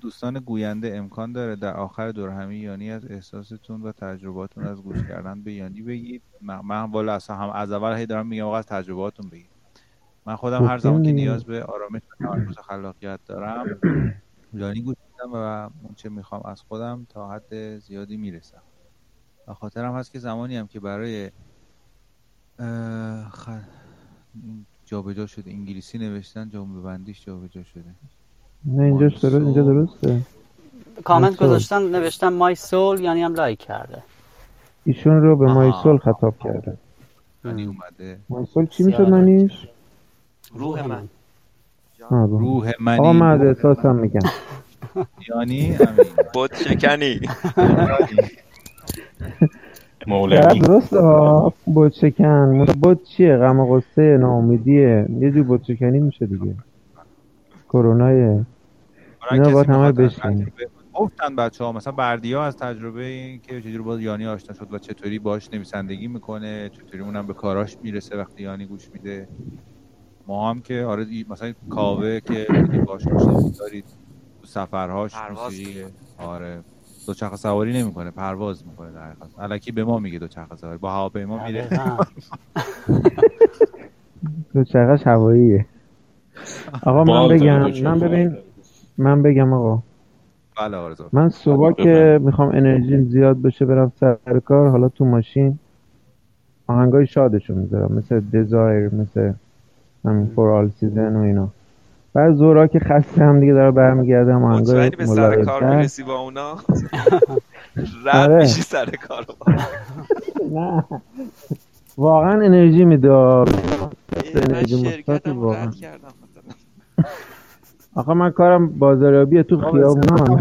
دوستان گوینده امکان داره در آخر دور همی یانی از احساستون و تجرباتون از گوش کردن به یانی بگید. من, من والا اصلا هم از اول هی دارم میگم آقا از تجرباتون بگید. من خودم هر زمان که. نیاز به آرامش و تمرکز خلاقیت دارم یانی گوش و اون چه می‌خوام از خودم تا حد زیادی می‌رسم. و خاطرم هست که زمانی هم که برای خ... جابجا شده انگلیسی نوشتن جمله بندیش جابجا شده. نه اینجاش درست اینجا درسته. کامنت. گذاشتن نوشتن مای سول یعنی هم لایک کرده. ایشون رو به آها. مایسول خطاب کرده. یعنی اومده. مایسول چی می‌شد منیش؟ روح من. روح. منی. آقا من از احساسم میگم. یعنی بود شکنی. مولوی. درسته ها بود شکن. بود چیه؟ غم و غصه ناامیدیه. یه جور بود شکنی میشه دیگه. کرونایه اینا کسی باید همه. تجربه- گفتن بچه ها مثلا بردیا از تجربه این که چجوری باز یانی آشنا شد و چطوری باش نویسندگی می‌کنه چطوری اونم به کاراش می‌رسه وقتی یانی گوش میده. ما هم که آره مثلا کاوه که باش آشنا دارید تو سفرهاش موسیقی آره دوچرخه سواری نمی‌کنه پرواز می‌کنه در حقیقت الکی به ما میگه دوچرخه سواری با هواپیما میره. تو چقدر هواییه. آقا من بگم. من ببین من بگم آقا. بله آرزو. من صبح که می‌خوام انرژیم زیاد بشه برم سر کار حالا تو ماشین آهنگای شادشو می‌ذارم مثل Desire مثل همین For All Seasons و اینا. بعد ظهرا که خسته هم دیگه داره برمیگردم آهنگای به سر کار. می‌رسی با اونا؟ رد آره. میشی سر کار نه. واقعا انرژی میده انرژی مثبت واقعا رد کردم. آخه من کارم بازاریابیه تو خیابونا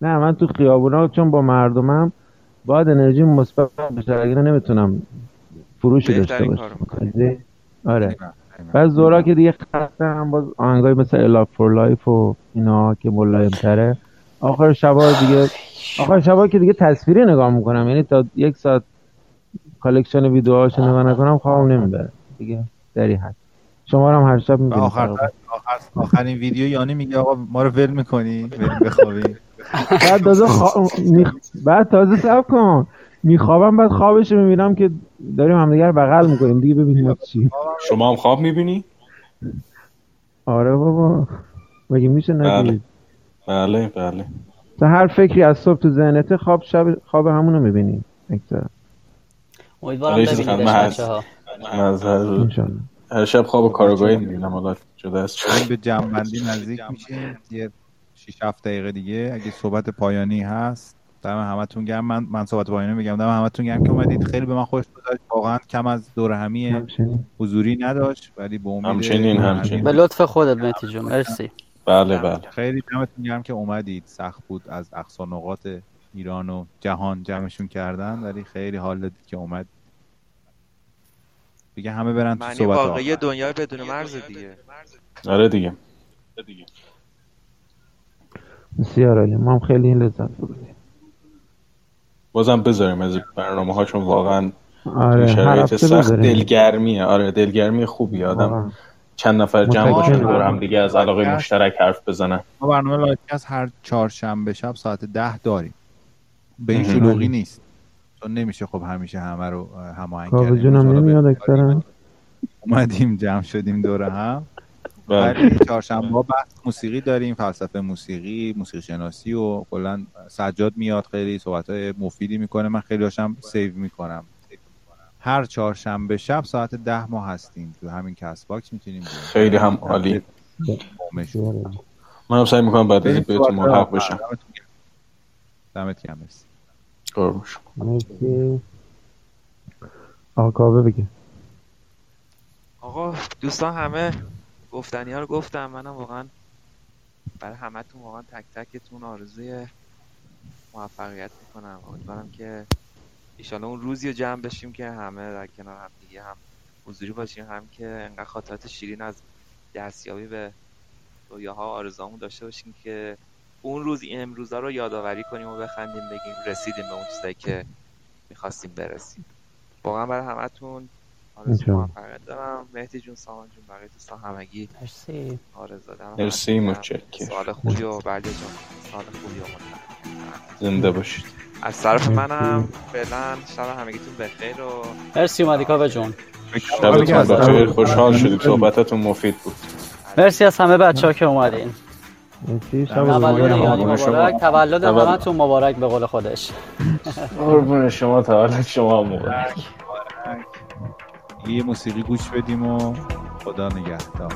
نه من تو خیابونا چون با مردمم باید انرژی مثبت بشه اگه نمی‌تونم فروشی داشته باشم. آره. بعد ظهرا که دیگه خسته هم باز آهنگای مثل A Love for Life و اینا که ملایم تره آخر شبا دیگه آخر شبا که دیگه تصویری نگاه می‌کنم. یعنی تا یک ساعت collection ویدیوهاشو نگاه نکنم خوابم نمی‌بره. دیگه دری هست شما رو هم هر شب و می‌بینید آخر آخر آخرین ویدیو یانی میگه آقا ما رو ول می‌کنی بریم بخوابیم. بعد تازه خوا... می... بعد تازه سب کن. میخوابم بعد خوابش رو می‌بینم که داریم همدیگه رو بغل می‌کنیم. دیگه ببینیم ما چی. شما هم خواب می‌بینی؟ آره بابا. مگه میشه ندید بله بله. تو هر فکری از صبح تو ذهنته خواب شب خواب همونو می‌بینی. اکثر. امیدوارم حالا یه از هر, شب خواب کارگاهی می‌بینم حالا جدا از به جمعبندی نزدیک میشیم. یه 6 7 دقیقه دیگه. اگه صحبت پایانی هست دم همتون گرم. من من صحبت پایانی میگم. دم همتون گرم که اومدید. خیلی به من خوش گذشت. واقعا کم از دور همی حضوری نداشت ولی به امید همچنین، همچنین. به لطف خودت مهدی جون. مرسی. بله بله. خیلی دمتون گرم که اومدید. سخت بود از اقصا نقاط ایران و جهان جمعشون کردن ولی خیلی حال دادید که اومد. دیگه همه برن تو معنی صحبت واقعی دنیای بدون مرز دیگه. آره دیگه. بسیار عالی. ما هم خیلی این لذت بردیم. بازم بذاریم از برنامه ها چون واقعا آره شرایط هفته سخت دلگرمیه آره دلگرمی خوبی. آدم واقعا. چند نفر جمع باشن هم دیگه از علاقه مشترک حرف بزنن. ما برنامه livecast هر چهارشنبه شب ساعت ده داریم. به این. شلوغی نیست. چون نمیشه خب همیشه همه رو اه، هماهنگ کردیم. جونم نمیاد اکثرا. اومدیم جمع شدیم دور هم. بله. ولی چهارشنبه ها بحث موسیقی داریم فلسفه موسیقی موسیقی شناسی و کلا سجاد میاد خیلی صحبت های مفیدی می‌کنه. من خیلی هاشم save می‌کنم. هر چهارشنبه شب ساعت ده ما هستیم. تو همین Castbox می‌تونیم خیلی هم عالی. بسیار عالی. من هم سعی می‌کنم بعد از این بهتون ملحق بشم. دمت گرم مرسی. شما. مرسی. آقا بگه آقا دوستان همه گفتنی ها رو گفتم. منم واقعا برای همتون واقعا تک تکتون آرزوی موفقیت می‌کنم. امیدوارم که ایشالا اون روزی رو جمع بشیم که همه در کنار هم دیگه هم حضوری باشیم هم که انقدر خاطرات شیرین از دستیابی به رویاها آرزوامون داشته باشیم که اون روز این امروزا رو یادآوری کنیم و بخندیم بگیم رسیدیم به اون چیزایی که می‌خواستیم برسیم. واقعا برای همتون آرزو. موفقیت دارم. مهدی جون سامان جون بقیه دوستان همگی. مرسی. آرزو دارم. مرسی متشکر سوال خوبی و بردیا جون سوال خوبی و متشکرم. زنده باشید. از طرف منم فعلا شب همگیتون بخیر و مرسی اومدی کاوه جون. شبتون بخیر. خوشحال شدیم صحبتتون مفید بود. مرسی از همه بچه ها که اومدین. تولد. مبارک. تولد تولد. همتون مبارک به قول خودش. قربون شما تولد شما مبارک. یه موسیقی گوش بدیم و خدا نگهدار.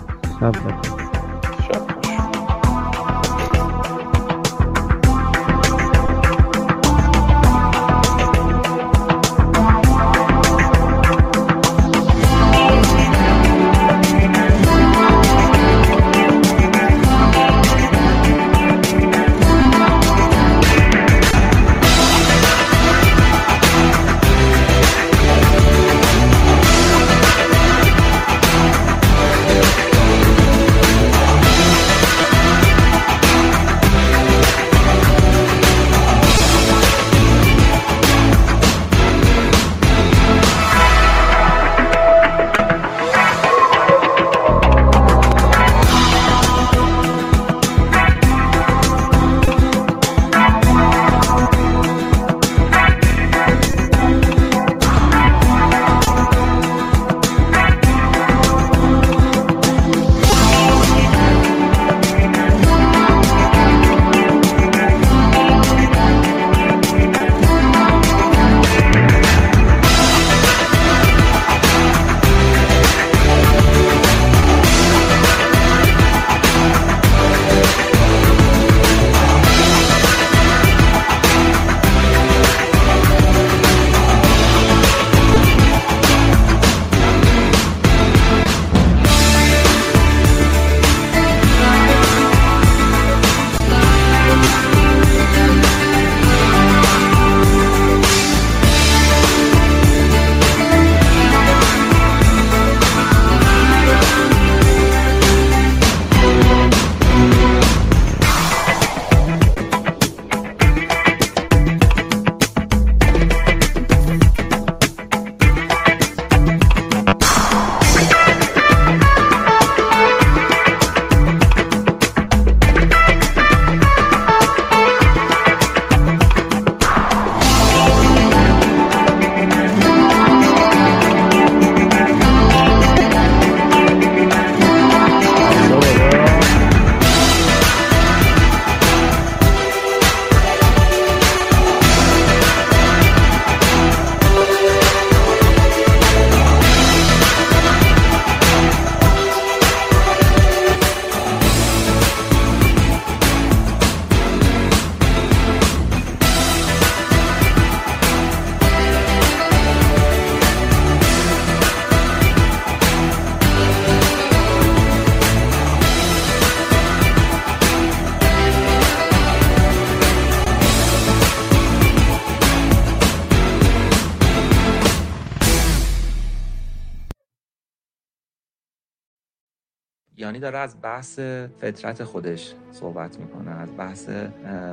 داره از بحث فطرت خودش صحبت می‌کنه از بحث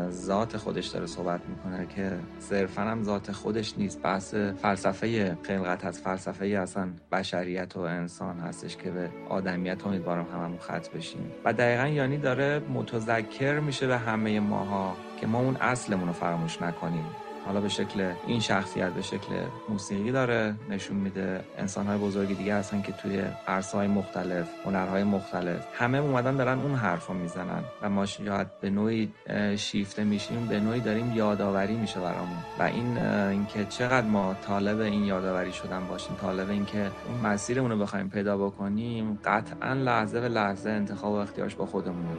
ذات خودش داره صحبت می‌کنه که صرفا هم ذات خودش نیست. بحث فلسفه خلقت از فلسفه اصلا بشریت و انسان هستش که به آدمیت امیدوارم هممون خط بشیم. و دقیقا یعنی داره متذکر میشه به همه ماها که ما اون اصلمون رو فراموش نکنیم. حالا به شکل این شخصیت به شکل موسیقی داره نشون میده انسانهای بزرگ دیگه هستن که توی عرصه‌های مختلف هنرهای مختلف همه اومدن دارن اون حرف رو می‌زنن و ما شاید به نوعی شیفته میشیم به نوعی داریم یادآوری میشه برامون و این اینکه چقدر ما طالب این یادآوری شدن باشیم طالب اینکه اون مسیرمون رو بخوایم پیدا بکنیم قطعا لحظه به لحظه انتخاب و اختیارش با خودمونه.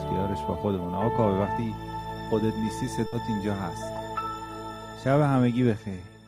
اختیارش با خودمون آقا وقتی خودت نیستی صدات اینجا هست. شب همگی بخیر.